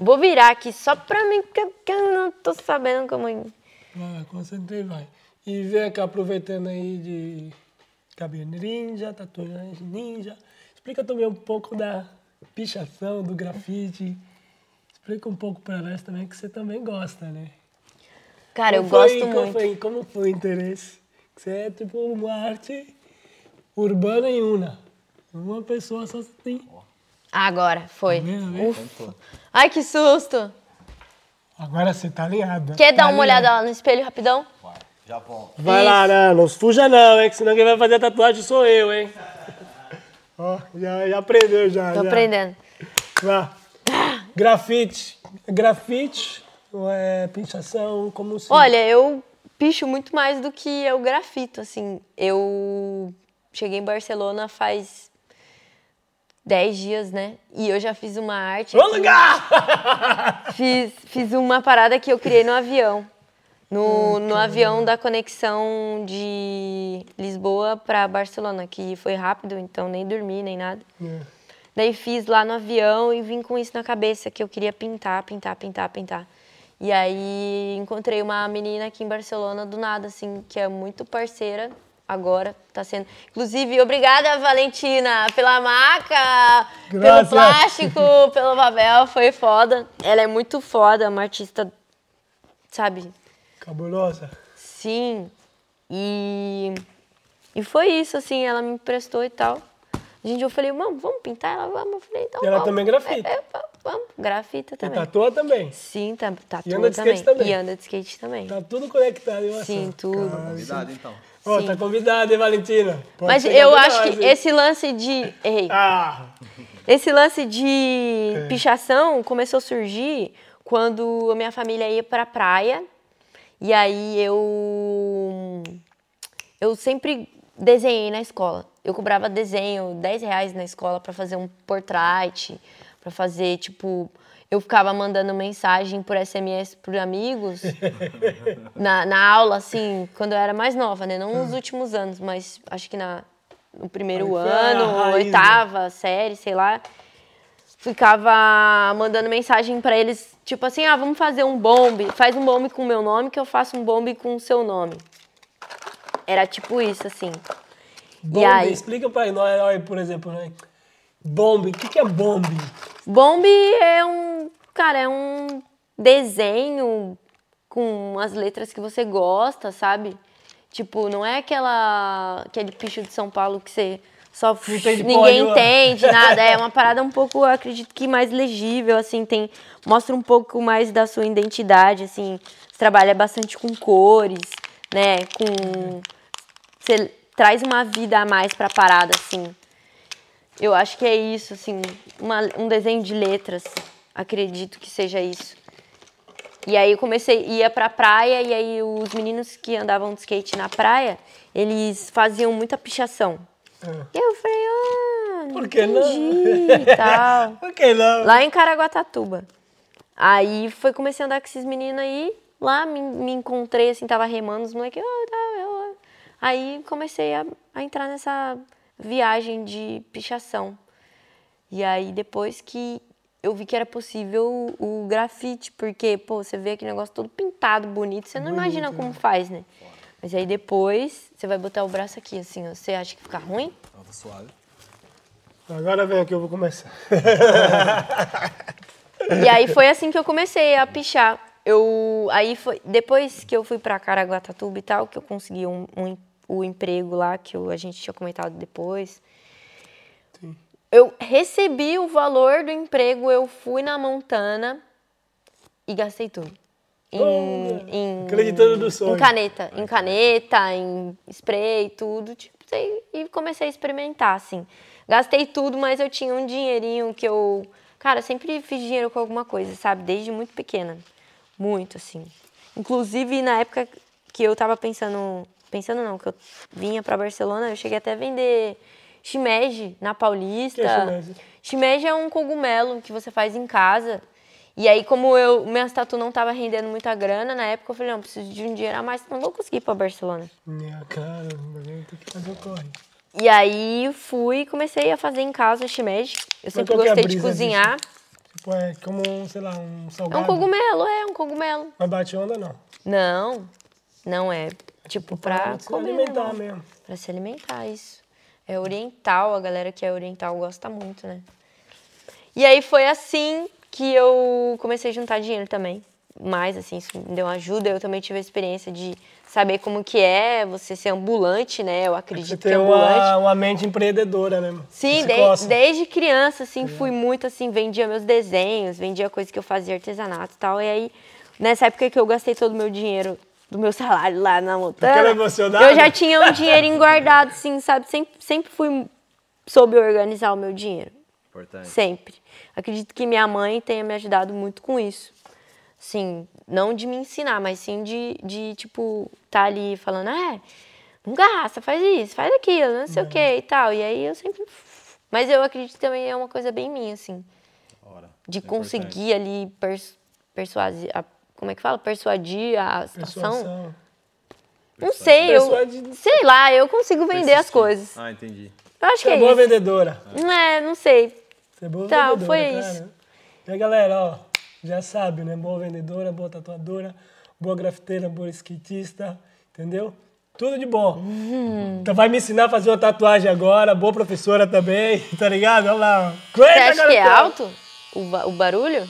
Vou virar aqui só pra mim, porque eu- eu não tô sabendo como... Vai, concentrei, vai. E vem cá, aproveitando aí de cabelo ninja, tatuagem ninja. Explica também um pouco da pichação, do grafite. Explica um pouco pra nós também, que você também gosta, né? Cara, eu Como foi- gosto como muito. Foi, como foi o interesse? Você é tipo uma arte urbana em una. Uma pessoa só tem. Agora, foi. Tá né? Ufa. Ai, que susto. Agora você tá alinhada. Quer tá dar uma alinhada. olhada lá no espelho rapidão? Vai, já volto. Vai lá, não, não fuja não, hein? Que senão quem vai fazer a tatuagem sou eu, hein? Ó, já, já aprendeu já. Tô já. aprendendo. Vá. Grafite. Grafite ou é pinchação? Como se... Olha, eu picho muito mais do que eu grafito, assim. Eu cheguei em Barcelona faz 10 dias, né? E eu já fiz uma arte. Aqui. lugar! Fiz, fiz uma parada que eu criei no avião. No, no avião da conexão de Lisboa para Barcelona, que foi rápido, então nem dormi, nem nada. É. Daí fiz lá no avião e vim com isso na cabeça, que eu queria pintar, pintar, pintar, pintar. E aí encontrei uma menina aqui em Barcelona do nada, assim, que é muito parceira agora, tá sendo. Inclusive, obrigada, Valentina, pela maca, pelo Graças. plástico, pelo papel, foi foda. Ela é muito foda, uma artista, sabe? Cabulosa. Sim. E, e foi isso, assim, ela me emprestou e tal. Gente, eu falei, mano, vamos pintar? Ela, vamos. Eu falei, então E ela vamos. também grafita. É, é, vamos, grafita E também. tatua também. Sim, tá, tá E anda de skate também. E anda de skate também. Tá tudo conectado em uma Sim, tudo. Cara, Convidado, então. Sim. tá convidada, hein, Valentina? Pode Mas eu acho nós, que hein? esse lance de. Errei. Ah, Esse lance de É. pichação começou a surgir quando a minha família ia pra praia. E aí eu. Eu sempre desenhei na escola. Eu cobrava desenho, 10 reais na escola pra fazer um portrait, pra fazer, tipo. Eu ficava mandando mensagem por SMS por amigos na, na aula, assim, quando eu era mais nova, né? Não nos últimos anos, mas acho que na, no primeiro Aí foi a ano, né? oitava série, sei lá. Ficava mandando mensagem pra eles, tipo assim, ah, vamos fazer um bombe, faz um bombe com o meu nome que eu faço um bombe com o seu nome. Era tipo isso, assim. bombe, aí? explica pra nós, por exemplo, né? Bombe, o que, que é bombe? Bombe é um, cara, é um desenho com as letras que você gosta, sabe? Tipo, não é aquela aquele picho de São Paulo que você só entende ninguém entende nada, é uma parada um pouco, acredito que mais legível, assim, tem mostra um pouco mais da sua identidade, assim, você trabalha bastante com cores, né, com você traz uma vida a mais pra parada, assim. Eu acho que é isso, assim, uma, um desenho de letras. Acredito que seja isso. E aí eu comecei, ia pra praia, e aí os meninos que andavam de skate na praia, eles faziam muita pichação. Ah. E eu falei, ah, Por que não? entendi, e tal. Por que não? Lá em Caraguatatuba. Aí foi, comecei a andar com esses meninos aí. Lá me, me encontrei, assim, tava remando, os moleques. Oh, tá, eu... Aí comecei a, a entrar nessa viagem de pichação. E aí depois que eu vi que era possível o, o grafite, porque, pô, você vê aquele negócio todo pintado, bonito, você não imagina como faz, né? Mas aí depois você vai botar o braço aqui, assim, ó. Você acha que fica ruim? Tava suave. Agora vem aqui, eu vou começar. E aí foi assim que eu comecei a pichar. Eu, aí foi, depois que eu fui pra Caraguatatuba e tal, que eu consegui um, um, o emprego lá, que a gente tinha comentado depois. Eu recebi o valor do emprego, eu fui na Montana e gastei tudo. Em, em- Acreditando no sonho. Em caneta, em caneta, em spray, tudo. Tipo, e comecei a experimentar, assim. Gastei tudo, mas eu tinha um dinheirinho que eu. Cara, sempre fiz dinheiro com alguma coisa, sabe? Desde muito pequena. Muito, assim. Inclusive, na época que eu tava pensando. Pensando não, que eu vinha pra Barcelona, eu cheguei até a vender shimeji na Paulista. Que é shimeji? Shimeji é um cogumelo que você faz em casa. E aí, como eu, minhas tatu não tava rendendo muita grana, na época eu falei, não, preciso de um dinheiro a mais, não vou conseguir ir pra Barcelona. Minha cara, tem que fazer o corre. E aí fui e comecei a fazer em casa shimeji. Eu sempre é gostei de cozinhar. Tipo, é como, um, sei lá, um É salgado. um cogumelo, é um cogumelo. Mas bate onda, não. Não, não é. Tipo, pra se comer alimentar normal. mesmo. Pra se alimentar, isso. É oriental, a galera que é oriental gosta muito, né? E aí foi assim que eu comecei a juntar dinheiro também. Mais, assim, isso me deu uma ajuda. Eu também tive a experiência de saber como que é você ser ambulante, né? Eu Você acredito que tem é ambulante. uma, uma mente empreendedora, né? Sim, Você de- desde criança, assim, fui muito assim, vendia meus desenhos, vendia coisas que eu fazia artesanato e tal. E aí, nessa época que eu gastei todo o meu dinheiro do meu salário lá na montanha, Aquela emocionada? eu já tinha um dinheirinho guardado, assim, sabe? Sempre, sempre fui soube organizar o meu dinheiro. Importante. Sempre. Acredito que minha mãe tenha me ajudado muito com isso. Sim, não de me ensinar, mas sim de, de tipo, tá ali falando, é, não gasta, faz isso, faz aquilo, não sei o que e tal. E aí eu sempre. Mas eu acredito que também é uma coisa bem minha, assim, Ora, de é importante. conseguir ali pers persuadir. Como é que fala? Persuadir a situação. Persuasão. Não sei, eu. Sei lá, eu consigo vender as Persistir. coisas. Ah, entendi. Eu acho Você que é é boa isso. vendedora. Não é, não sei. Você é boa Tá, vendedora, foi cara. isso. E aí, galera, ó, já sabe, né? Boa vendedora, boa tatuadora, boa grafiteira, boa skatista, entendeu? Tudo de bom. Uhum. Então vai me ensinar a fazer uma tatuagem agora, boa professora também, tá ligado? Olha lá. ó. Você acha que é alto o, ba- o barulho?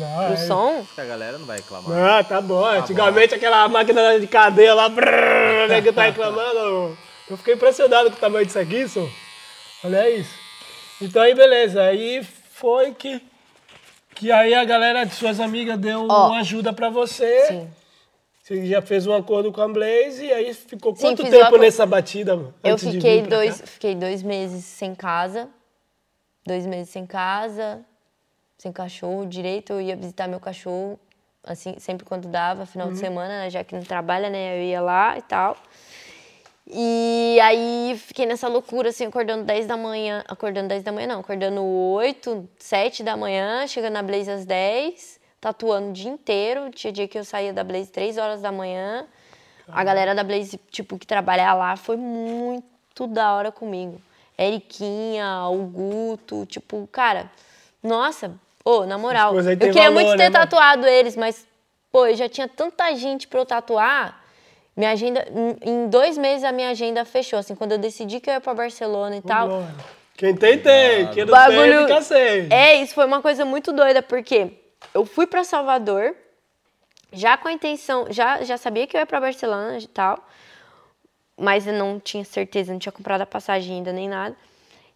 Não, O é- som? Acho que a galera não vai reclamar. Ah, tá bom. Antigamente aquela máquina de cadeia lá, brrr, né, que tá reclamando. Eu fiquei impressionado com o tamanho disso aqui, só. Olha isso. Então aí, beleza. Aí foi que. Que aí a galera de suas amigas deu Ó. uma ajuda pra você. Sim. Você já fez um acordo com a Blaze e aí ficou Sim, quanto tempo nessa batida, mano? Eu fiquei vir pra dois, cá? fiquei dois meses sem casa. Dois meses sem casa, sem cachorro direito. Eu ia visitar meu cachorro, assim, sempre quando dava, final Uhum. de semana, né, já que não trabalha, né? Eu ia lá e tal. E aí fiquei nessa loucura, assim, acordando 10 da manhã. Acordando 10 da manhã, não, acordando 8, 7 da manhã, chegando na Blaze às 10, tatuando o dia inteiro. Tinha dia que eu saía da Blaze 3 horas da manhã. A galera da Blaze, tipo, que trabalhava lá foi muito da hora comigo. Eriquinha, o Guto, tipo, cara, nossa, ô, na moral, eu queria valor, muito né, ter mano? tatuado eles, mas, pô, eu já tinha tanta gente pra eu tatuar. Minha agenda, em- dois meses a minha agenda fechou, assim, quando eu decidi que eu ia pra Barcelona e tal. Quem tem, tem. Quem não Bagulho- tem, fica sem. É, isso foi uma coisa muito doida, porque eu fui pra Salvador, já com a intenção, já, já sabia que eu ia pra Barcelona e tal, mas eu não tinha certeza, não tinha comprado a passagem ainda nem nada.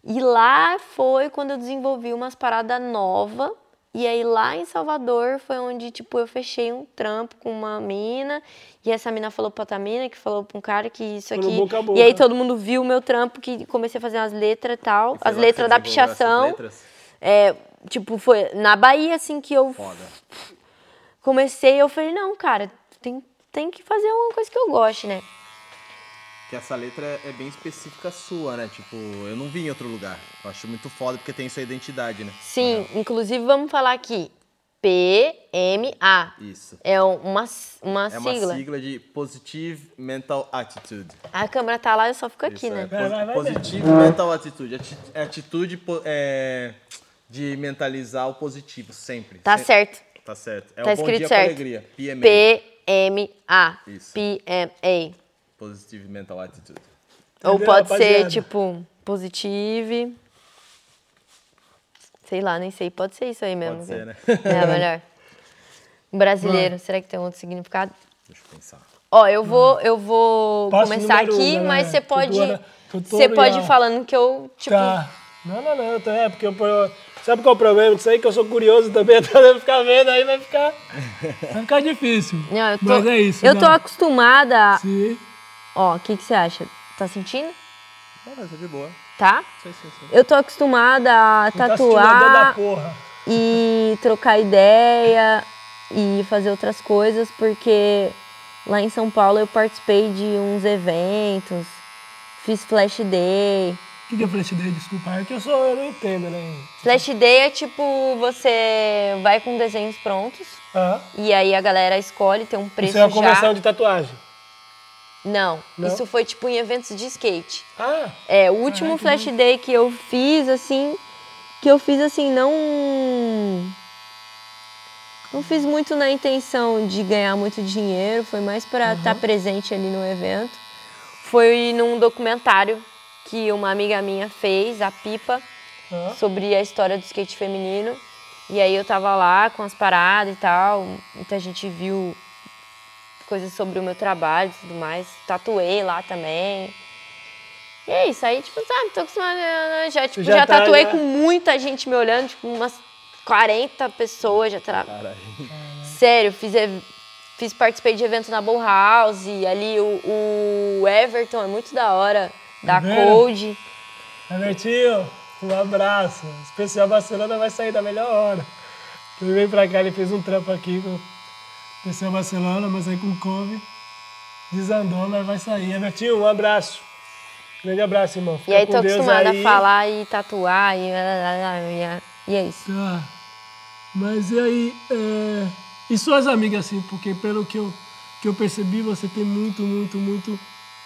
E lá foi quando eu desenvolvi umas paradas novas E aí lá em Salvador foi onde, tipo, eu fechei um trampo com uma mina. E essa mina falou pra outra mina, que falou pra um cara que isso aqui. boca boca. E aí todo mundo viu o meu trampo, que comecei a fazer as letras e tal. As letras da pichação. letras? É, tipo, foi na Bahia, assim, que eu Foda. comecei. Eu falei, não, cara, tem, tem que fazer uma coisa que eu goste, né? Que essa letra é bem específica sua, né? Tipo, eu não vi em outro lugar. Eu acho muito foda porque tem sua identidade, né? Sim, inclusive vamos falar aqui. PMA. Isso. É uma, uma É uma sigla. sigla de Positive Mental Attitude. A câmera tá lá, eu só fico aqui, Isso, né? é. Vai, vai, vai Positive Mental Attitude. Ati- É atitude é, de mentalizar o positivo, sempre. Tá Sempre. certo. Tá certo. É Tá o bom escrito dia certo. com alegria. PMA. PMA. Isso. PMA. Positive Mental Attitude. Ou Entendeu, pode ser, rapaziada? tipo, positive. Sei lá, nem sei. Pode ser isso aí mesmo. Pode ser, né? É, melhor. Brasileiro, será que tem outro significado? Deixa eu pensar. Ó, eu vou, eu vou Passo começar número um, aqui, galera. mas você pode. Você pode ir falando que eu, tipo. Tá. Não, não, não. tá- É porque eu. Sabe qual é o problema disso aí? Que eu sou curioso também, então eu ficar vendo aí vai ficar. Vai ficar difícil. Não, eu tô, Mas é isso. Eu tô não. acostumada. a- Sim. Ó, o que, que você acha? Tá sentindo? Mas é de boa. Tá? Sim, sim, sim. Eu tô acostumada a Tá tatuar porra. e trocar ideia e fazer outras coisas, porque lá em São Paulo eu participei de uns eventos, fiz flash day. O que, que é flash day? Desculpa, é que eu sou, eu não entendo, né? Flash day é tipo, você vai com desenhos prontos Ah, e aí a galera escolhe, tem um preço isso é uma já. convenção de tatuagem. Não, Não? isso foi tipo em eventos de skate. Ah, É, o último Caraca, flash day que eu fiz, assim, que eu fiz assim, não. Não fiz muito na intenção de ganhar muito dinheiro, foi mais para estar presente ali no evento. Foi num documentário que uma amiga minha fez, a Pipa, ah. sobre a história do skate feminino. E aí eu tava lá com as paradas e tal, muita gente viu coisas sobre o meu trabalho e tudo mais. Tatuei lá também. E é isso, aí, tipo, sabe, tô acostumada, né, já, tipo, já já, tá, tatuei já. com muita gente me olhando, tipo, umas 40 pessoas já tra... Caralho. Sério, fiz, fiz, participei de evento na Bull House, ali o, o Everton é muito da hora, da vendo? Code. Albertinho, um abraço. Especial Barcelona vai sair da melhor hora. Ele veio pra cá, ele fez um trampo aqui com o Especial Barcelona, mas aí com o Covid desandou, mas vai sair. Albertinho, um abraço. Grande abraço, irmão. E Fica aí com tô Deus acostumada aí. a falar e tatuar e, e, e é isso. Tá. Mas e aí, é... e suas amigas, assim, porque pelo que eu, que eu percebi, você tem muito, muito, muito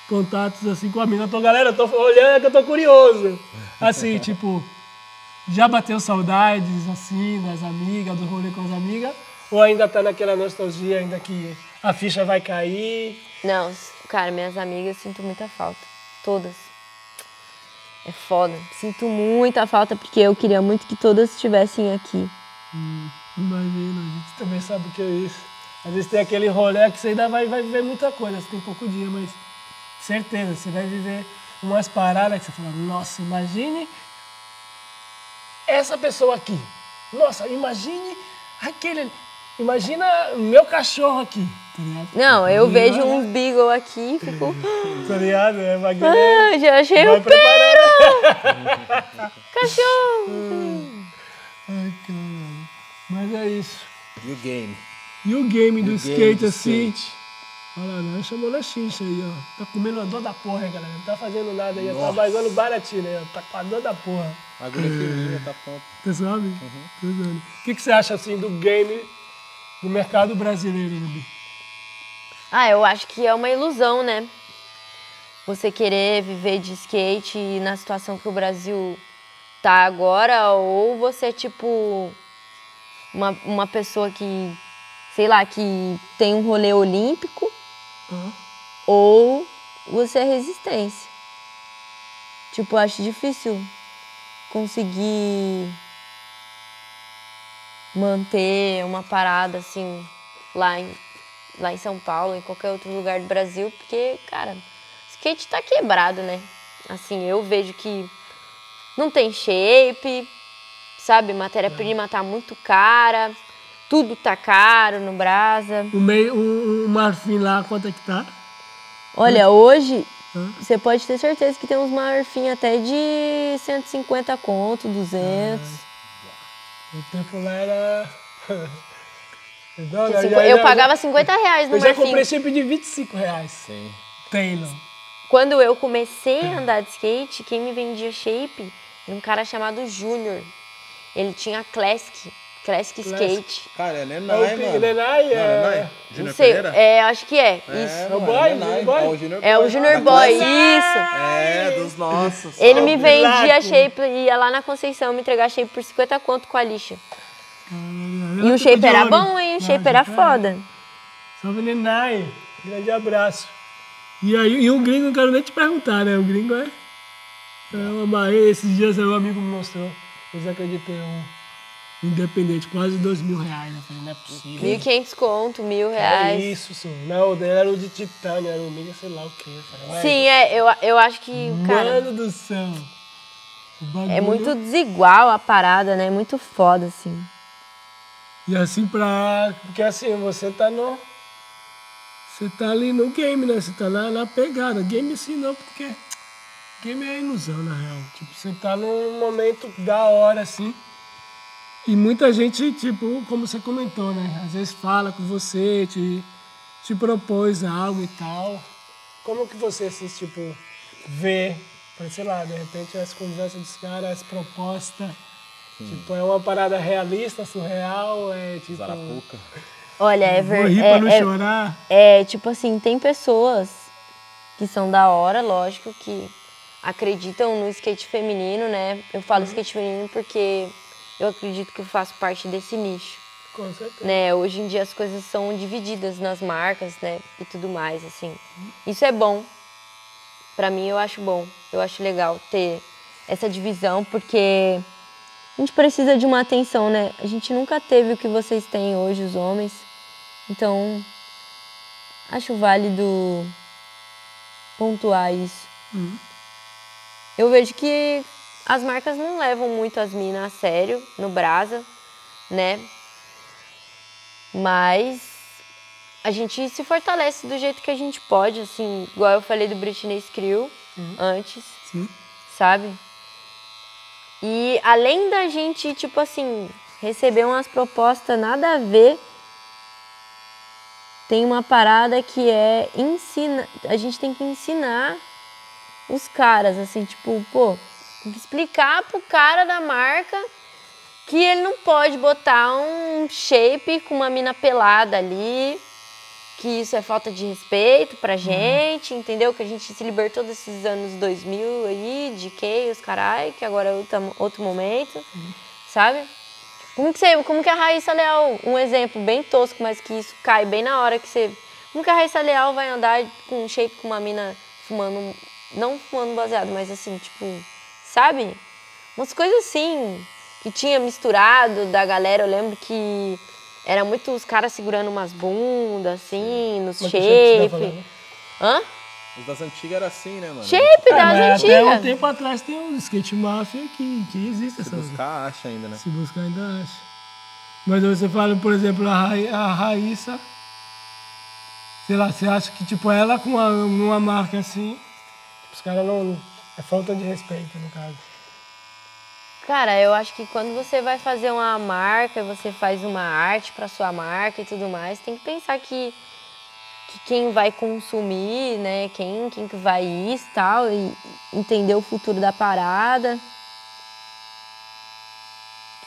contatos, assim, com a mina. Então, galera, eu tô olhando é que eu tô curioso. Assim, tipo, já bateu saudades, assim, das amigas, do rolê com as amigas? Ou ainda tá naquela nostalgia, ainda que a ficha vai cair? Não, cara, minhas amigas sinto muita falta. Todas. É foda. Sinto muita falta porque eu queria muito que todas estivessem aqui. Imagina, a gente também sabe o que é isso. Às vezes tem aquele rolê que você ainda vai, vai viver muita coisa, você tem pouco dia, mas certeza, você vai viver umas paradas que você fala, nossa, imagine essa pessoa aqui. Nossa, imagine aquele. Imagina meu cachorro aqui, tá ligado? Não, eu vejo um beagle aqui e fico. Tá ligado? É, Ah, já achei vai o preparando. cachorro! Ai, caralho. Mas é isso. E o game? E o game do skate, assim. skate? Olha lá, nós chamou na xincha aí, ó. Tá comendo a dor da porra, hein, galera. Não tá fazendo nada aí, ó. Tá Nossa. bagando baratinho aí, ó. Tá com a dor da porra. Agulha fininha, tá pronto. Você sabe? Vendo. O que, que você acha, assim, do game no mercado brasileiro, Rubi? Ah, eu acho que é uma ilusão, né? Você querer viver de skate na situação que o Brasil tá agora, ou você, tipo, uma, uma pessoa que, sei lá, que tem um rolê olímpico, Hã? ou você é resistência. Tipo, acho difícil conseguir manter uma parada assim lá em, lá em São Paulo, em qualquer outro lugar do Brasil, porque, cara, skate tá quebrado, né? Assim, eu vejo que não tem shape, sabe? Matéria-prima tá muito cara, tudo tá caro no Brasa. O meio, um, um marfim lá, quanto é que tá? Olha, hoje Hã? você pode ter certeza que tem uns marfim até de 150 conto, 200. O tempo lá era. Não, Que eu cinqu- já- eu já- pagava 50 reais no Eu já marfim. comprei chip de 25 reais. Sim. Taylor. Quando eu comecei a andar de skate, quem me vendia shape era um cara chamado Júnior. Ele tinha Classic, Classic Skate. Cara, é É o Nenai, Pi- mano. Nenai, Não, é- Nenai. Não Júnior sei, Pereira? é, acho que é, É, isso. É mano, boy, Nenai. o boy? É o Junior É o Boy. Junior Boy, isso. É, dos nossos. Ele me vendia shape, ia lá na Conceição me entregar shape por 50 conto com a lixa. E o shape era olho. bom, hein? O shape era foda. Salve, Nenai. Grande abraço. E, aí, e o gringo, não quero nem te perguntar, né? O gringo é. É uma Bahia. Esses dias meu amigo me mostrou. Eles acreditam um independente, quase dois mil reais. Eu falei, não é possível. 1.500 conto, mil É reais. isso, sim. Não, o dele era o de titânio, era o milho, sei lá o quê. Eu falei, mas, Sim, é, eu, eu acho que, cara, Mano do céu. É muito desigual a parada, né? Muito foda, assim. E assim pra. Porque assim, você tá no. Você tá ali no game, né? Você tá na, na pegada. Game assim não, porque. Game é ilusão, na real. Tipo, você tá num momento da hora, assim. E muita gente, tipo, como você comentou, né? Às vezes fala com você, te, te propôs algo e tal. Como que você, assim, tipo, vê, sei lá, de repente as conversas dos caras, as propostas. Tipo, é uma parada realista, surreal, é tipo. Zarapuca. Olha, é verdade. pra não chorar. É, tipo assim, tem pessoas que são da hora, lógico, que acreditam no skate feminino, né? Eu falo skate feminino porque eu acredito que eu faço parte desse nicho, Com certeza. né? Hoje em dia as coisas são divididas nas marcas, né? E tudo mais, assim. Isso é bom. Pra mim, eu acho bom. Eu acho legal ter essa divisão, porque a gente precisa de uma atenção, né? A gente nunca teve o que vocês têm hoje, os homens. Então, acho válido pontuar isso. Uhum. Eu vejo que as marcas não levam muito as minas a sério no Brasa, né? Mas a gente se fortalece do jeito que a gente pode, assim, igual eu falei do Britney Skrill antes, Sim. sabe? E além da gente, tipo assim, receber umas propostas nada a ver, tem uma parada que é ensina, a gente tem que ensinar os caras, assim, tipo, pô, explicar pro cara da marca que ele não pode botar um shape com uma mina pelada ali, que isso é falta de respeito pra gente, entendeu? Que a gente se libertou desses anos 2000 aí, de que os carai, que agora é outro, outro momento, sabe? Como que, você, como que a Raíssa Leal, um exemplo bem tosco, mas que isso cai bem na hora que você... Como que a Raíssa Leal vai andar com um shape com uma mina fumando, não fumando baseado, mas assim, tipo, sabe? Umas coisas assim, que tinha misturado da galera, eu lembro que era muito os caras segurando umas bundas, assim, nos Mas shape falando? Hã? Os das antigas era assim, né, mano? Shape É, das mas até um antigas. tempo atrás tem um skate mafia que, que existe Se buscar, acha ainda, né? Se buscar ainda acha. Mas você fala, por exemplo, a, Ra a Raíssa. Sei lá, você acha que tipo ela com uma, uma marca assim, os caras não. É falta de respeito, no caso. Cara, eu acho que quando você vai fazer uma marca, você faz uma arte para sua marca e tudo mais, tem que pensar que, que quem vai consumir, né, quem, quem que vai isso e tal, e entender o futuro da parada,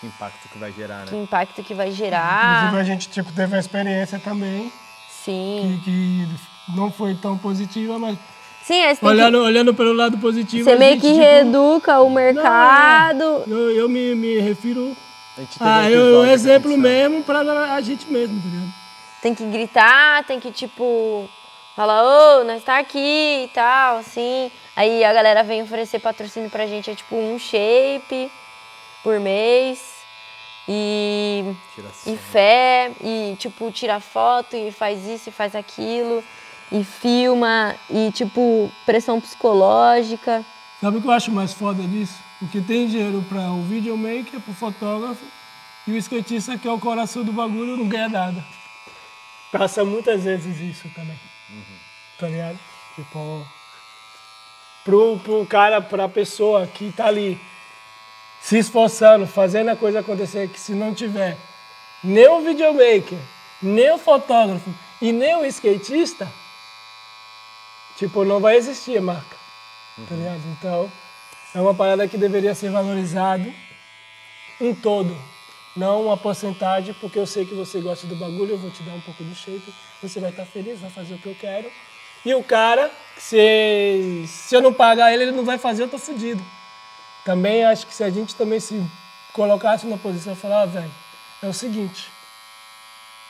Que impacto que vai gerar, que né? impacto que vai Inclusive gerar. a gente tipo, teve uma experiência também Sim. que, que não foi tão positiva, mas Sim, aí você, tem olhando, olhando pelo lado positivo. que, você meio gente, que tipo, reeduca o não, é, mercado. eu, eu me, me refiro A gente teve a um eu, que exemplo mesmo pra a gente mesmo, entendeu? Tem que gritar, tem que, tipo, falar, ô, nós tá aqui e tal, assim. Aí a galera vem oferecer patrocínio pra gente, é tipo um shape por mês. E, e fé, e tipo, tira foto e faz isso e faz aquilo, e filma, e tipo, pressão psicológica. Sabe o que eu acho mais foda disso? Porque tem dinheiro para o videomaker, para o fotógrafo, e o skatista, que é o coração do bagulho, não ganha nada. Passa muitas vezes isso também. Tá ligado? Tipo, pro, pro cara, pra pessoa que tá ali se esforçando, fazendo a coisa acontecer, que se não tiver nem o videomaker, nem o fotógrafo e nem o skatista, tipo, não vai existir a marca. Tá ligado? Então, é uma parada que deveria ser valorizado um todo, não uma porcentagem, porque eu sei que você gosta do bagulho, eu vou te dar um pouco de shape, você vai estar feliz, vai fazer o que eu quero. E o cara, se, se eu não pagar ele, ele não vai fazer, eu tô fudido. Também acho que se a gente também se colocasse numa posição e falar, ah, velho, é o seguinte,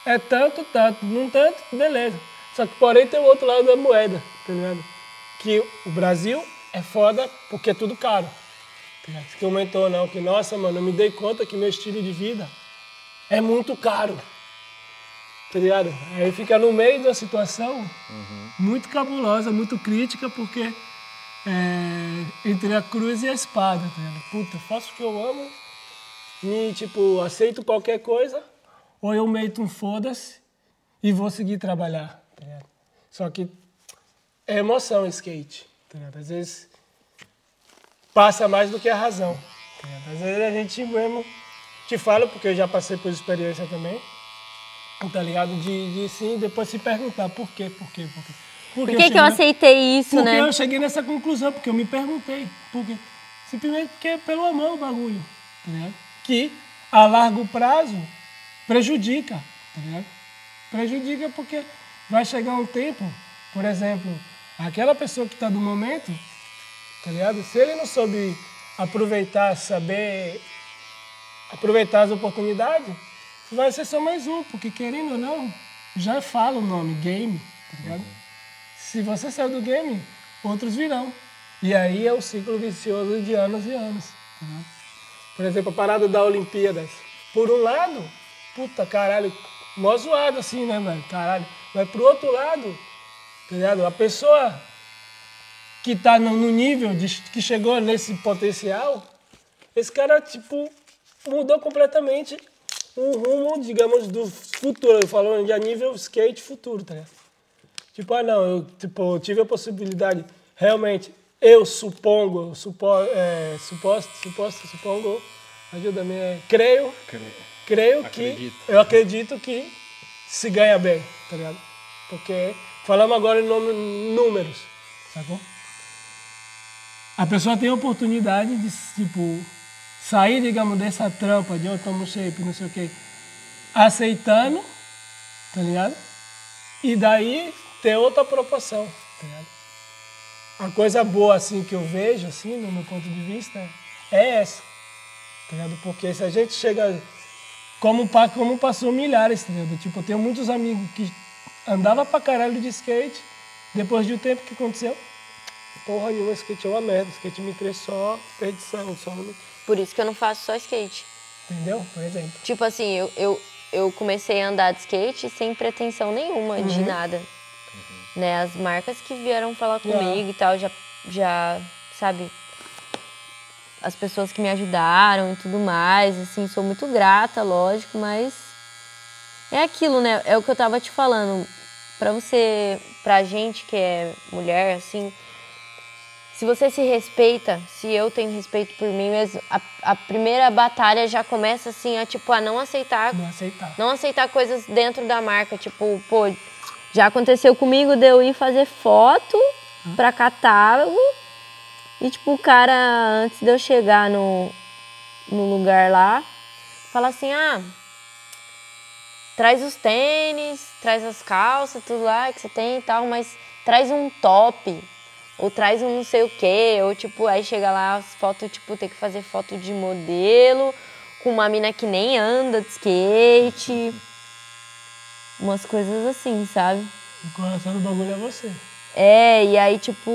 é tanto, tanto, não tanto, beleza. Só que porém tem o outro lado da moeda, tá ligado? Que o Brasil é foda porque é tudo caro. Tá? Você comentou não, que nossa, mano, eu me dei conta que meu estilo de vida é muito caro. Tá ligado? Aí fica no meio da situação muito cabulosa, muito crítica, porque é, entre a cruz e a espada, tá ligado? Puta, faço o que eu amo, me, tipo, aceito qualquer coisa, ou eu meto um foda-se e vou seguir trabalhar, tá ligado? Só que é emoção skate, tá ligado? Às vezes passa mais do que a razão. tá ligado? Às vezes a gente mesmo te fala, porque eu já passei por experiência também, tá ligado? De, de sim, depois se perguntar por quê, por quê, por quê. Por que, que eu aceitei isso, porque né? eu cheguei nessa conclusão, porque eu me perguntei. Porque, simplesmente porque é pelo amor o bagulho. Tá ligado? Que a largo prazo prejudica. Tá ligado? Prejudica porque vai chegar um tempo, por exemplo, aquela pessoa que está do momento, tá ligado? Se ele não soube aproveitar, saber aproveitar as oportunidades, vai ser só mais um, porque querendo ou não, já fala o nome, game, tá ligado? Se você saiu do game, outros virão. E aí é o ciclo vicioso de anos e anos. entendeu? Por exemplo, a parada da Olimpíadas. Por um lado, puta caralho, mó zoado assim, né, velho? Caralho. Mas pro outro lado, tá ligado? A pessoa que tá no, nível de, que chegou nesse potencial, esse cara, tipo, mudou completamente o rumo, digamos, do futuro. Falando de a nível skate futuro, tá ligado? Tipo, ah, não, eu tipo, eu tive a possibilidade, realmente, eu supongo, supo, é, suposto, suposto, supongo, ajuda-me, é, creio, creio que, Acredito. eu acredito que se ganha bem, tá ligado? Porque falamos agora em nome, números, sacou? A pessoa tem a oportunidade de, tipo, sair, digamos, dessa trampa de eu tomo shape, não sei o quê, aceitando, tá ligado? E daí ter outra proporção, tá ligado? A coisa boa, assim, que eu vejo, assim, no meu ponto de vista, é essa, tá ligado? Porque se a gente chega, como, como passou milhares, tá? Tipo, eu tenho muitos amigos que andava pra caralho de skate, depois de um tempo que aconteceu, porra nenhuma, skate é uma merda, skate me traz só perdição, só, Por isso que eu não faço só skate. entendeu? Por exemplo. Tipo assim, eu, eu, eu comecei a andar de skate sem pretensão nenhuma de nada. Né? As marcas que vieram falar Yeah. comigo e tal, já, já, sabe? As pessoas que me ajudaram e tudo mais, assim, sou muito grata, lógico, mas é aquilo, né? É o que eu tava te falando. Pra você, pra gente que é mulher, assim, se você se respeita, se eu tenho respeito por mim mesmo, a, a primeira batalha já começa assim, a tipo, a não aceitar, Não aceitar. não aceitar coisas dentro da marca, tipo, pô, já aconteceu comigo de eu ir fazer foto pra catálogo e tipo, o cara antes de eu chegar no no lugar lá, fala assim: "Ah, traz os tênis, traz as calças, tudo lá que você tem e tal, mas traz um top, ou traz um não sei o quê, ou tipo, aí chega lá as fotos, tipo, tem que fazer foto de modelo, com uma mina que nem anda de skate. Umas coisas assim, sabe? O coração do bagulho é você. É, e aí, tipo.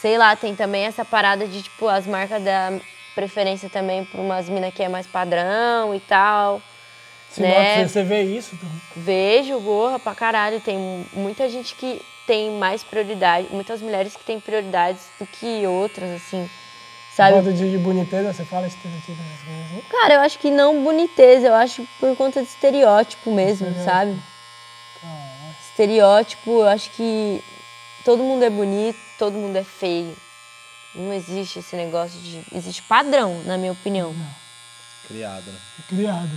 Sei lá, tem também essa parada de, tipo, as marcas da preferência também pra umas minas que é mais padrão e tal. Se Né? você, você vê isso, então, Vejo gorra pra caralho. Tem muita gente que têm mais prioridade, muitas mulheres que têm prioridades do que outras, assim, sabe? Modo de, de boniteza, você fala estereotipo, coisas assim? Cara, eu acho que não boniteza, eu acho por conta de estereótipo mesmo, Estereótipo. sabe? Ah, Estereótipo, eu acho que todo mundo é bonito, todo mundo é feio. Não existe esse negócio de. Existe padrão, na minha opinião. Criado, né? criado.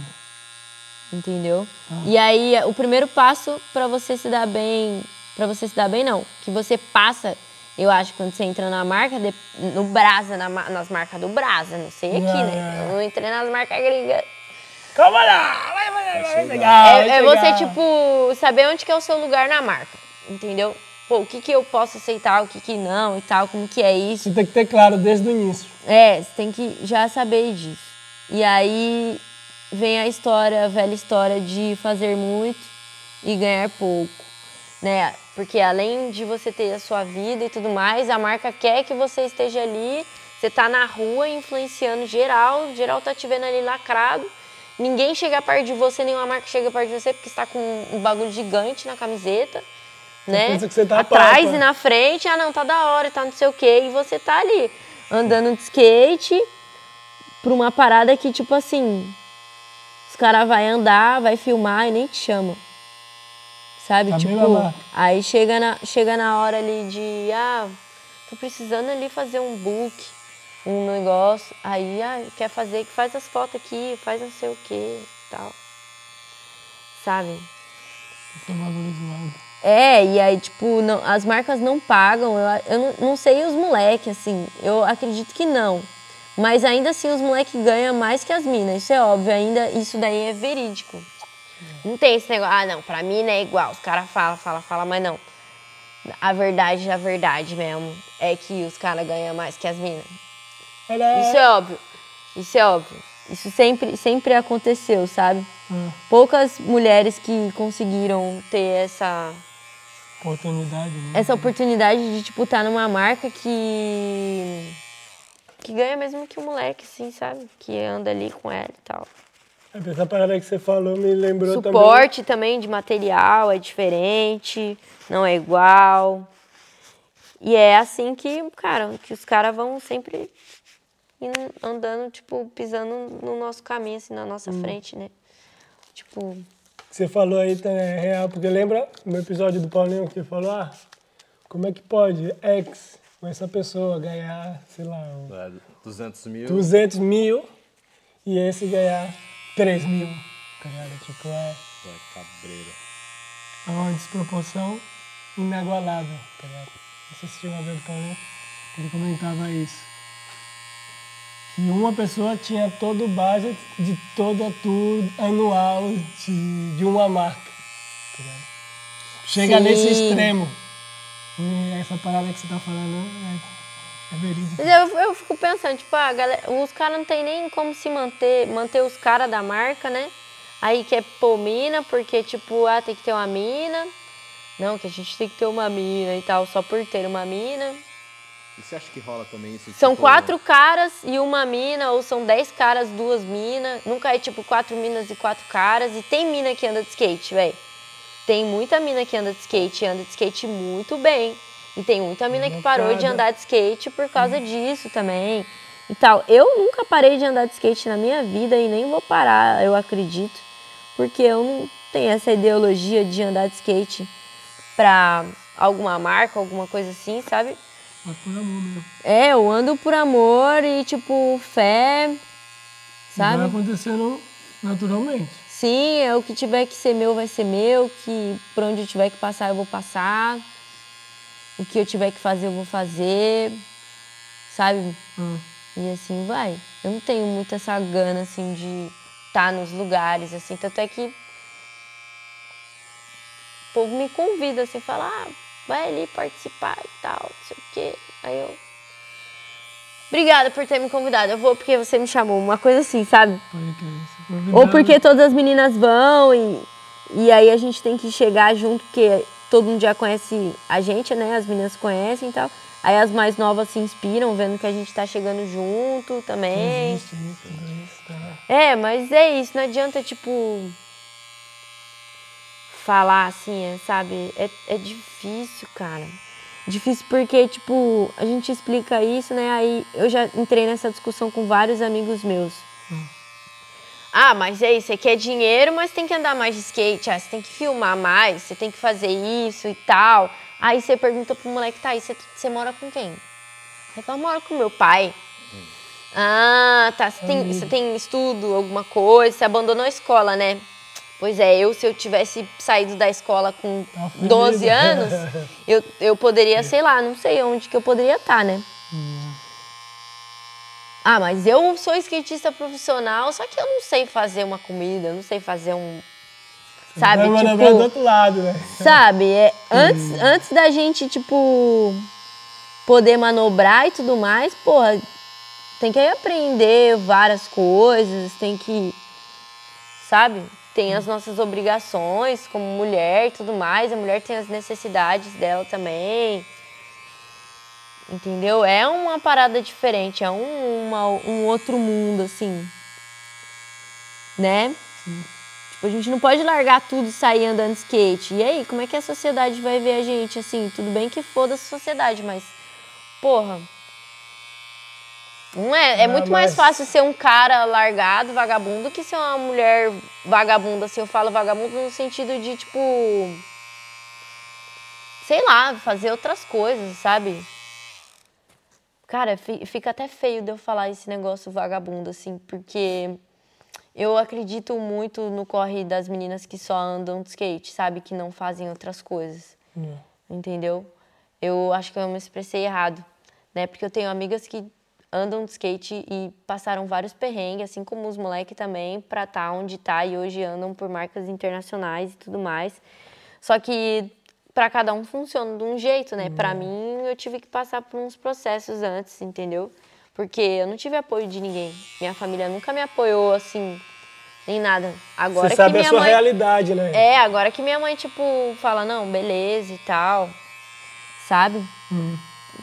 Entendeu? Ah. E aí, o primeiro passo pra você se dar bem. Pra você se dar bem, não. Que você passa, eu acho, quando você entra na marca, de- no Brasa, na nas marcas do Brasa, não sei aqui, Ah, né? é. Eu não entrei nas marcas gringas. Calma lá! Vai, vai, vai, vai chegar. chegar, vai é, é você, tipo, saber onde que é o seu lugar na marca. Entendeu? Pô, o que, que eu posso aceitar, o que, que não e tal, como que é isso. Você tem que ter claro desde o início. É, você tem que já saber disso. E aí vem a história, a velha história de fazer muito e ganhar pouco, né? Porque além de você ter a sua vida e tudo mais, a marca quer que você esteja ali, você tá na rua influenciando geral, geral tá te vendo ali lacrado. Ninguém chega perto de você, nenhuma marca chega perto de você porque está com um bagulho gigante na camiseta, né? pensa que você tá Atrás e na frente, ah não, tá da hora, tá não sei o quê, e você tá ali andando de skate pra uma parada que, tipo assim, os caras vai andar, vai filmar e nem te chamam. Sabe? Tá tipo, aí chega na, chega na hora ali de, ah, tô precisando ali fazer um book, um negócio. Aí, ah, quer fazer, que faz as fotos aqui, faz não sei o que tal. Sabe? Esse é. É, e aí, tipo, não- as marcas não pagam. Eu, eu não, não sei os moleques, assim. Eu acredito que não. Mas ainda assim, os moleques ganham mais que as minas. Isso é óbvio. Ainda isso daí é verídico. Não tem esse negócio, ah, não, pra mina é igual. Os caras falam, falam, falam, mas não. A verdade, a verdade mesmo, é que os caras ganham mais que as minas. Ela Isso é óbvio. Isso é óbvio. Isso sempre, sempre aconteceu, sabe? Ah, Poucas mulheres que conseguiram ter essa oportunidade, né? essa oportunidade de, tipo, estar numa marca que. Que ganha mesmo que o moleque, assim, sabe? Que anda ali com ela e tal. Essa parada que você falou me lembrou também. Suporte também de material é diferente, não é igual. E é assim que, cara, que os caras vão sempre andando, tipo, pisando no nosso caminho, assim, na nossa frente, né? Tipo, Você falou aí também é real, porque lembra no episódio do Paulinho que falou, ah, como é que pode ex com essa pessoa ganhar, sei lá, um É, 200 mil. 200 mil e esse ganhar 3 mil, tá ligado? Tipo, é cabreiro. é uma desproporção inagualável, tá ligado? Não sei se chegou a ver do Paulinho, ele comentava isso. Que uma pessoa tinha todo o budget de toda a tour anual de, de uma marca. tá? Chega Sim. nesse extremo. E essa parada que você tá falando é, é verídica. Eu, eu fico pensando, tipo, a galera, os caras não tem nem como se manter, manter os caras da marca, né? Aí quer pôr mina, porque, tipo, ah, tem que ter uma mina. Não, que a gente tem que ter uma mina e tal, só por ter uma mina. E você acha que rola também isso? São tipo, quatro caras e uma mina, ou são dez caras, duas minas. Nunca é tipo quatro minas e quatro caras. E tem mina que anda de skate, velho. Tem muita mina que anda de skate e anda de skate muito bem. E tem muita mina que parou de andar de skate por causa disso também. E tal. Eu nunca parei de andar de skate na minha vida e nem vou parar, eu acredito. Porque eu não tenho essa ideologia de andar de skate pra alguma marca, alguma coisa assim, sabe? Mas por amor mesmo. É, eu ando por amor e, tipo, fé, Vai sabe? acontecendo naturalmente. Sim, é o que tiver que ser meu vai ser meu, que por onde eu tiver que passar eu vou passar, o que eu tiver que fazer eu vou fazer, sabe? Ah, E assim vai. Eu não tenho muito essa gana, assim, de estar nos lugares, assim, tanto é que o povo me convida, assim, fala, ah, vai ali participar e tal, não sei o quê. Aí eu. Obrigada por ter me convidado. Eu vou porque você me chamou. Uma coisa assim, sabe? Ou porque todas as meninas vão e, e aí a gente tem que chegar junto, porque todo mundo já conhece a gente, né? As meninas conhecem e tal. Aí as mais novas se inspiram, vendo que a gente tá chegando junto também. Existe isso. Tá? É, mas é isso, não adianta, tipo, falar assim, é, sabe? É, é difícil, cara. Difícil porque, tipo, a gente explica isso, né? Aí eu já entrei nessa discussão com vários amigos meus. Ah, mas é isso, você quer dinheiro, mas tem que andar mais de skate, ah, você tem que filmar mais, você tem que fazer isso e tal. Aí você pergunta pro moleque, tá, e você, você mora com quem? Ele fala, moro com meu pai. Ah, tá, você tem, você tem estudo, alguma coisa, você abandonou a escola, né? Pois é, eu se eu tivesse saído da escola com Tá 12 fudido. anos, eu, eu poderia, sei lá, não sei onde que eu poderia estar, né? Ah, mas eu sou skatista profissional, só que eu não sei fazer uma comida, eu não sei fazer um. Sabe? Vai manobrar do Tipo, outro lado, né? sabe? É, antes, antes da gente, tipo, poder manobrar e tudo mais, porra, tem que aprender várias coisas, tem que. Sabe? Tem as nossas obrigações como mulher e tudo mais. A mulher tem as necessidades dela também. Entendeu? É uma parada diferente, é um, uma- um outro mundo, assim. Né? Tipo, a gente não pode largar tudo e sair andando skate. E aí, como é que a sociedade vai ver a gente, assim? Tudo bem que foda-se a sociedade, mas, porra. Não é, é Ah, muito mais mas- fácil ser um cara largado, vagabundo, que ser uma mulher vagabunda. Assim, eu falo vagabundo no sentido de, tipo. Sei lá, fazer outras coisas, sabe? Cara, fi- fica até feio de eu falar esse negócio vagabundo, assim, porque eu acredito muito no corre das meninas que só andam de skate, sabe? Que não fazem outras coisas, Hum. entendeu? Eu acho que eu me expressei errado, né? Porque eu tenho amigas que andam de skate e passaram vários perrengues, assim como os moleques também, pra estar onde tá e hoje andam por marcas internacionais e tudo mais. Só que pra cada um funciona de um jeito, né? Pra mim, eu tive que passar por uns processos antes, entendeu? Porque eu não tive apoio de ninguém. Minha família nunca me apoiou assim, nem nada. Agora Você que sabe a minha sua mãe realidade, né? É, agora que minha mãe tipo fala, não, beleza e tal. Sabe? Hum.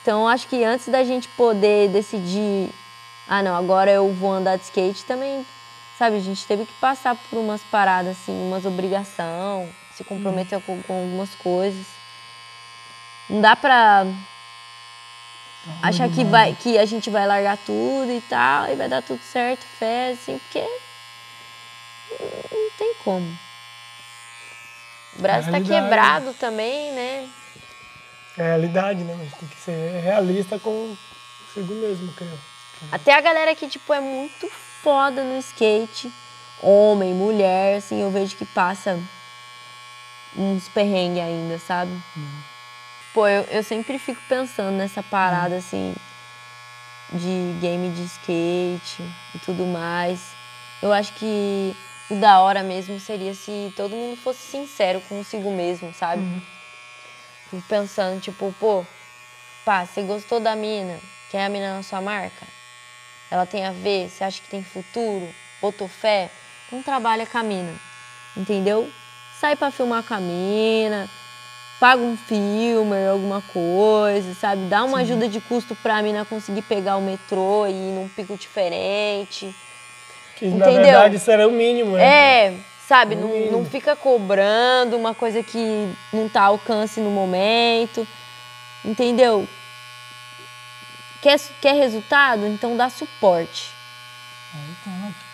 Então, acho que antes da gente poder decidir, ah, não, agora eu vou andar de skate, também, sabe, a gente teve que passar por umas paradas, assim, umas obrigação, se comprometer com, com algumas coisas. Não dá pra achar que, vai, que a gente vai largar tudo e tal, e vai dar tudo certo, fé, assim, porque não tem como. O Brasil tá Realidade. quebrado também, né? É realidade, né? Mas tem que ser realista com consigo mesmo, creio. Até a galera que, tipo, é muito foda no skate, homem, mulher, assim, eu vejo que passa uns perrengues ainda, sabe? Pô, eu, eu sempre fico pensando nessa parada, assim, de game de skate e tudo mais. Eu acho que o da hora mesmo seria se todo mundo fosse sincero consigo mesmo, sabe? Fico pensando, tipo, pô, pá, você gostou da mina? Quer a mina na sua marca? Ela tem a ver? Você acha que tem futuro? Botou fé? Não trabalha com a mina, entendeu? Sai pra filmar com a mina, paga um filmer, alguma coisa, sabe? Dá uma ajuda de custo pra mina conseguir pegar o metrô e ir num pico diferente. Que na Entendeu? verdade isso era o mínimo, né? É, sabe? Não, Hum. não fica cobrando uma coisa que não tá ao alcance no momento. Entendeu? Quer, quer resultado? Então dá suporte. Aí tá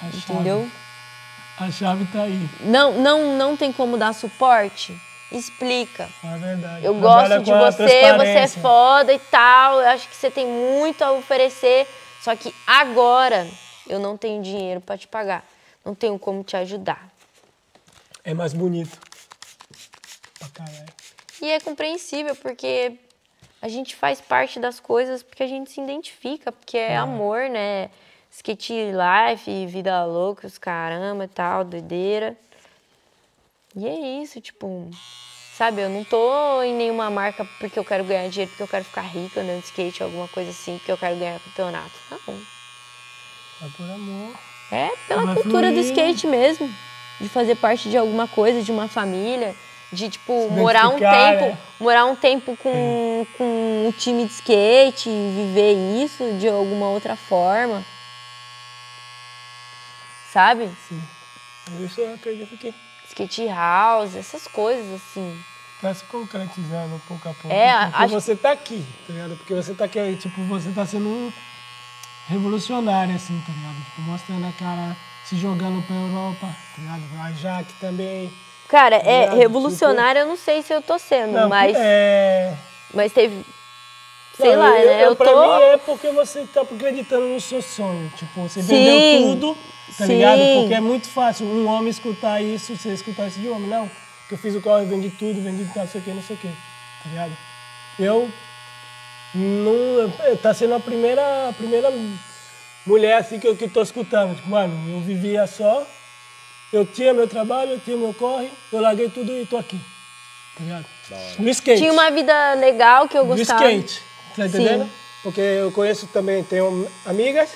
a chave. Entendeu? A chave tá aí. Não, não, não tem como dar suporte? Explica. É verdade. Eu Trabalha gosto de você, você é foda e tal. Eu acho que você tem muito a oferecer. Só que agora eu não tenho dinheiro pra te pagar. Não tenho como te ajudar. É mais bonito. Pra caralho. E é compreensível, porque a gente faz parte das coisas porque a gente se identifica, porque é amor, né? Skate life, vida louca, os caramba e tal, doideira. E é isso, tipo, sabe? Eu não tô em nenhuma marca porque eu quero ganhar dinheiro, porque eu quero ficar rica andando de skate, alguma coisa assim, porque eu quero ganhar campeonato. Não. É por amor. É pela cultura do fluir. skate mesmo. De fazer parte de alguma coisa, de uma família. De, tipo, morar um tempo. né? Morar um tempo com, com um time de skate, e viver isso de alguma outra forma. Sabe? Isso eu acredito que. Skate house, essas coisas, assim. tá se concretizando pouco a pouco. É, porque acho- você tá aqui, tá ligado? Porque você tá aqui, tipo, você tá sendo um revolucionário, assim, tá ligado? Tipo, mostrando a cara, se jogando pra Europa, tá? A Jaque também. Cara, é Ligado? revolucionário, eu não sei se eu tô sendo, Não, mas, é... mas teve. Sei Não, lá, né? Eu pra tô. mim é porque você tá acreditando no seu sonho. Tipo, você Sim. vendeu tudo, tá Sim. ligado? Porque é muito fácil um homem escutar isso, você escutar isso de homem. Não, que eu fiz o corre, vendi tudo, vendi não sei o que, não sei o que, tá ligado? Eu não... Tá sendo a primeira, a primeira mulher assim que eu, que tô escutando. Tipo, mano, eu vivia só, eu tinha meu trabalho, eu tinha meu corre, eu larguei tudo e tô aqui, tá ligado? No skate. Tinha uma vida legal que eu gostava. skate, tá entendendo? Sim. Porque eu conheço também, tenho amigas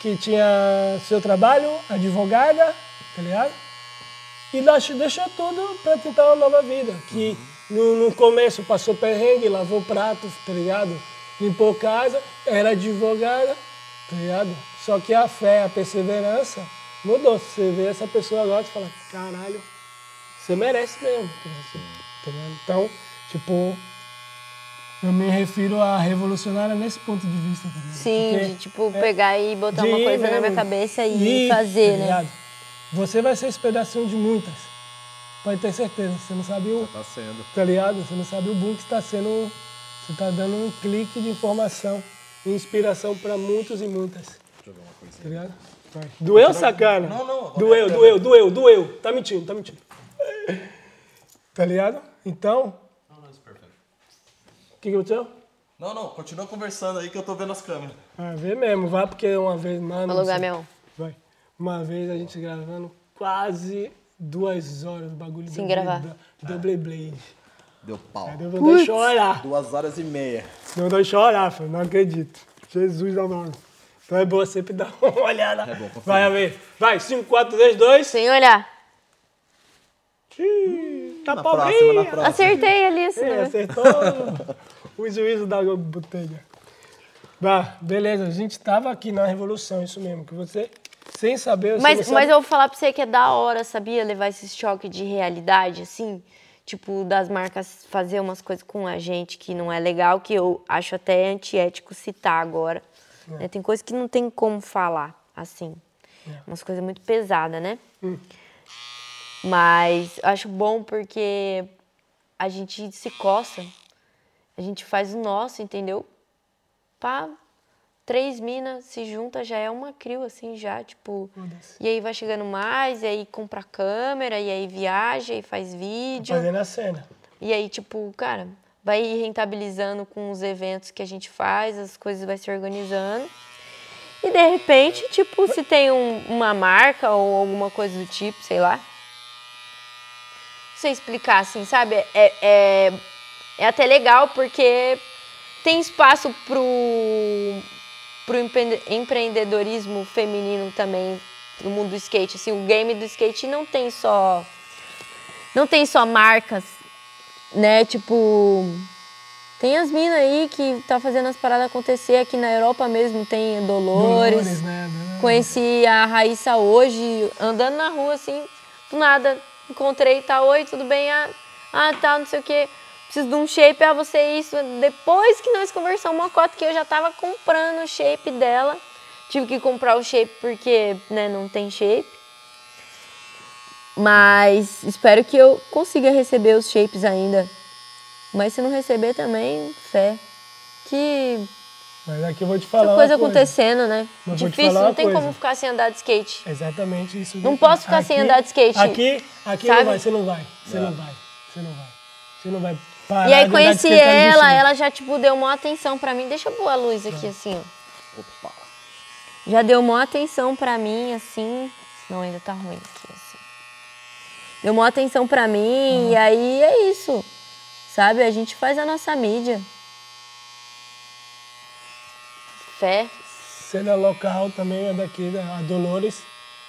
que tinha seu trabalho, advogada, tá ligado? E deixou, deixou tudo pra tentar uma nova vida. Que no, no começo passou perrengue, lavou prato, tá ligado? Limpou casa, era advogada, tá ligado? Só que a fé, a perseverança mudou. Você vê essa pessoa agora e fala, caralho, você merece mesmo. tá ligado? Então, tipo, eu me refiro a revolucionária nesse ponto de vista. Tá ligado? Sim, Porque de tipo, é pegar e botar uma coisa na minha mesmo, cabeça e ir, fazer, tá né? ligado? Você vai ser esse pedacinho de muitas. Pode ter certeza. Você não sabe o. Tá sendo. Tá ligado? Você não sabe o boom que está sendo. Você está dando um clique de informação e inspiração para muitos e muitas. Tá ligado? Vai. Doeu, sacana? Não, não, Doeu, é doeu, doeu, doeu. Tá mentindo, tá mentindo. Tá ligado? Então, Não, não, isso é perfeito. o que que aconteceu? Não, não, continua conversando aí que eu tô vendo as câmeras. Ah, vê mesmo, vai porque uma vez, mano. Vou alugar meu. Vai. Uma vez a gente gravando quase duas horas o bagulho Sem gravar. Double Blade. Deu pau. Aí deu vontade de chorar. Duas horas e meia. Deu vontade de chorar, filho. Não acredito. Jesus amado. Então é bom sempre dar uma olhada. É bom, conferir. Vai, Amê. Vai, 5, 4, 3, 2. Sem olhar. Tá Na próxima, na próxima. Acertei ali, assim, É, né? acertou o juízo da botella. Bah, beleza, a gente tava aqui na revolução, isso mesmo, que você, sem saber... você Mas, não sabe- mas eu vou falar pra você que é da hora, sabia? Levar esse choque de realidade, assim. Tipo, das marcas fazer umas coisas com a gente que não é legal, que eu acho até antiético citar agora. né? Tem coisa que não tem como falar, assim. Umas coisas muito pesadas, né? Mas acho bom porque a gente se coça, a gente faz o nosso, entendeu? Pá, três minas se junta já é uma crio, assim, já, tipo. E aí vai chegando mais, e aí compra câmera, e aí viaja, e faz vídeo. Fazendo a cena. E aí, tipo, cara, vai rentabilizando com os eventos que a gente faz, as coisas vai se organizando. E de repente, tipo, se tem um- uma marca ou alguma coisa do tipo, sei lá. Não sei explicar, assim, sabe? É, é, é até legal porque tem espaço pro, pro empre- empreendedorismo feminino também no mundo do skate. Assim, o game do skate não tem só não tem só marcas, né? Tipo, tem as minas aí que tá fazendo as paradas acontecer aqui na Europa mesmo, tem Dolores. Dolores, né? Conheci a Raíssa hoje, andando na rua, assim, do nada. Encontrei, tá, oi, tudo bem? Ah, ah tá, não sei o quê. Preciso de um shape, ah, você isso. Depois que nós conversamos uma cota que eu já tava comprando o shape dela. Tive que comprar o shape porque, né, não tem shape. Mas espero que eu consiga receber os shapes ainda. Mas se não receber também, fé. Que Mas aqui eu vou te falar uma coisa acontecendo, né? Mas Difícil, não tem coisa. como ficar sem andar de skate. Exatamente isso. Não posso ficar sem andar de skate. Aqui, aqui Sabe? não vai, você não vai. Você não vai. Você não vai. Você não vai parar E aí conheci ela, ela já, tipo, deu uma atenção pra mim. Deixa eu pôr a luz aqui, assim, ó. Opa. Já deu uma atenção pra mim, assim. Não, ainda tá ruim aqui, assim. Deu uma atenção pra mim, e aí é isso. Sabe? A gente faz a nossa mídia. Fé. Cena local também é daqui, da a Dolores.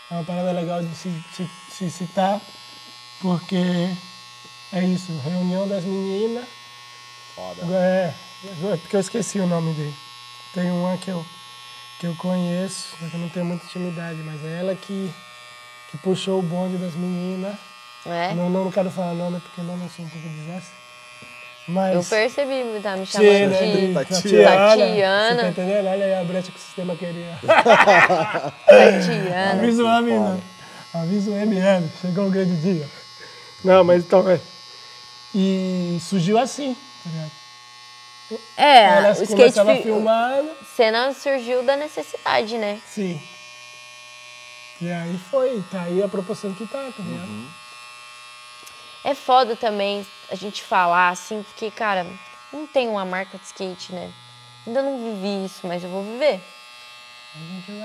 É uma parada legal de se, se- se citar, porque é isso, reunião das meninas. Foda. É, é porque eu esqueci o nome dele. Tem uma que eu, que eu conheço, que eu não tenho muita intimidade, mas é ela que, que puxou o bonde das meninas É? Não, não quero falar nome porque não, não sou um pouco desastre. Mas. Eu percebi, tá me chamando né, de de Tatiana. Tatiana. Você tá entendendo? Olha aí a brecha que o sistema queria. Tatiana. Avisa o homem, Avisa o ML, chegou o grande dia. Não, mas então, é. E surgiu assim, tá ligado? É, Ela o skate começava fi- filmando, cena surgiu da necessidade, né? sim. E aí foi, tá aí a proporção que tá, tá ligado? É foda também a gente falar assim, porque, cara, não tem uma marca de skate, né? Ainda não vivi isso, mas eu vou viver.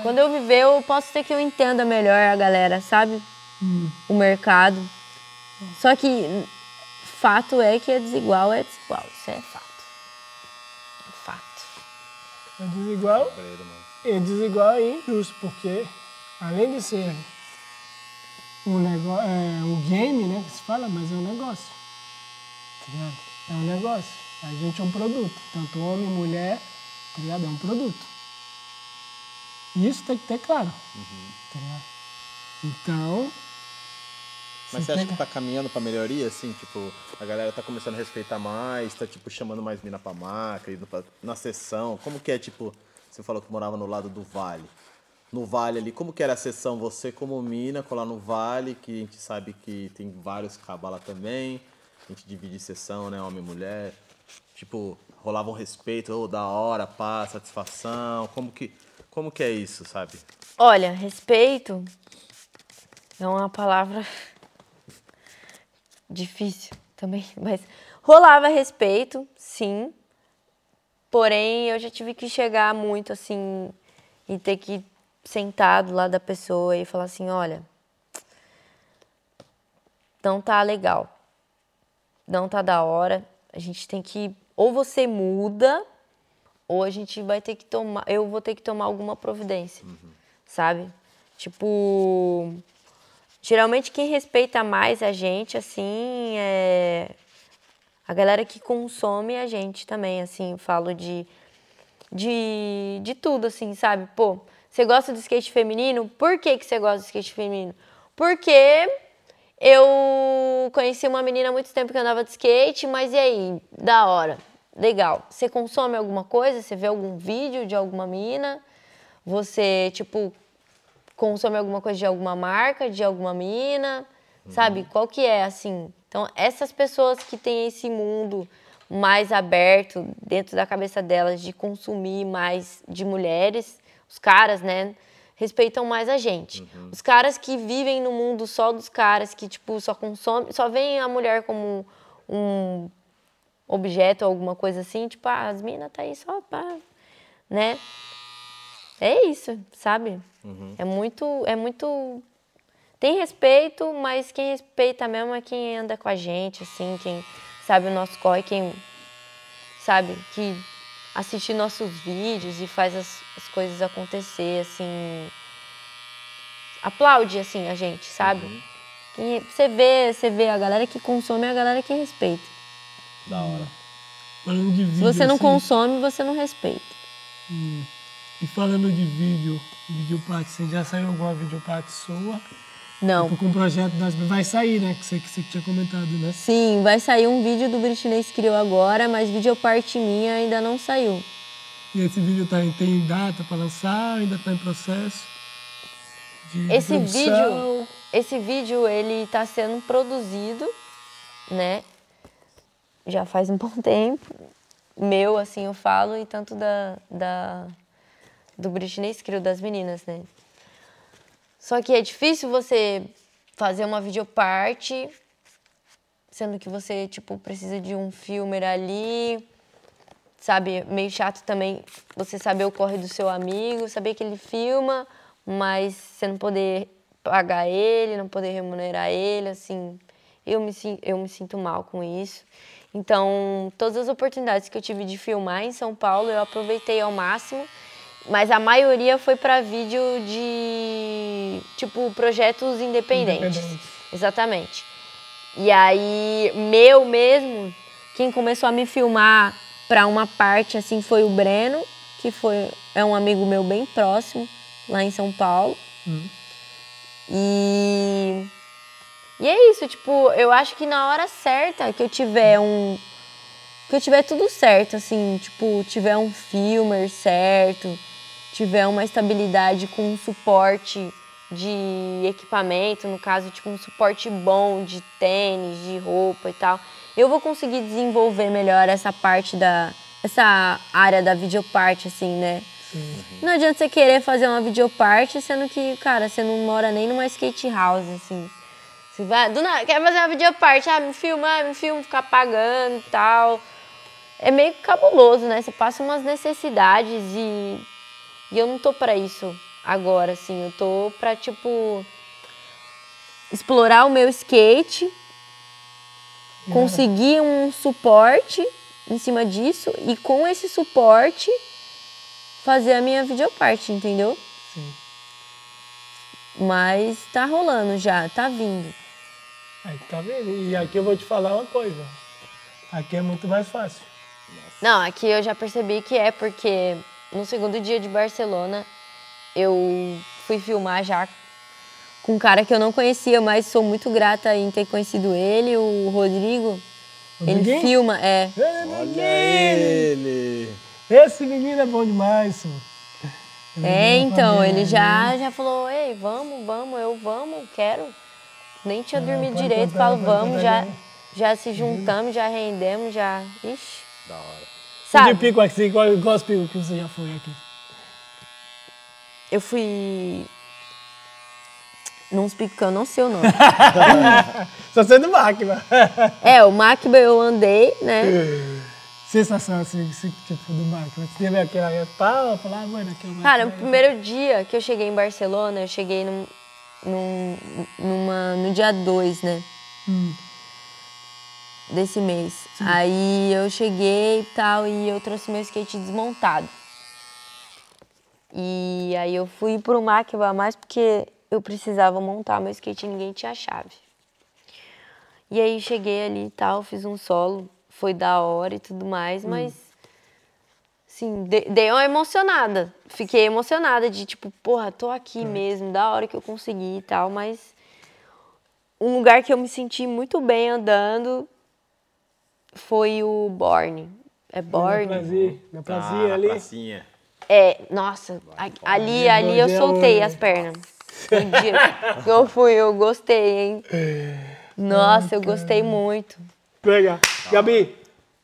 Quando eu viver, eu posso ser que eu entenda melhor a galera, sabe? O mercado. Só que fato é que é desigual, é desigual. Isso é fato. É fato. É desigual, é desigual e injusto, porque além de ser um negócio, é, um game, né, que se fala, mas é um negócio. Tá? É um negócio. A gente é um produto. Tanto homem, mulher, tá ligado? É um produto. E isso tem que ter claro. Tá ligado? Então. Mas você acha que tá caminhando pra melhoria, assim? Tipo, a galera tá começando a respeitar mais, tá, tipo, chamando mais mina pra marca, indo pra, na sessão. Como que é, tipo, você falou que morava no lado do Vale. No Vale ali, como que era a sessão? Você como mina, colar no Vale, que a gente sabe que tem vários cabala também. A gente divide sessão, né? Homem e mulher. Tipo, rolava um respeito, ô, da hora, paz, satisfação. Como que, como que é isso, sabe? Olha, respeito é uma palavra difícil também, mas rolava respeito, sim. Porém, eu já tive que chegar muito assim e ter que sentar do lado da pessoa e falar assim, olha, não tá legal. Não tá da hora. A gente tem que ou você muda ou a gente vai ter que tomar, eu vou ter que tomar alguma providência, sabe? Tipo, geralmente quem respeita mais a gente, assim, é a galera que consome a gente também, assim, falo de, de, de tudo, assim, sabe? Pô, você gosta do skate feminino? Por que, que você gosta do skate feminino? Porque eu conheci uma menina há muito tempo que andava de skate, mas e aí? Da hora. Legal. Você consome alguma coisa? Você vê algum vídeo de alguma mina? Você, tipo, consome alguma coisa de alguma marca, de alguma mina? Sabe? Qual que é, assim? Então, essas pessoas que têm esse mundo mais aberto dentro da cabeça delas de consumir mais de mulheres, os caras, né? Respeitam mais a gente. Os caras que vivem no mundo só dos caras, que, tipo, só consomem, só veem a mulher como um objeto, alguma coisa assim, tipo, ah, as minas tá aí só pra, né? É isso, sabe? É muito, é muito tem respeito, mas quem respeita mesmo é quem anda com a gente, assim, quem sabe o nosso corre, quem sabe que assiste nossos vídeos e faz as, as coisas acontecer, assim. Aplaude, assim, a gente, sabe? Quem- você vê, você vê a galera que consome é a galera que respeita. Da hora. Se você não assim, consome, você não respeita. E falando de vídeo, vídeo parte, você já saiu alguma vídeo parte sua? Não. Com o projeto das. Vai sair, né? Que você, que você tinha comentado, né? Sim, vai sair um vídeo do Britney Criou agora, mas vídeo parte minha ainda não saiu. E esse vídeo tá, em- tem data pra lançar, ainda tá em processo? de Esse produção? vídeo, esse vídeo ele está sendo produzido, né? Já faz um bom tempo. Meu, assim, eu falo, e tanto da, da do Britney Skrill, das meninas, né? Só que é difícil você fazer uma videoparte, sendo que você, tipo, precisa de um filmer ali, sabe? Meio chato também você saber o corre do seu amigo, saber que ele filma, mas você não poder pagar ele, não poder remunerar ele, assim. Eu me, eu me sinto mal com isso. Então, todas as oportunidades que eu tive de filmar em São Paulo, eu aproveitei ao máximo. Mas a maioria foi para vídeo de, tipo, projetos independentes. Independentes. Exatamente. E aí, meu mesmo, quem começou a me filmar para uma parte assim foi o Breno, que foi é um amigo meu bem próximo lá em São Paulo. E E é isso, tipo, eu acho que na hora certa que eu tiver um. Que eu tiver tudo certo, assim, tipo, tiver um filmer certo, tiver uma estabilidade com um suporte de equipamento, no caso, tipo, um suporte bom de tênis, de roupa e tal, eu vou conseguir desenvolver melhor essa parte da. essa área da videoparte, assim, né? Sim. Não adianta você querer fazer uma videoparte, sendo que, cara, você não mora nem numa skate house, assim. Você vai, do nada, quer fazer uma videoparte, ah, me filma, me filma, ficar pagando e tal. É meio cabuloso, né? Você passa umas necessidades e, e eu não tô para isso agora, assim. Eu tô pra, tipo, explorar o meu skate, conseguir um suporte em cima disso e com esse suporte fazer a minha videoparte, entendeu? Sim. Mas tá rolando já, tá vindo. Aí, tá vendo? E aqui eu vou te falar uma coisa. Aqui é muito mais fácil. Não, aqui eu já percebi que é porque no segundo dia de Barcelona eu fui filmar já com um cara que eu não conhecia, mas sou muito grata em ter conhecido ele, o Rodrigo. Ele filma, é. Olha ele! Esse menino é bom demais, É, então, ele já, já falou, ei, vamos, vamos, eu vamos, quero. Nem tinha dormido direito, falo, vamos, já, já se juntamos, já rendemos, já. Ixi. Da hora. Sabe? De pico assim, qual, os picos que você já foi aqui? Eu fui. Num picos que eu não sei o nome. Só sei do Macba. é, o Macba eu andei, né? Sensação assim, tipo do Macba. Você teve aquela pau, falar, ah, mano, aqui é o Cara, no primeiro dia que eu cheguei em Barcelona, eu cheguei num, num, numa, no dia 2, né? Hum. Desse mês. Sim. Aí eu cheguei e tal, e eu trouxe meu skate desmontado. E aí eu fui pro Macba mais porque eu precisava montar meu skate e ninguém tinha chave. E aí cheguei ali e tal, fiz um solo, foi da hora e tudo mais, hum. mas assim, dei uma emocionada. Fiquei emocionada de tipo, porra, tô aqui é. mesmo, da hora que eu consegui e tal, mas um lugar que eu me senti muito bem andando foi o Borne. É Borne? Na prazer, na prazer ah, ali. Pracinha. É, nossa, ali, ali eu soltei as pernas. Eu fui, eu gostei, hein? Nossa, eu gostei muito. Legal. Gabi,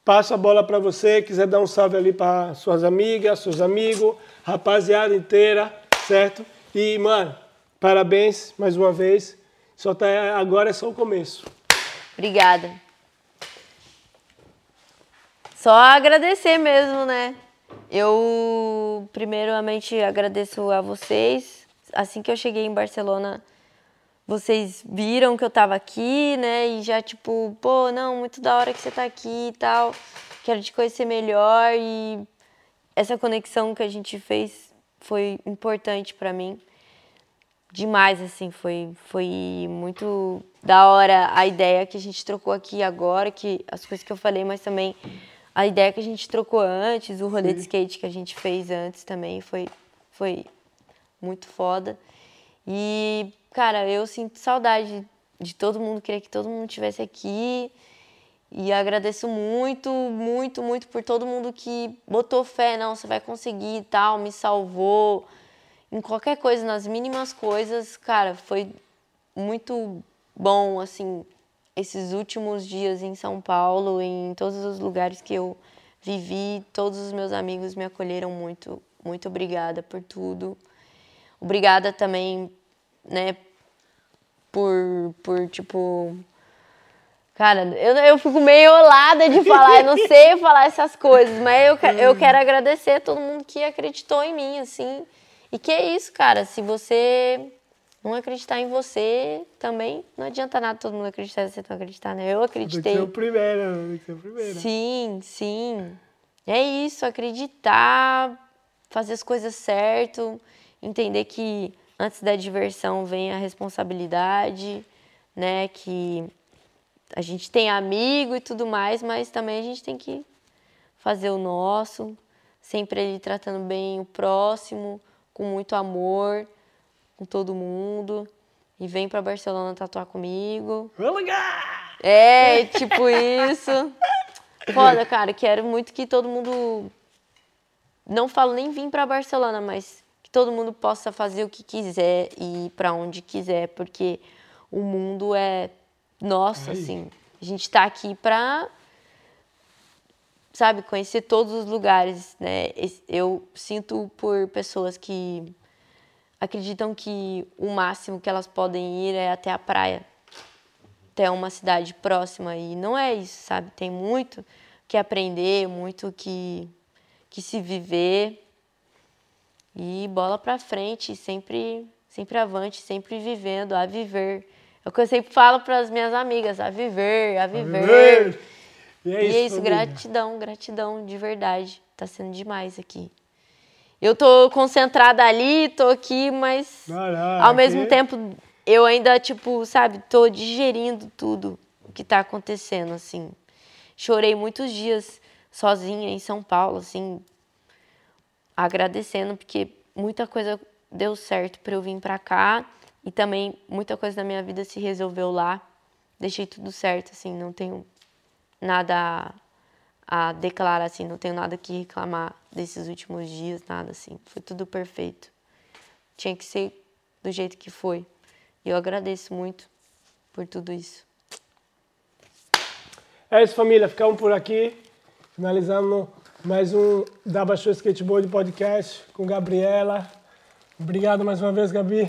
passo a bola para você. Quiser dar um salve ali para suas amigas, seus amigos, rapaziada inteira, certo? E, mano, parabéns mais uma vez. Só tá, agora é só o começo. Obrigada. Só agradecer mesmo, né? Eu, primeiramente, agradeço a vocês. Assim que eu cheguei em Barcelona, vocês viram que eu tava aqui, né? E já, tipo, pô, não, muito da hora que você tá aqui e tal. Quero te conhecer melhor. E essa conexão que a gente fez foi importante para mim. Demais, assim, foi, foi muito da hora a ideia que a gente trocou aqui agora, que as coisas que eu falei, mas também a ideia que a gente trocou antes, o rolê Sim. de skate que a gente fez antes também foi, foi muito foda. E, cara, eu sinto saudade de todo mundo, queria que todo mundo estivesse aqui. E agradeço muito, muito, muito por todo mundo que botou fé, não, você vai conseguir e tal, me salvou. Em qualquer coisa, nas mínimas coisas, cara, foi muito bom, assim, esses últimos dias em São Paulo, em todos os lugares que eu vivi, todos os meus amigos me acolheram muito. Muito obrigada por tudo. Obrigada também, né, por, por tipo. Cara, eu, eu fico meio olada de falar, eu não sei falar essas coisas, mas eu, eu quero agradecer a todo mundo que acreditou em mim, assim. E que é isso, cara, se você não acreditar em você também não adianta nada todo mundo acreditar se você não acreditar, né? Eu acreditei. Tem que ser o primeiro, tem que ser o primeiro. Sim, sim. É isso, acreditar, fazer as coisas certo, entender que antes da diversão vem a responsabilidade, né? Que a gente tem amigo e tudo mais, mas também a gente tem que fazer o nosso, sempre ele tratando bem o próximo, com muito amor com todo mundo. e vem pra Barcelona tatuar comigo. É, tipo isso. Foda, cara. Quero muito que todo mundo. Não falo nem vir pra Barcelona, mas que todo mundo possa fazer o que quiser e ir pra onde quiser, porque o mundo é nosso, Aí. assim. A gente tá aqui pra. Sabe, conhecer todos os lugares, né? Eu sinto por pessoas que acreditam que o máximo que elas podem ir é até a praia até uma cidade próxima e não é isso, sabe? Tem muito que aprender, muito que que se viver e bola pra frente, sempre sempre avante, sempre vivendo, a viver. É o que eu sempre falo para as minhas amigas, a viver, a viver. E E é isso, é isso, gratidão, gratidão de verdade. Tá sendo demais aqui. Eu tô concentrada ali, tô aqui, mas não, ao mesmo tempo eu ainda, tipo, sabe, tô digerindo tudo o que tá acontecendo, assim. Chorei muitos dias sozinha em São Paulo, assim, agradecendo, porque muita coisa deu certo para eu vir para cá e também muita coisa da minha vida se resolveu lá. Deixei tudo certo, assim, não tenho nada a, declarar, assim, não tenho nada que reclamar desses últimos dias, nada assim. Foi tudo perfeito. Tinha que ser do jeito que foi. E eu agradeço muito por tudo isso. É isso, família. Ficamos por aqui. Finalizando mais um da Baixou Skateboard Podcast com Gabriela. Obrigado mais uma vez, Gabi,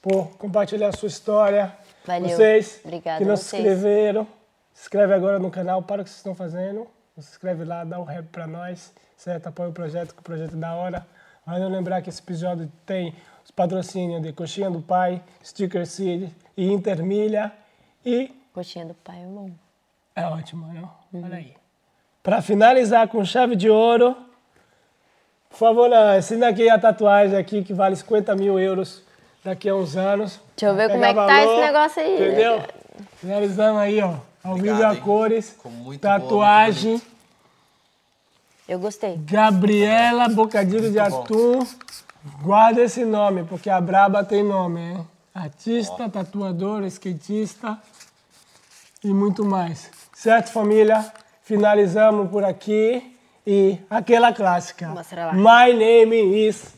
por compartilhar a sua história. Valeu. Vocês Obrigada que não a se vocês. inscreveram, se inscreve agora no canal, para o que vocês estão fazendo. Se inscreve lá, dá um rap pra nós, certo? Apoia o projeto, que o projeto é da hora. Vale lembrar que esse episódio tem os patrocínios de Coxinha do Pai, Sticker City e Intermilha. E Coxinha do pai, irmão. é ótimo, não? Olha aí. Para finalizar com chave de ouro, por favor, não, assina aqui a tatuagem aqui que vale 50 mil euros daqui a uns anos. Deixa eu ver como é que tá valor, esse negócio aí, né, Entendeu? Finalizando aí, ó. Ao vivo Obrigado, a hein? cores. Muito boa, muito tatuagem. Eu gostei. Gabriela Bocadilho de Atum. Guarda esse nome, porque a Braba tem nome, hein? Artista, tatuadora, skatista e muito mais. Certo, família? Finalizamos por aqui. E aquela clássica. Mostra lá. My name is